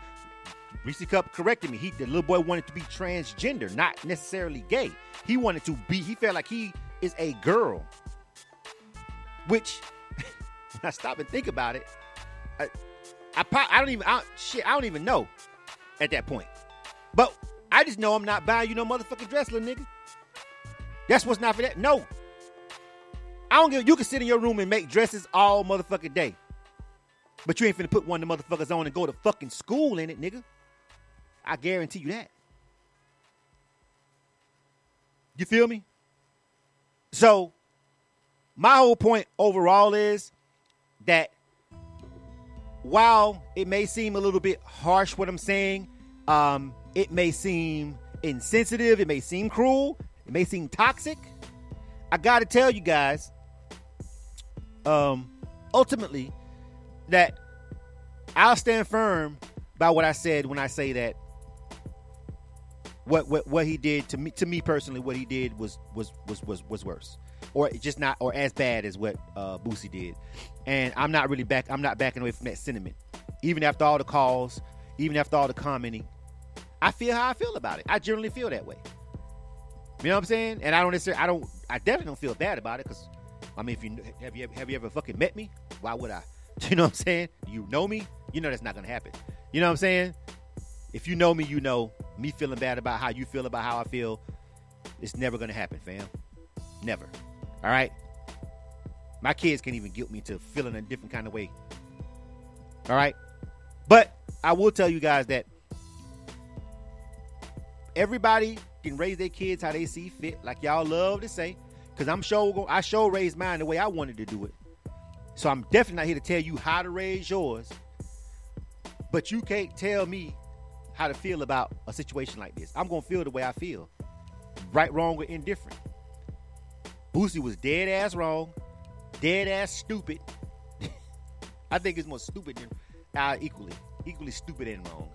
Reese Cup corrected me. He the little boy wanted to be transgender, not necessarily gay. He wanted to be, he felt like he is a girl. Which [laughs] when I stop and think about it, I, I, I don't even I, shit, I don't even know at that point. But I just know I'm not buying you no motherfucking dress, little nigga. That's what's not for that. No. I don't give you can sit in your room and make dresses all motherfucking day. But you ain't finna put one of the motherfuckers on and go to fucking school in it, nigga. I guarantee you that. You feel me? So, my whole point overall is that while it may seem a little bit harsh what I'm saying, um, it may seem insensitive, it may seem cruel, it may seem toxic. I gotta tell you guys, um, ultimately, that I'll stand firm by what I said when I say that what what what he did to me to me personally, what he did was was was was was worse, or just not or as bad as what uh, Boosie did. And I'm not really back. I'm not backing away from that sentiment, even after all the calls, even after all the commenting. I feel how I feel about it. I generally feel that way. You know what I'm saying? And I don't necessarily. I don't. I definitely don't feel bad about it because, I mean, if you have you have you ever fucking met me? Why would I? [laughs] You know what I'm saying? You know me? You know that's not gonna happen. You know what I'm saying? If you know me, you know me feeling bad about how you feel about how I feel. It's never gonna happen, fam. Never. All right. My kids can't even guilt me to feeling a different kind of way. All right. But I will tell you guys that everybody can raise their kids how they see fit, like y'all love to say. Cause I'm sure I sure raised mine the way I wanted to do it. So I'm definitely not here to tell you how to raise yours. But you can't tell me how to feel about a situation like this. I'm gonna feel the way I feel. Right, wrong, or indifferent. Boosie was dead ass wrong, dead ass stupid. [laughs] I think it's more stupid than uh, equally, equally stupid and wrong.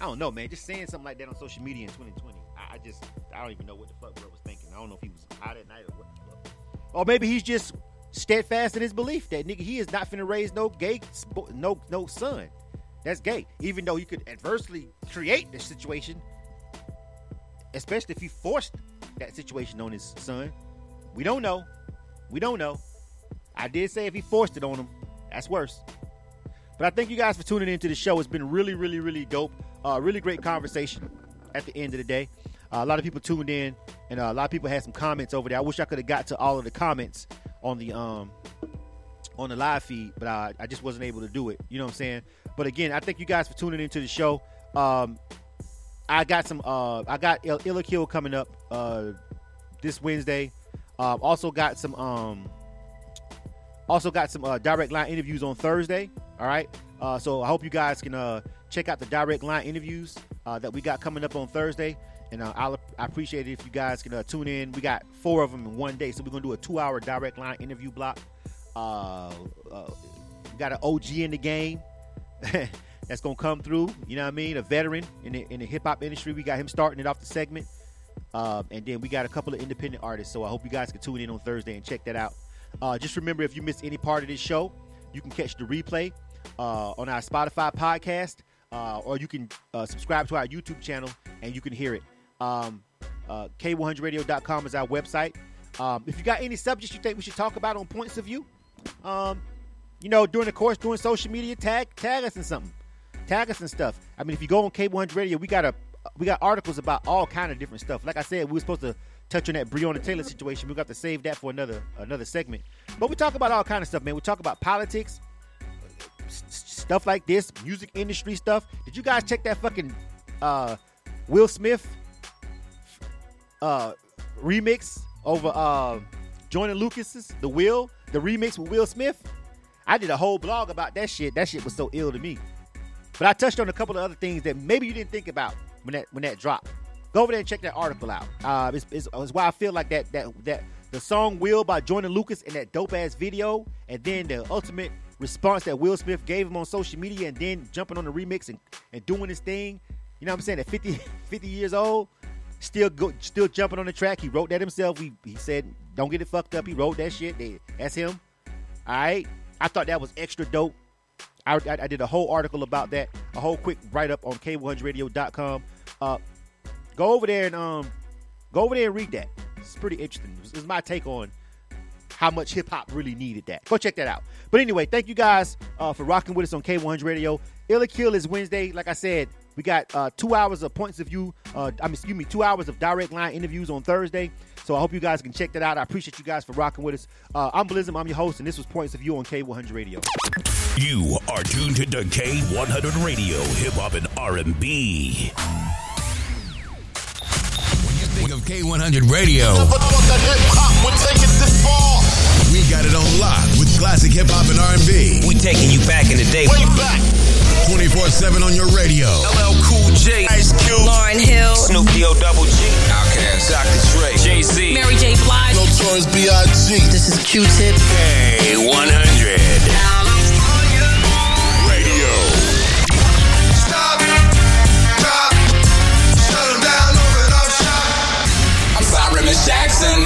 I don't know, man. Just saying something like that on social media in 2020, I, I just, I don't even know what the fuck bro was thinking. I don't know if he was out at night or what. Or maybe he's just steadfast in his belief that nigga he is not finna raise no gay, no no son. That's gay. Even though he could adversely create the situation, especially if he forced that situation on his son. We don't know. We don't know. I did say if he forced it on him, that's worse. But I thank you guys for tuning into the show. It's been really, really, really dope. Uh, really great conversation at the end of the day. Uh, a lot of people tuned in, and uh, a lot of people had some comments over there. I wish I could have got to all of the comments on the um on the live feed, but I, I just wasn't able to do it. You know what I'm saying? But again, I thank you guys for tuning into the show. Um, I got some. Uh, I got Il- coming up uh, this Wednesday. Uh, also got some. Um, also got some uh, direct line interviews on Thursday. All right. Uh, so I hope you guys can uh, check out the direct line interviews uh, that we got coming up on Thursday. And uh, I'll, I appreciate it if you guys can uh, tune in. We got four of them in one day, so we're gonna do a two-hour direct line interview block. Uh, uh, we got an OG in the game [laughs] that's gonna come through. You know what I mean? A veteran in the in the hip hop industry. We got him starting it off the segment, um, and then we got a couple of independent artists. So I hope you guys can tune in on Thursday and check that out. Uh, just remember, if you missed any part of this show, you can catch the replay uh, on our Spotify podcast, uh, or you can uh, subscribe to our YouTube channel and you can hear it. Um, uh, K100radio.com is our website. Um, if you got any subjects you think we should talk about on Points of View, um, you know, during the course, doing social media, tag tag us in something, tag us and stuff. I mean, if you go on K100 Radio, we got a we got articles about all kind of different stuff. Like I said, we were supposed to touch on that Breonna Taylor situation. We got to save that for another another segment. But we talk about all kind of stuff, man. We talk about politics, stuff like this, music industry stuff. Did you guys check that fucking uh, Will Smith uh, remix over uh, Joyner Lucas's The Will, the remix with Will Smith? I did a whole blog about that shit. That shit was so ill to me. But I touched on a couple of other things that maybe you didn't think about when that when that dropped. Go over there and check that article out. Uh, it's, it's, it's why I feel like that that that the song "Will" by Joyner Lucas and that dope ass video, and then the ultimate response that Will Smith gave him on social media, and then jumping on the remix and, and doing his thing. You know what I'm saying? At 50, [laughs] 50 years old, still go, still jumping on the track. He wrote that himself. He, he said, "Don't get it fucked up." He wrote that shit. That's him. All right. I thought that was extra dope. I, I, I did a whole article about that, a whole quick write up on K100radio.com. Uh, go over there and um, go over there and read that. It's pretty interesting. It's, my take on how much hip hop really needed that. Go check that out. But anyway, thank you guys uh, for rocking with us on K100 Radio. Illa Kill is Wednesday. Like I said, we got uh, two hours of points of view. Uh, I mean, excuse me, two hours of direct line interviews on Thursday. So I hope you guys can check that out. I appreciate you guys for rocking with us. Uh, I'm Blizm. I'm your host, and this was Points of View on K100 Radio. You are tuned to the K100 Radio, hip hop and R&B. When you Think of K100 Radio. We got it on lock with classic hip hop and R&B. We taking you back in the day. Way back. 24/7 on your radio. LL Cool J, Ice Cube, Lauryn Hill, Snoop D-O Double G, Outkast, Dr. Dre, Jay Z, Mary J. Blige, Notorious B.I.G. This is Q-Tip. K100 Radio. Stop. Shut down over no shot. I'm sorry, Miss Jackson.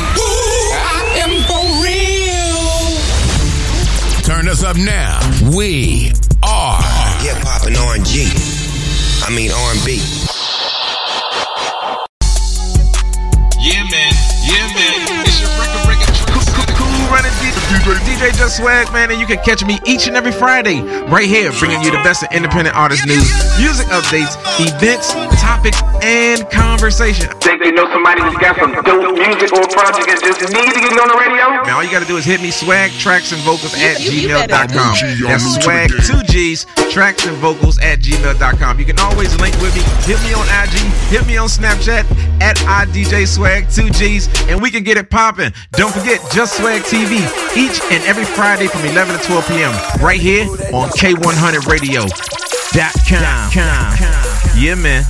I am for real. Turn us up now. We are R&G. I mean R&B. DJ, DJ Just Swag, man, and you can catch me each and every Friday right here, bringing you the best of independent artist news, music updates, events, topics, and conversation. Think they know somebody that's got some dope music or project and just need to get it on the radio? Man, all you gotta do is hit me swag tracks and vocals at you- you better- gmail.com. I'm That's swag two G's tracks and vocals at gmail.com. You can always link with me. Hit me on IG, hit me on Snapchat at IDJ Swag two G's, and we can get it popping. Don't forget Just Swag TV each and every Friday from 11 to 12 p.m. right here on K100Radio.com. Yeah, man.